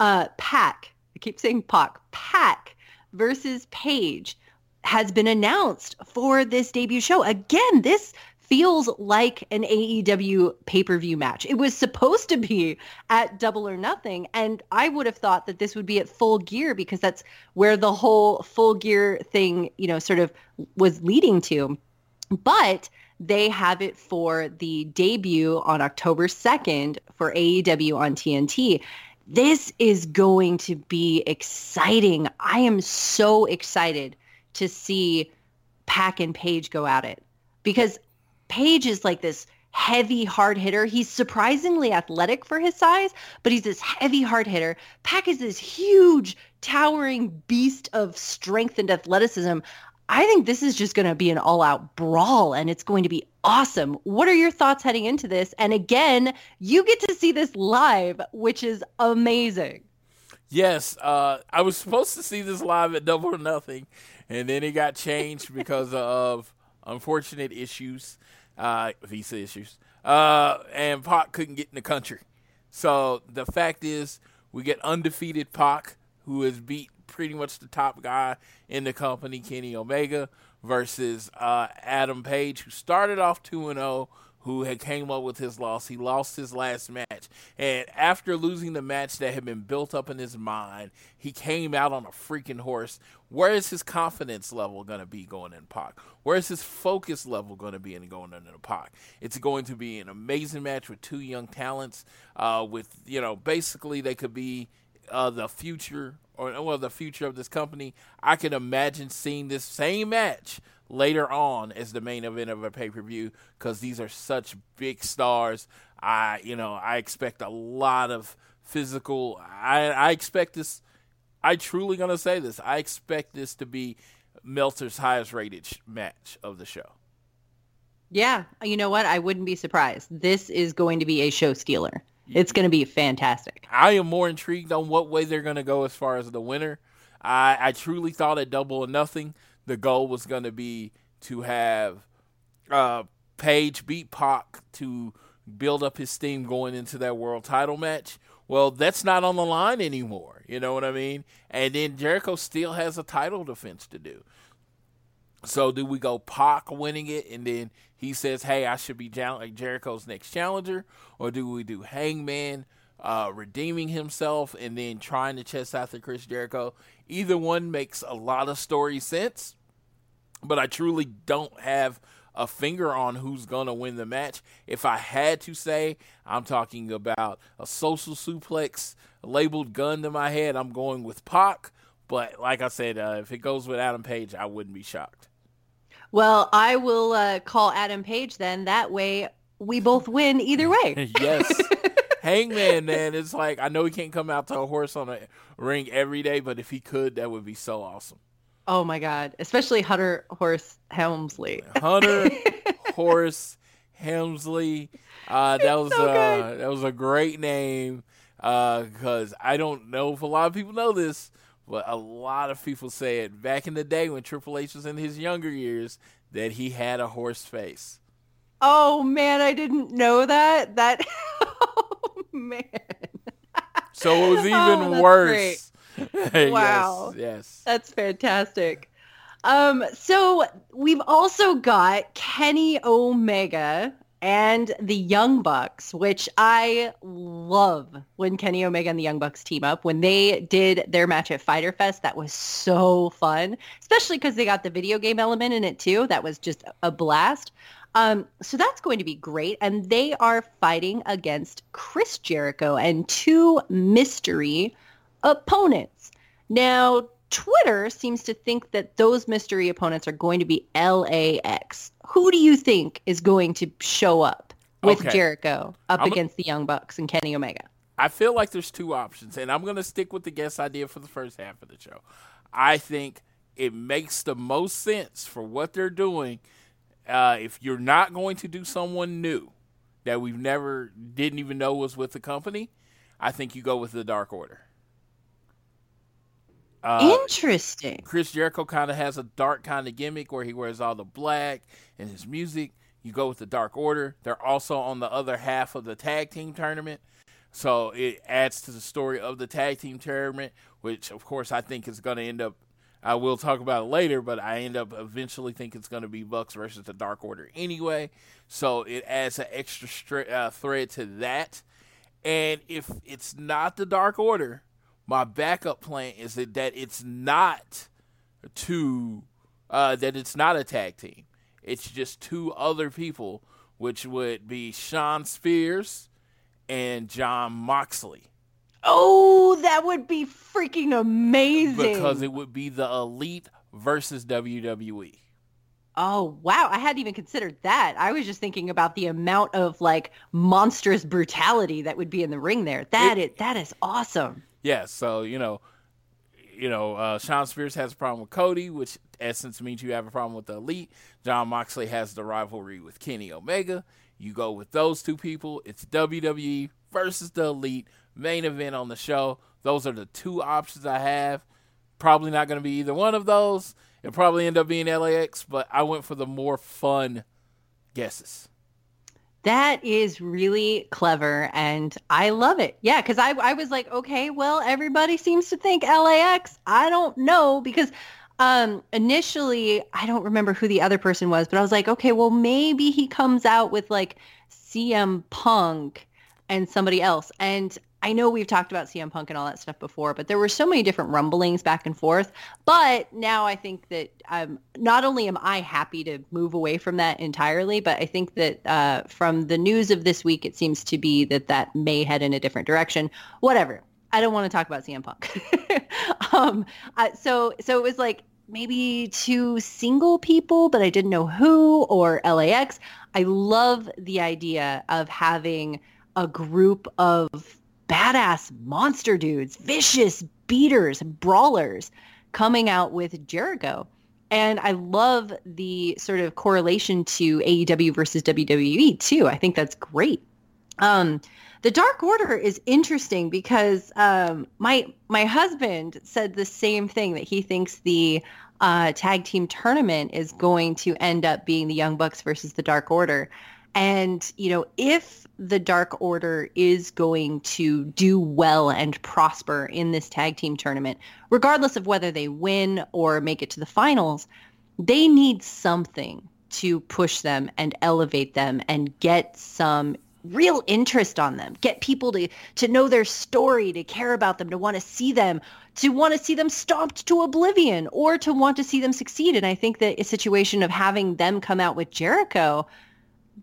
uh, Pac. I keep saying Pac. Pac versus Page has been announced for this debut show. Again, this feels like an AEW pay-per-view match. It was supposed to be at Double or Nothing, and I would have thought that this would be at Full Gear because that's where the whole Full Gear thing, you know, sort of was leading to. But they have it for the debut on October 2nd for AEW on TNT this is going to be exciting. I am so excited to see Pac and Page go at it because Page is like this heavy hard hitter. He's surprisingly athletic for his size, but he's this heavy hard hitter. Pac is this huge, towering beast of strength and athleticism. I think this is just going to be an all-out brawl and it's going to be awesome. What are your thoughts heading into this? And again, you get to see this live, which is amazing. Yes, uh, I was supposed to see this live at Double or Nothing, and then it got changed because of unfortunate issues, uh, visa issues, uh, and Pac couldn't get in the country. So the fact is, we get undefeated Pac, who has beat pretty much the top guy in the company, Kenny Omega, versus uh, Adam Page, who started off 2 0, who had came up with his loss. He lost his last match. And after losing the match that had been built up in his mind, he came out on a freaking horse. Where is his confidence level going to be going in Pac? Where is his focus level going to be in going into the Pac? It's going to be an amazing match with two young talents. Uh, with, you know, basically they could be uh, the future or well the future of this company, I can imagine seeing this same match later on as the main event of a pay per view because these are such big stars. I you know I expect a lot of physical. I I expect this. I truly gonna say this. I expect this to be Meltzer's highest rated match of the show. Yeah, you know what? I wouldn't be surprised. This is going to be a show stealer. It's going to be fantastic. I am more intrigued on what way they're going to go as far as the winner. I, I truly thought at double or nothing, the goal was going to be to have uh, Page beat Pac to build up his steam going into that world title match. Well, that's not on the line anymore. You know what I mean? And then Jericho still has a title defense to do. So do we go Pac winning it and then he says, "Hey, I should be Jericho's next challenger," or do we do Hangman uh, redeeming himself and then trying to chase after Chris Jericho. Either one makes a lot of story sense, but I truly don't have a finger on who's to win the match. If I had to say, I'm talking about a social suplex labeled gun to my head. I'm going with Pac. But like I said, uh, if it goes with Adam Page, I wouldn't be shocked. Well, I will uh, call Adam Page then. That way we both win either *laughs* way. yes. *laughs* Hangman, man, it's like I know he can't come out to a horse on a ring every day, but if he could, that would be so awesome. Oh my God. Especially Hunter Horse Helmsley. Hunter Horse Helmsley. Uh, that was so uh, that was a great name because I don't know if a lot of people know this, but a lot of people say it back in the day when Triple H was in his younger years that he had a horse face. Oh man, I didn't know that. That *laughs* oh man. So it was *laughs* even Oh, worse. *laughs* yes, Wow. yes. That's fantastic. Um, so we've also got Kenny Omega and the Young Bucks, which I love when Kenny Omega and the Young Bucks team up. When they did their match at Fyter Fest, that was so fun, especially because they got the video game element in it too. That was just a blast. Um, so that's going to be great. And they are fighting against Chris Jericho and two mystery opponents. Now, Twitter seems to think that those mystery opponents are going to be LAX. Who do you think is going to show up with Okay. Jericho up I'm- against the Young Bucks and Kenny Omega? I feel like there's two options, and I'm going to stick with the guest idea for the first half of the show. I think it makes the most sense for what they're doing. Uh, if you're not going to do someone new that we've never didn't even know was with the company, I think you go with the Dark Order. Uh, Interesting. Chris Jericho kind of has a dark kind of gimmick where he wears all the black and his music. You go with the Dark Order. They're also on the other half of the tag team tournament. So it adds to the story of the tag team tournament, which of course I think is going to end up. I will talk about it later, but I end up eventually think it's going to be Bucks versus the Dark Order anyway. So it adds an extra uh, thread to that. And if it's not the Dark Order, my backup plan is that, that it's not two, uh, that it's not a tag team. It's just two other people, which would be Shawn Spears and Jon Moxley. Oh, that would be freaking amazing. Because it would be the Elite versus. WWE. Oh wow, I hadn't even considered that. I was just thinking about the amount of like monstrous brutality that would be in the ring there. That is that is awesome. Yeah, so you know, you know, uh, Shawn Spears has a problem with Cody, which essence means you have a problem with the Elite. Jon Moxley has the rivalry with Kenny Omega. You go with those two people. It's WWE versus the Elite main event on the show. Those are the two options I have. Probably not going to be either one of those. It'll probably end up being LAX, but I went for the more fun guesses. That is really clever and I love it. Yeah, because I, I was like, okay, well, everybody seems to think LAX. I don't know because um, initially I don't remember who the other person was, but I was like, okay, well, maybe he comes out with like CM Punk and somebody else. And I know we've talked about CM Punk and all that stuff before, but there were so many different rumblings back and forth. But now I think that um, not only am I happy to move away from that entirely, but I think that uh, from the news of this week, it seems to be that that may head in a different direction. Whatever. I don't want to talk about CM Punk. *laughs* um, uh, so so it was like maybe two single people, but I didn't know who or LAX. I love the idea of having a group of badass monster dudes, vicious beaters, brawlers coming out with Jericho. And I love the sort of correlation to AEW versus WWE too. I think that's great. Um, the Dark Order is interesting because um, my my husband said the same thing that he thinks the uh, tag team tournament is going to end up being the Young Bucks versus the Dark Order. And, you know, if the Dark Order is going to do well and prosper in this tag team tournament, regardless of whether they win or make it to the finals, they need something to push them and elevate them and get some real interest on them, get people to to know their story, to care about them, to want to see them, to want to see them stomped to oblivion, or to want to see them succeed. And I think that a situation of having them come out with Jericho,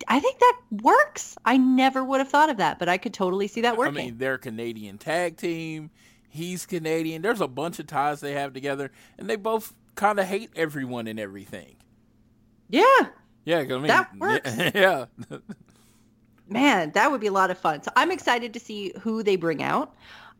I think that works. I never would have thought of that, but I could totally see that working. I mean, they're Canadian tag team. He's Canadian. There's a bunch of ties they have together, and they both kind of hate everyone and everything. yeah, Yeah, I mean, That works. *laughs* Yeah, Man, that would be a lot of fun. So I'm excited to see who they bring out.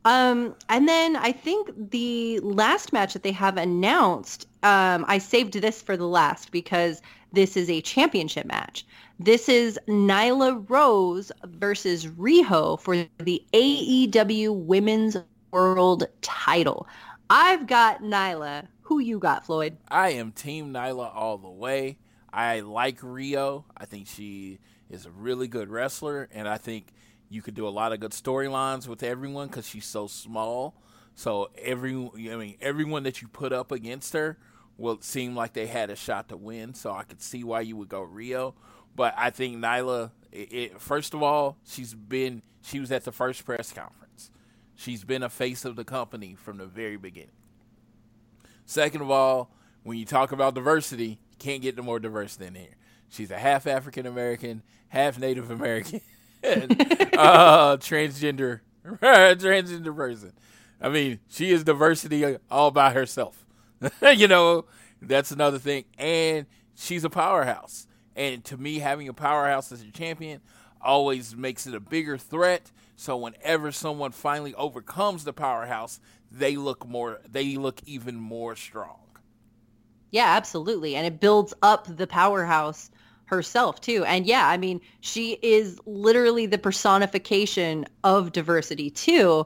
Um, and then I think the last match that they have announced, um, I saved this for the last because this is a championship match. This is Nyla Rose versus Riho for the AEW Women's World Title. I've got Nyla. Who you got, Floyd? I am Team Nyla all the way. I like Riho. I think she is a really good wrestler, and I think you could do a lot of good storylines with everyone because she's so small. So every, I mean, everyone that you put up against her will seem like they had a shot to win. So I could see why you would go Riho. But I think Nyla, it, it, first of all, she's been, she was at the first press conference. She's been a face of the company from the very beginning. Second of all, when you talk about diversity, you can't get no more diverse than here. She's a half African American, half Native American, *laughs* *laughs* uh, transgender, *laughs* transgender person. I mean, she is diversity all by herself. *laughs* you know, that's another thing. And she's a powerhouse. And to me, having a powerhouse as your champion always makes it a bigger threat. So whenever someone finally overcomes the powerhouse, they look more they look even more strong. Yeah, absolutely. And it builds up the powerhouse herself too. And yeah, I mean, she is literally the personification of diversity too.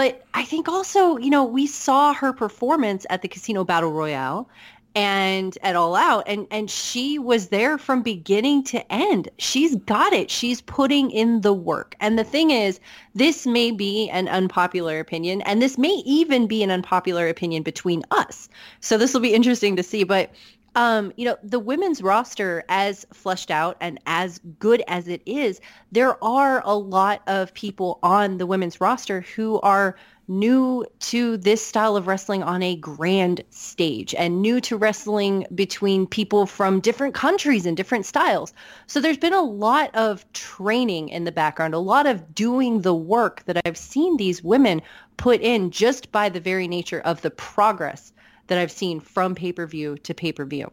But I think also, you know, we saw her performance at the Casino Battle Royale and at All Out and and she was there from beginning to end. She's got it. She's putting in the work. And the thing is, this may be an unpopular opinion and this may even be an unpopular opinion between us. So this will be interesting to see, but um, you know, the women's roster as fleshed out and as good as it is, there are a lot of people on the women's roster who are new to this style of wrestling on a grand stage and new to wrestling between people from different countries and different styles. So there's been a lot of training in the background, a lot of doing the work that I've seen these women put in just by the very nature of the progress that I've seen from pay-per-view to pay-per-view.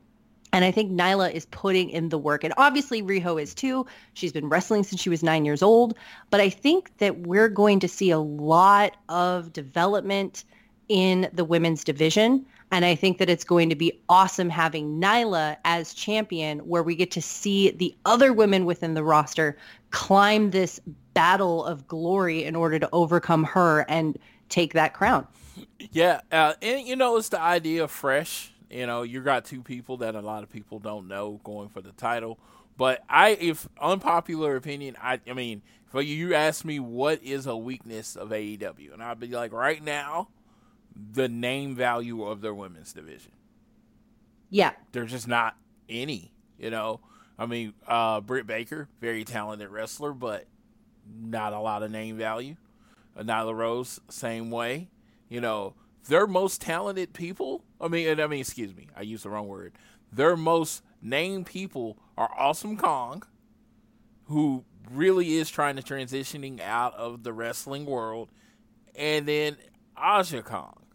And I think Nyla is putting in the work. And obviously Riho is too. She's been wrestling since she was nine years old. But I think that we're going to see a lot of development in the women's division. And I think that it's going to be awesome having Nyla as champion where we get to see the other women within the roster climb this battle of glory in order to overcome her and take that crown. Yeah, uh, and you know it's the idea of fresh. You know, you got two people that a lot of people don't know going for the title. But I, if unpopular opinion, I, I mean, if you you ask me what is a weakness of AEW, and I'd be like, right now, the name value of their women's division. Yeah. There's just not any. You know, I mean, uh, Britt Baker, very talented wrestler, but not a lot of name value. Nyla Rose, same way. You know, their most talented people. I mean, I mean, excuse me, I used the wrong word. Their most named people are Awesome Kong, who really is trying to transitioning out of the wrestling world, and then Aja Kong,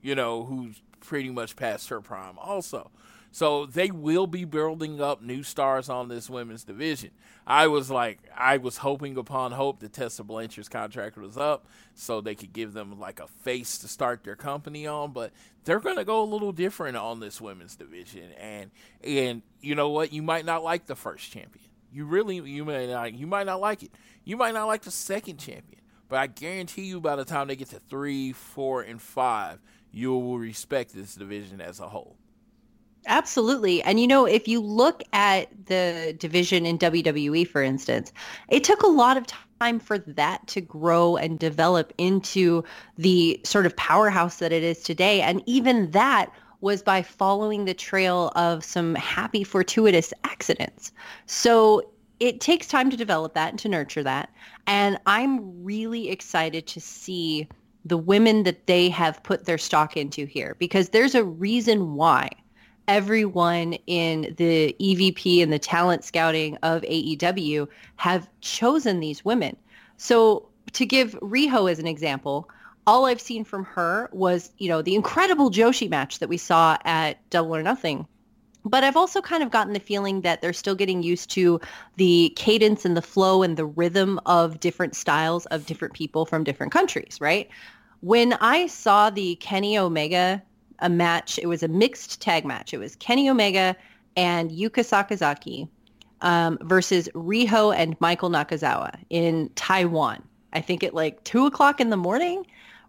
you know, who's pretty much past her prime also. So they will be building up new stars on this women's division. I was like, I was hoping upon hope that Tessa Blanchard's contract was up so they could give them like a face to start their company on, but they're going to go a little different on this women's division. And and you know what? You might not like the first champion. You really you may not you might not like it. You might not like the second champion. But I guarantee you by the time they get to 3, 4 and 5, you will respect this division as a whole. Absolutely. And you know, if you look at the division in WWE, for instance, it took a lot of time for that to grow and develop into the sort of powerhouse that it is today. And even that was by following the trail of some happy fortuitous accidents. So it takes time to develop that and to nurture that. And I'm really excited to see the women that they have put their stock into here because there's a reason why everyone in the EVP and the talent scouting of AEW have chosen these women. So to give Riho as an example, all I've seen from her was, you know, the incredible Joshi match that we saw at Double or Nothing. But I've also kind of gotten the feeling that they're still getting used to the cadence and the flow and the rhythm of different styles of different people from different countries, right? When I saw the Kenny Omega a match, it was a mixed tag match. It was Kenny Omega and Yuka Sakazaki um, versus Riho and Michael Nakazawa in Taiwan. I think at like two o'clock in the morning.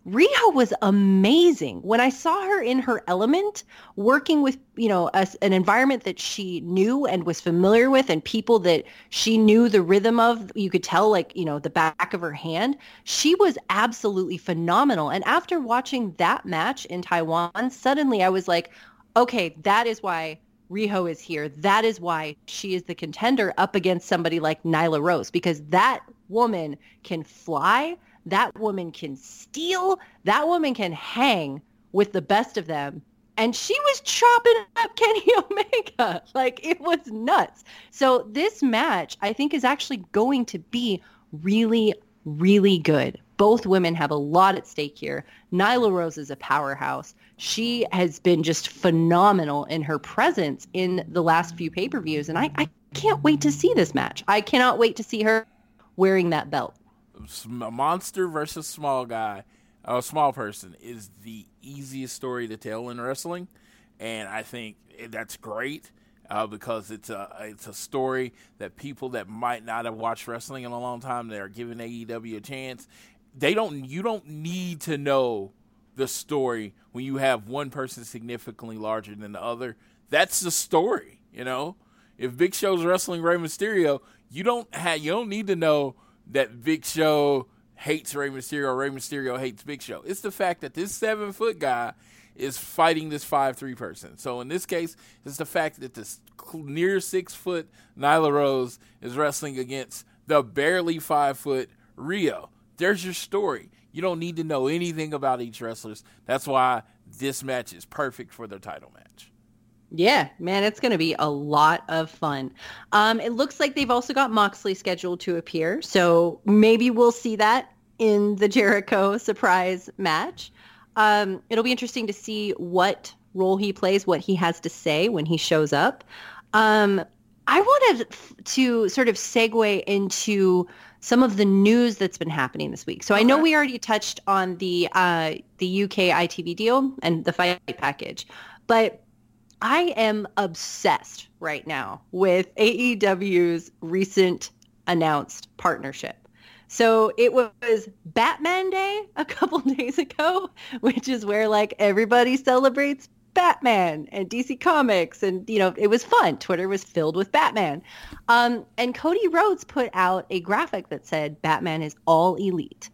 Riho was amazing. When I saw her in her element, working with, you know, a, an environment that she knew and was familiar with and people that she knew the rhythm of, you could tell like, you know, the back of her hand, she was absolutely phenomenal. And after watching that match in Taiwan, suddenly I was like, okay, that is why Riho is here. That is why she is the contender up against somebody like Nyla Rose because that woman can fly that woman can steal. That woman can hang with the best of them. And she was chopping up *laughs* Kenny Omega. Like it was nuts. So this match, I think, is actually going to be really, really good. Both women have a lot at stake here. Nyla Rose is a powerhouse. She has been just phenomenal in her presence in the last few pay-per-views. And I, I can't wait to see this match. I cannot wait to see her wearing that belt monster versus small guy, a small person is the easiest story to tell in wrestling, and I think that's great. Uh, because it's a it's a story that people that might not have watched wrestling in a long time they are giving AEW a chance. They don't you don't need to know the story when you have one person significantly larger than the other. That's the story, you know. If Big Show's wrestling Rey Mysterio, you don't have you don't need to know that Big Show hates Rey Mysterio, Rey Mysterio hates Big Show. It's the fact that this seven foot guy is fighting this five three person. So in this case, it's the fact that this near six foot Nyla Rose is wrestling against the barely five foot Riho. There's your story. You don't need to know anything about each wrestlers. That's why this match is perfect for their title match. Yeah, man, it's going to be a lot of fun. Um, it looks like they've also got Moxley scheduled to appear, so maybe we'll see that in the Jericho surprise match. Um, it'll be interesting to see what role he plays, what he has to say when he shows up. Um, I wanted to sort of segue into some of the news that's been happening this week. So I know we already touched on the uh, the UK ITV deal and the fight package, but I am obsessed right now with AEW's recent announced partnership. So it was Batman Day a couple *laughs* days ago, which is where like everybody celebrates Batman and DC Comics, and you know it was fun. Twitter was filled with Batman, um, and Cody Rhodes put out a graphic that said Batman is all elite,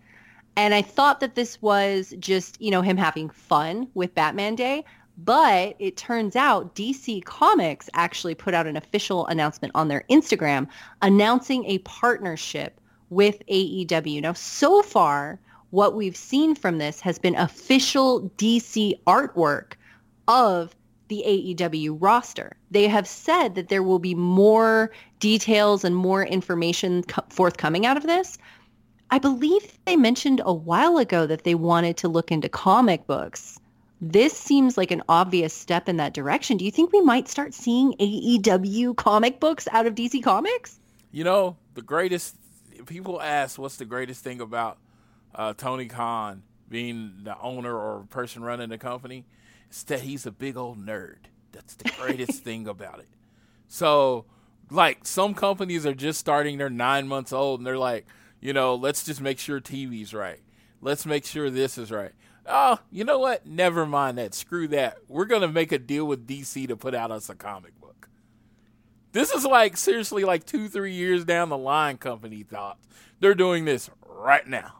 and I thought that this was just you know him having fun with Batman Day. But it turns out DC Comics actually put out an official announcement on their Instagram announcing a partnership with AEW. Now, so far, what we've seen from this has been official DC artwork of the AEW roster. They have said that there will be more details and more information co- forthcoming out of this. I believe they mentioned a while ago that they wanted to look into comic books this seems like an obvious step in that direction. Do you think we might start seeing AEW comic books out of DC Comics? You know, the greatest people ask what's the greatest thing about uh, Tony Khan being the owner or person running the company. It's that he's a big old nerd. That's the greatest *laughs* thing about it. So, like, some companies are just starting, they're nine months old, and they're like, you know, let's just make sure TV's right. Let's make sure this is right oh, you know what? Never mind that. Screw that. We're going to make a deal with DC to put out us a comic book. This is like, seriously, like two, three years down the line, company thought. They're doing this right now.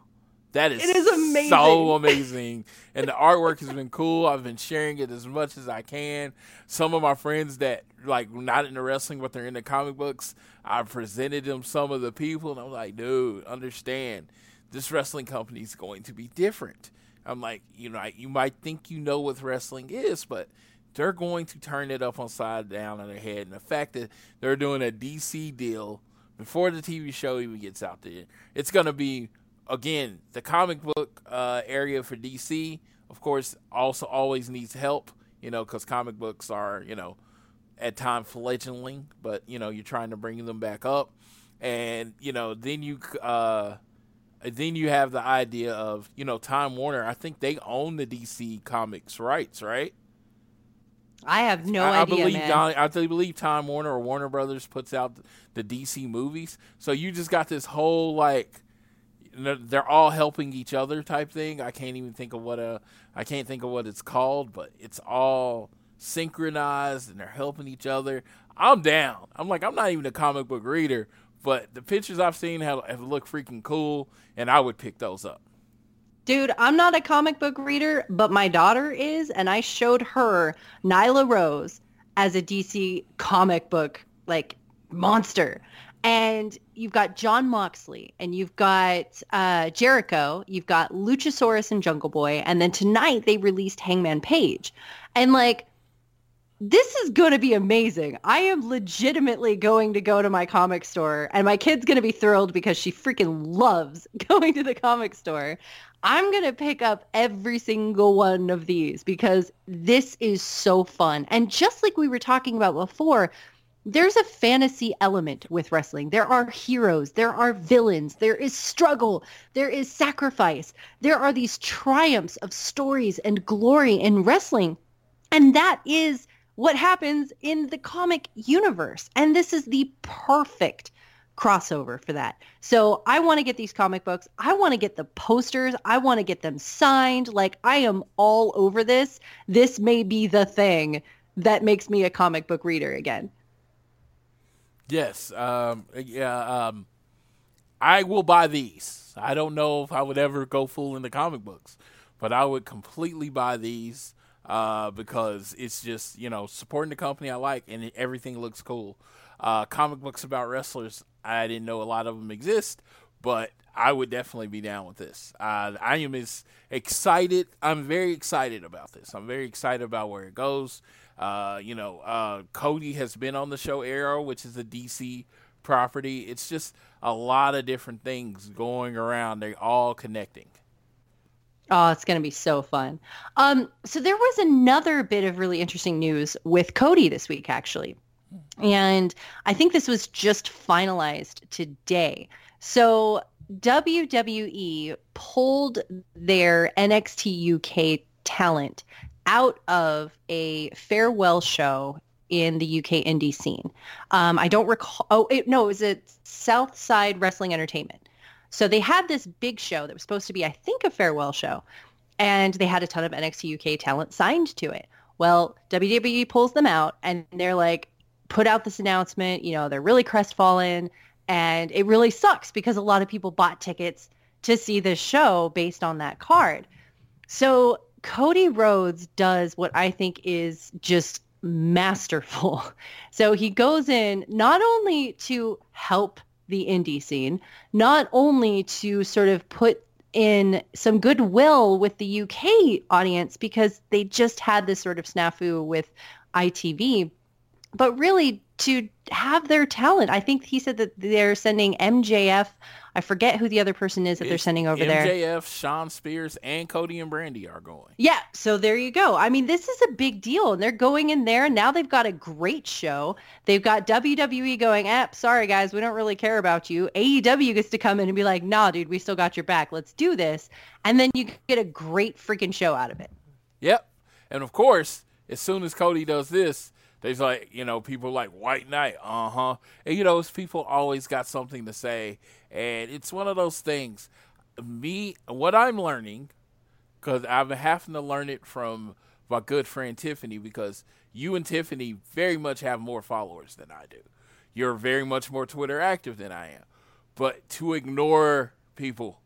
That is, It is amazing. so amazing, and the artwork has been cool. I've been sharing it as much as I can. Some of my friends that like not into wrestling, but they're into comic books, I presented them some of the people, and I'm like, dude, understand, this wrestling company is going to be different. I'm like, you know, you might think you know what wrestling is, but they're going to turn it up on side down on their head. And the fact that they're doing a DC deal before the TV show even gets out there, it's going to be again the comic book uh, area for DC. Of course, also always needs help, you know, because comic books are, you know, at times fledgling, but you know, you're trying to bring them back up, and you know, then you. Uh, then you have the idea of you know Time Warner. I think they own the DC Comics rights, right? I have no I, I idea, believe man. I believe Time Warner or Warner Brothers puts out the DC movies. So you just got this whole like they're all helping each other type thing. I can't even think of what a I can't think of what it's called, but it's all synchronized and they're helping each other. I'm down. I'm like I'm not even a comic book reader, but the pictures I've seen have, have looked freaking cool, and I would pick those up. Dude, I'm not a comic book reader, but my daughter is, and I showed her Nyla Rose as a DC comic book like monster. And you've got Jon Moxley, and you've got uh, Jericho, you've got Luchasaurus and Jungle Boy, and then tonight they released Hangman Page, and like this is going to be amazing. I am legitimately going to go to my comic store and my kid's going to be thrilled because she freaking loves *laughs* going to the comic store. I'm going to pick up every single one of these because this is so fun. And just like we were talking about before, there's a fantasy element with wrestling. There are heroes, there are villains, there is struggle, there is sacrifice. There are these triumphs of stories and glory in wrestling. And that is what happens in the comic universe. And this is the perfect crossover for that. So I want to get these comic books. I want to get the posters. I want to get them signed. Like I am all over this. This may be the thing that makes me a comic book reader again. Yes. Um, yeah. Um, I will buy these. I don't know if I would ever go full into comic books, but I would completely buy these uh, because it's just you know supporting the company I like and everything looks cool. Uh, comic books about wrestlers, I didn't know a lot of them exist, but I would definitely be down with this. Uh, I am as excited. I'm very excited about this. I'm very excited about where it goes. Uh, you know, uh, Cody has been on the show Arrow, which is a DC property. It's just a lot of different things going around. They're all connecting. Oh, it's going to be so fun. Um, so there was another bit of really interesting news with Cody this week, actually. And I think this was just finalized today. So WWE pulled their NXT UK talent out of a farewell show in the UK indie scene. Um, I don't recall. Oh, it, no, it was at Southside Wrestling Entertainment. So they had this big show that was supposed to be, I think, a farewell show, and they had a ton of NXT UK talent signed to it. Well, WWE pulls them out, and they're like, put out this announcement. You know, they're really crestfallen, and it really sucks because a lot of people bought tickets to see this show based on that card. So Cody Rhodes does what I think is just masterful. *laughs* So he goes in not only to help the indie scene, not only to sort of put in some goodwill with the UK audience because they just had this sort of snafu with ITV, but really to have their talent. I think he said that they're sending MJF. I forget who the other person is that they're sending over there. MJF, Shawn Spears, and Cody and Brandi are going. Yeah, so there you go. I mean, this is a big deal, and they're going in there, and now they've got a great show. They've got WWE going, eh, sorry guys, we don't really care about you. AEW gets to come in and be like, nah, dude, we still got your back. Let's do this. And then you get a great freaking show out of it. Yep. And of course, as soon as Cody does this, there's like, you know, people like White Knight, uh huh. And, you know, it's people always got something to say. And it's one of those things. Me, what I'm learning, because I've been having to learn it from my good friend Tiffany, because you and Tiffany very much have more followers than I do. You're very much more Twitter active than I am. But to ignore people,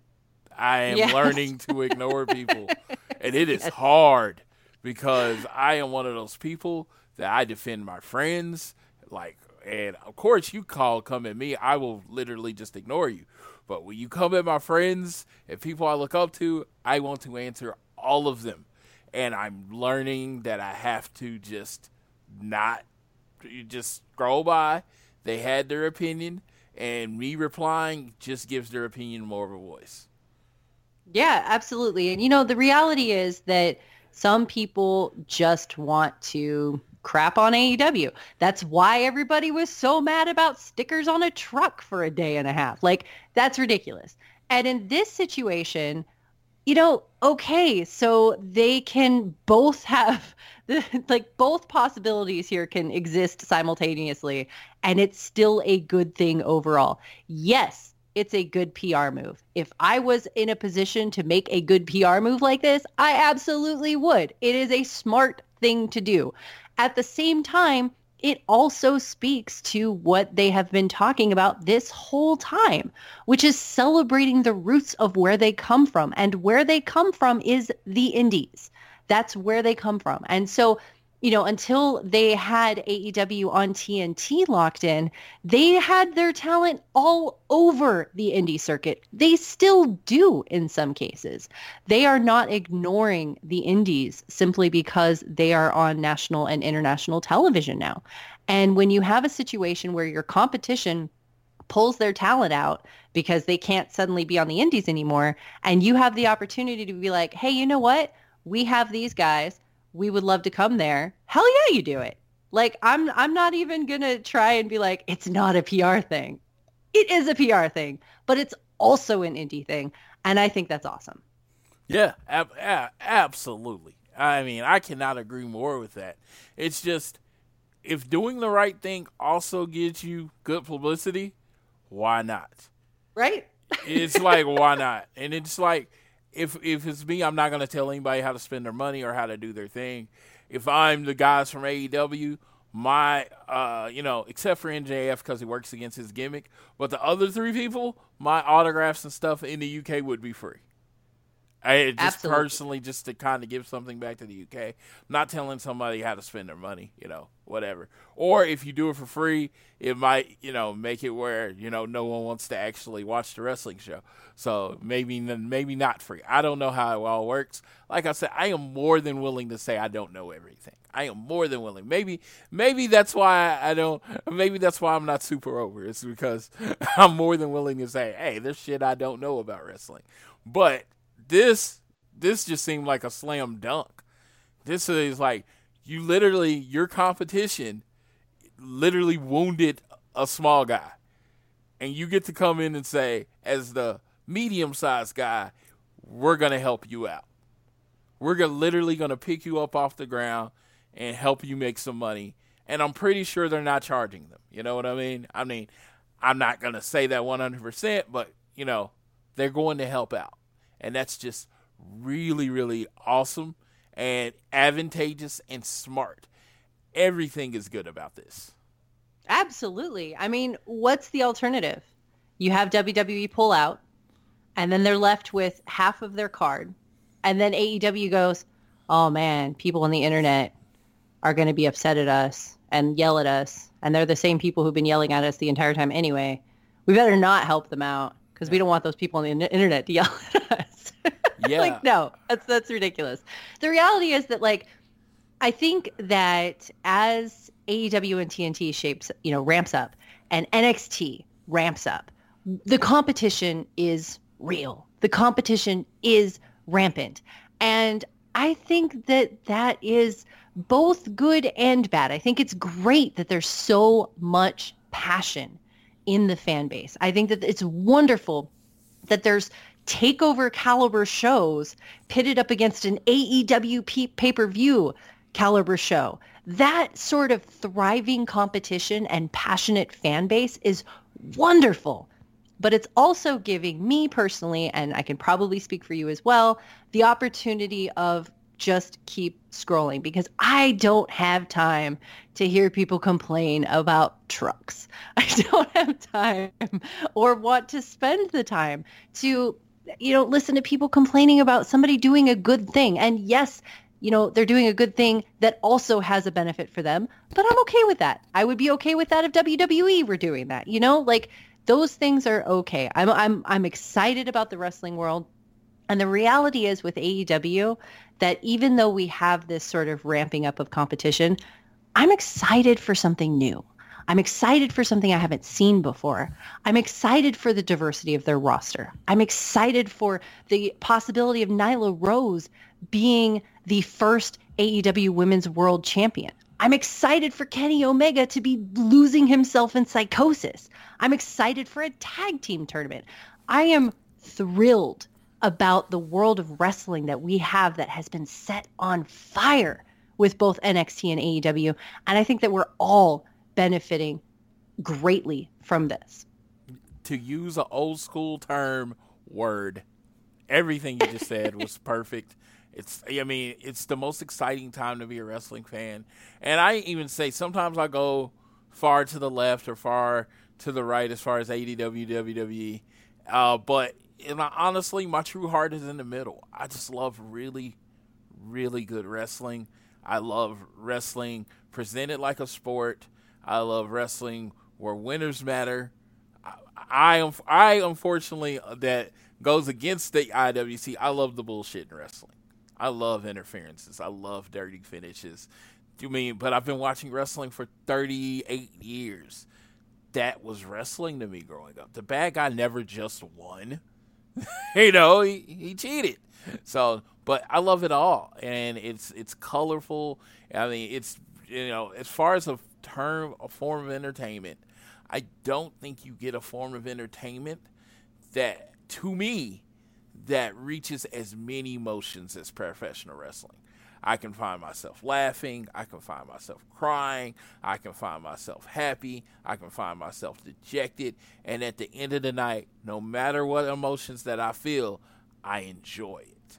I am Yes. learning to ignore people, *laughs* and it is hard because I am one of those people that I defend my friends. Like, and of course, you call, come at me, I will literally just ignore you. But when you come at my friends and people I look up to, I want to answer all of them. And I'm learning that I have to just not just scroll by. They had their opinion, and me replying just gives their opinion more of a voice. Yeah, absolutely. And you know, the reality is that some people just want to crap on AEW. That's why everybody was so mad about stickers on a truck for a day and a half. Like, that's ridiculous. And in this situation, you know, okay, so they can both have *laughs* the like both possibilities here can exist simultaneously and it's still a good thing overall. Yes, it's a good PR move. If I was in a position to make a good PR move like this, I absolutely would. It is a smart thing to do. At the same time, it also speaks to what they have been talking about this whole time, which is celebrating the roots of where they come from. And where they come from is the indies. That's where they come from. And so, you know, until they had AEW on TNT locked in, they had their talent all over the indie circuit. They still do in some cases. They are not ignoring the indies simply because they are on national and international television now. And when you have a situation where your competition pulls their talent out because they can't suddenly be on the indies anymore, and you have the opportunity to be like, hey, you know what? We have these guys. We would love to come there. Hell yeah, you do it. Like I'm I'm not even going to try and be like it's not a PR thing. It is a PR thing, but it's also an indie thing, and I think that's awesome. Yeah, ab- a- absolutely. I mean, I cannot agree more with that. It's just if doing the right thing also gives you good publicity, why not? Right? It's like why not? And it's like if if it's me, I'm not gonna tell anybody how to spend their money or how to do their thing. If I'm the guys from AEW, my uh, you know, except for MJF because he works against his gimmick, but the other three people, my autographs and stuff in the UK would be free. I just Absolutely. personally just to kind of give something back to the UK. not telling somebody how to spend their money, you know, whatever. Or if you do it for free, it might, you know, make it where you know no one wants to actually watch the wrestling show. So maybe maybe not free. I don't know how it all works. Like I said, I am more than willing to say I don't know everything. I am more than willing. Maybe maybe that's why I don't. Maybe that's why I'm not super over. It's because *laughs* I'm more than willing to say, hey, there's shit I don't know about wrestling. But this this just seemed like a slam dunk. This is like you literally your competition literally wounded a small guy. And you get to come in and say, as the medium sized guy, we're gonna help you out. We're gonna, literally gonna pick you up off the ground and help you make some money. And I'm pretty sure they're not charging them. You know what I mean? I mean, I'm not gonna say that 100%, but you know, they're going to help out and that's just really really awesome and advantageous and smart everything is good about this Absolutely. I mean, what's the alternative? You have WWE pull out, and then they're left with half of their card. And then AEW goes, oh man, people on the internet are going to be upset at us and yell at us. And they're the same people who've been yelling at us the entire time anyway. We better not help them out because we don't want those people on the internet to yell *laughs* at us. *laughs* Yeah. like, no, that's, that's ridiculous. The reality is that like, I think that as AEW and TNT shapes, you know, ramps up and NXT ramps up, the competition is real. The competition is rampant. And I think that that is both good and bad. I think it's great that there's so much passion in the fan base. I think that it's wonderful that there's takeover caliber shows pitted up against an AEW pay-per-view caliber show. That sort of thriving competition and passionate fan base is wonderful. But it's also giving me personally, and I can probably speak for you as well, the opportunity of just keep scrolling because I don't have time to hear people complain about trucks. *laughs* I don't have time or want to spend the time to you know, listen to people complaining about somebody doing a good thing. And yes, you know, they're doing a good thing that also has a benefit for them, but I'm okay with that. I would be okay with that if WWE were doing that. You know, like those things are okay. I'm I'm I'm excited about the wrestling world. And the reality is with AEW that even though we have this sort of ramping up of competition, I'm excited for something new. I'm excited for something I haven't seen before. I'm excited for the diversity of their roster. I'm excited for the possibility of Nyla Rose being the first AEW Women's World Champion. I'm excited for Kenny Omega to be losing himself in psychosis. I'm excited for a tag team tournament. I am thrilled about the world of wrestling that we have that has been set on fire with both NXT and AEW. And I think that we're all benefiting greatly from this. To use an old school term, word. Everything you just said was *laughs* perfect. It's, I mean, it's the most exciting time to be a wrestling fan. And I even say sometimes I go far to the left or far to the right as far as AEW, WWE. Uh, but and I, honestly, my true heart is in the middle. I just love really, really good wrestling. I love wrestling presented like a sport. I love wrestling where winners matter. I, I, I unfortunately uh, that goes against the IWC. I love the bullshit in wrestling. I love interferences. I love dirty finishes. Do You mean? But I've been watching wrestling for 38 years. That was wrestling to me growing up. The bad guy never just won. *laughs* you know, he, he cheated. So, but I love it all, and it's it's colorful. I mean, it's you know, as far as a term, a form of entertainment, I don't think you get a form of entertainment that, to me, that reaches as many emotions as professional wrestling. I can find myself laughing. I can find myself crying. I can find myself happy. I can find myself dejected. And at the end of the night, no matter what emotions that I feel, I enjoy it.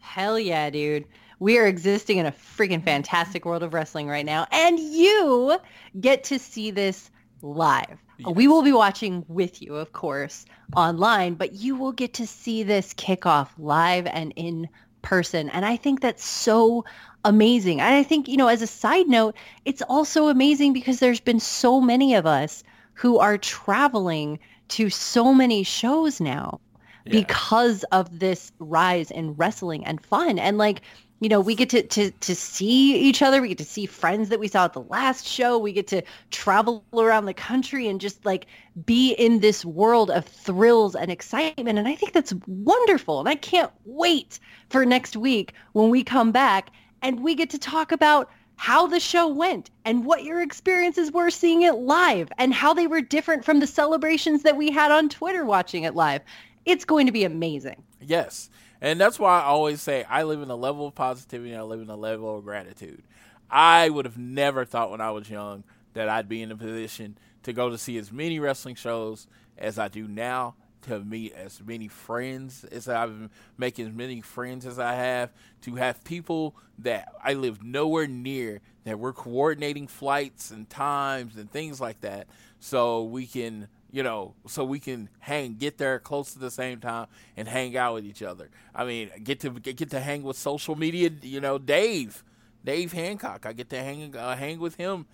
Hell yeah, dude. We are existing in a freaking fantastic world of wrestling right now. And you get to see this live. Yes. We will be watching with you, of course, online, but you will get to see this kickoff live and in person. And I think that's so amazing. And I think, you know, as a side note, it's also amazing because there's been so many of us who are traveling to so many shows now Yeah. because of this rise in wrestling and fun. And like, you know, we get to, to to see each other. We get to see friends that we saw at the last show. We get to travel around the country and just like be in this world of thrills and excitement. And I think that's wonderful. And I can't wait for next week when we come back and we get to talk about how the show went and what your experiences were seeing it live and how they were different from the celebrations that we had on Twitter watching it live. It's going to be amazing. Yes. And that's why I always say I live in a level of positivity I live in a level of gratitude. I would have never thought when I was young that I'd be in a position to go to see as many wrestling shows as I do now, to meet as many friends as I've been making as many friends as I have, to have people that I live nowhere near that we're coordinating flights and times and things like that so we can you know, so we can hang, get there close to the same time, and hang out with each other. I mean, get to get, to hang with social media. You know, Dave, Dave Hancock. I get to hang uh, hang with him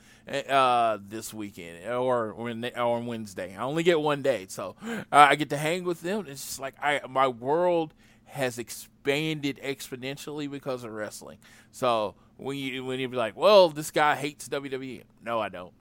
uh, this weekend or or on Wednesday. I only get one day, so uh, I get to hang with them. It's just like I my world has expanded exponentially because of wrestling. So when you when you be like, well, this guy hates WWE. No, I don't.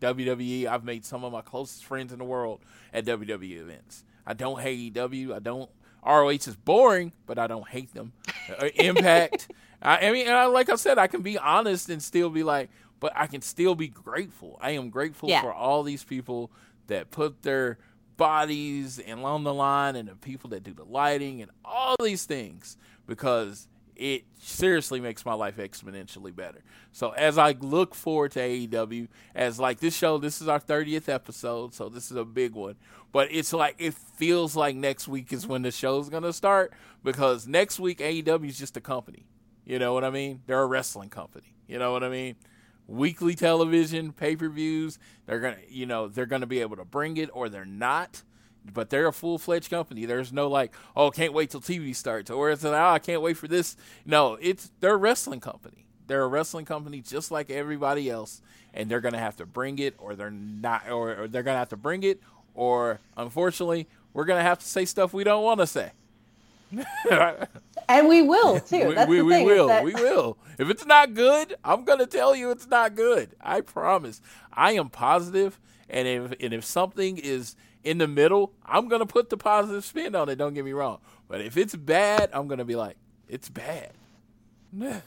WWE. I've made some of my closest friends in the world at WWE events. I don't hate EW. I don't. ROH is boring, but I don't hate them. Uh, Impact. I, I mean, and I, like I said, I can be honest and still be like, but I can still be grateful. I am grateful Yeah. for all these people that put their bodies and on the line, and the people that do the lighting and all these things because it seriously makes my life exponentially better. So as I look forward to AEW, as like this show, this is our 30th episode, so this is a big one. But it's like it feels like next week is when the show's gonna start because next week AEW is just a company. You know what I mean? They're a wrestling company. You know what I mean? Weekly television, pay per views. They're gonna, you know, they're gonna be able to bring it or they're not. But they're a full fledged company. There's no like, oh, can't wait till TV starts, or it's like, oh, I can't wait for this. No, it's they're a wrestling company. They're a wrestling company just like everybody else, and they're gonna have to bring it, or they're not, or, or they're gonna have to bring it, or unfortunately, we're gonna have to say stuff we don't want to say. And we will *laughs* too. we, That's we, the we thing. will. that- We will. If it's not good, I'm gonna tell you it's not good. I promise. I am positive, and if and if something is in the middle, I'm gonna put the positive spin on it. Don't get me wrong. But if it's bad, I'm gonna be like, it's bad. Nah.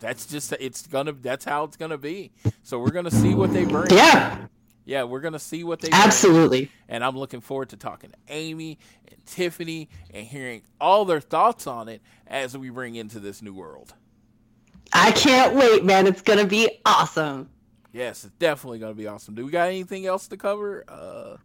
That's just it's gonna. That's how it's gonna be. So we're gonna see what they bring. Yeah, Yeah, we're gonna see what they bring absolutely. and I'm looking forward to talking to Amy and Tiffany and hearing all their thoughts on it as we bring into this new world. I can't wait, man. It's gonna be awesome. Yes, it's definitely going to be awesome. Do we got anything else to cover? Uh,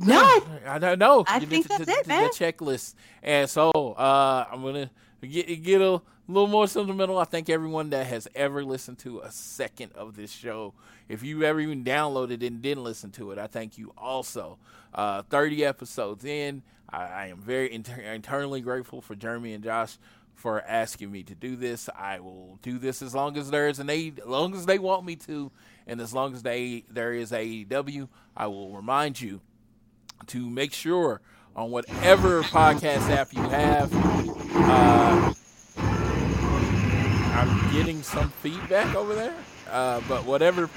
No, I don't know. I The- think that's the- it, the man. checklist. And so uh, I'm gonna get get a little more sentimental. I thank everyone that has ever listened to a second of this show. If you ever even downloaded and didn't listen to it, I thank you also. Uh, 30 episodes in, I, I am very inter- internally grateful for Jeremy and Josh for asking me to do this. I will do this as long as there is an A, as long as they want me to, and as long as they there is AEW. I will remind you to make sure on whatever podcast app you have. Uh, I'm getting some feedback over there, uh, but whatever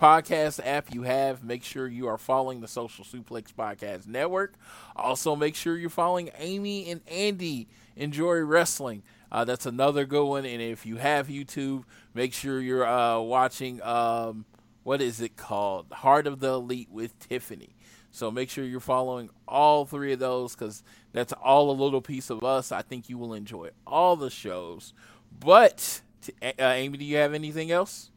podcast app you have, make sure you are following the Social Suplex Podcast Network. Also, make sure you're following Amy and Andy Enjoy Wrestling. Uh, that's another good one. And if you have YouTube, make sure you're uh, watching. Um, what is it called? Heart of the Elite with Tiffany. So make sure you're following all three of those because that's all a little piece of us. I think you will enjoy all the shows. But uh, Amy, do you have anything else?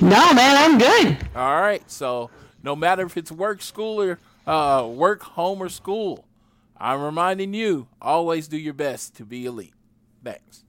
no, man. I'm good. All right. So no matter if it's work, school, or uh, work, home, or school, I'm reminding you always do your best to be elite. Thanks.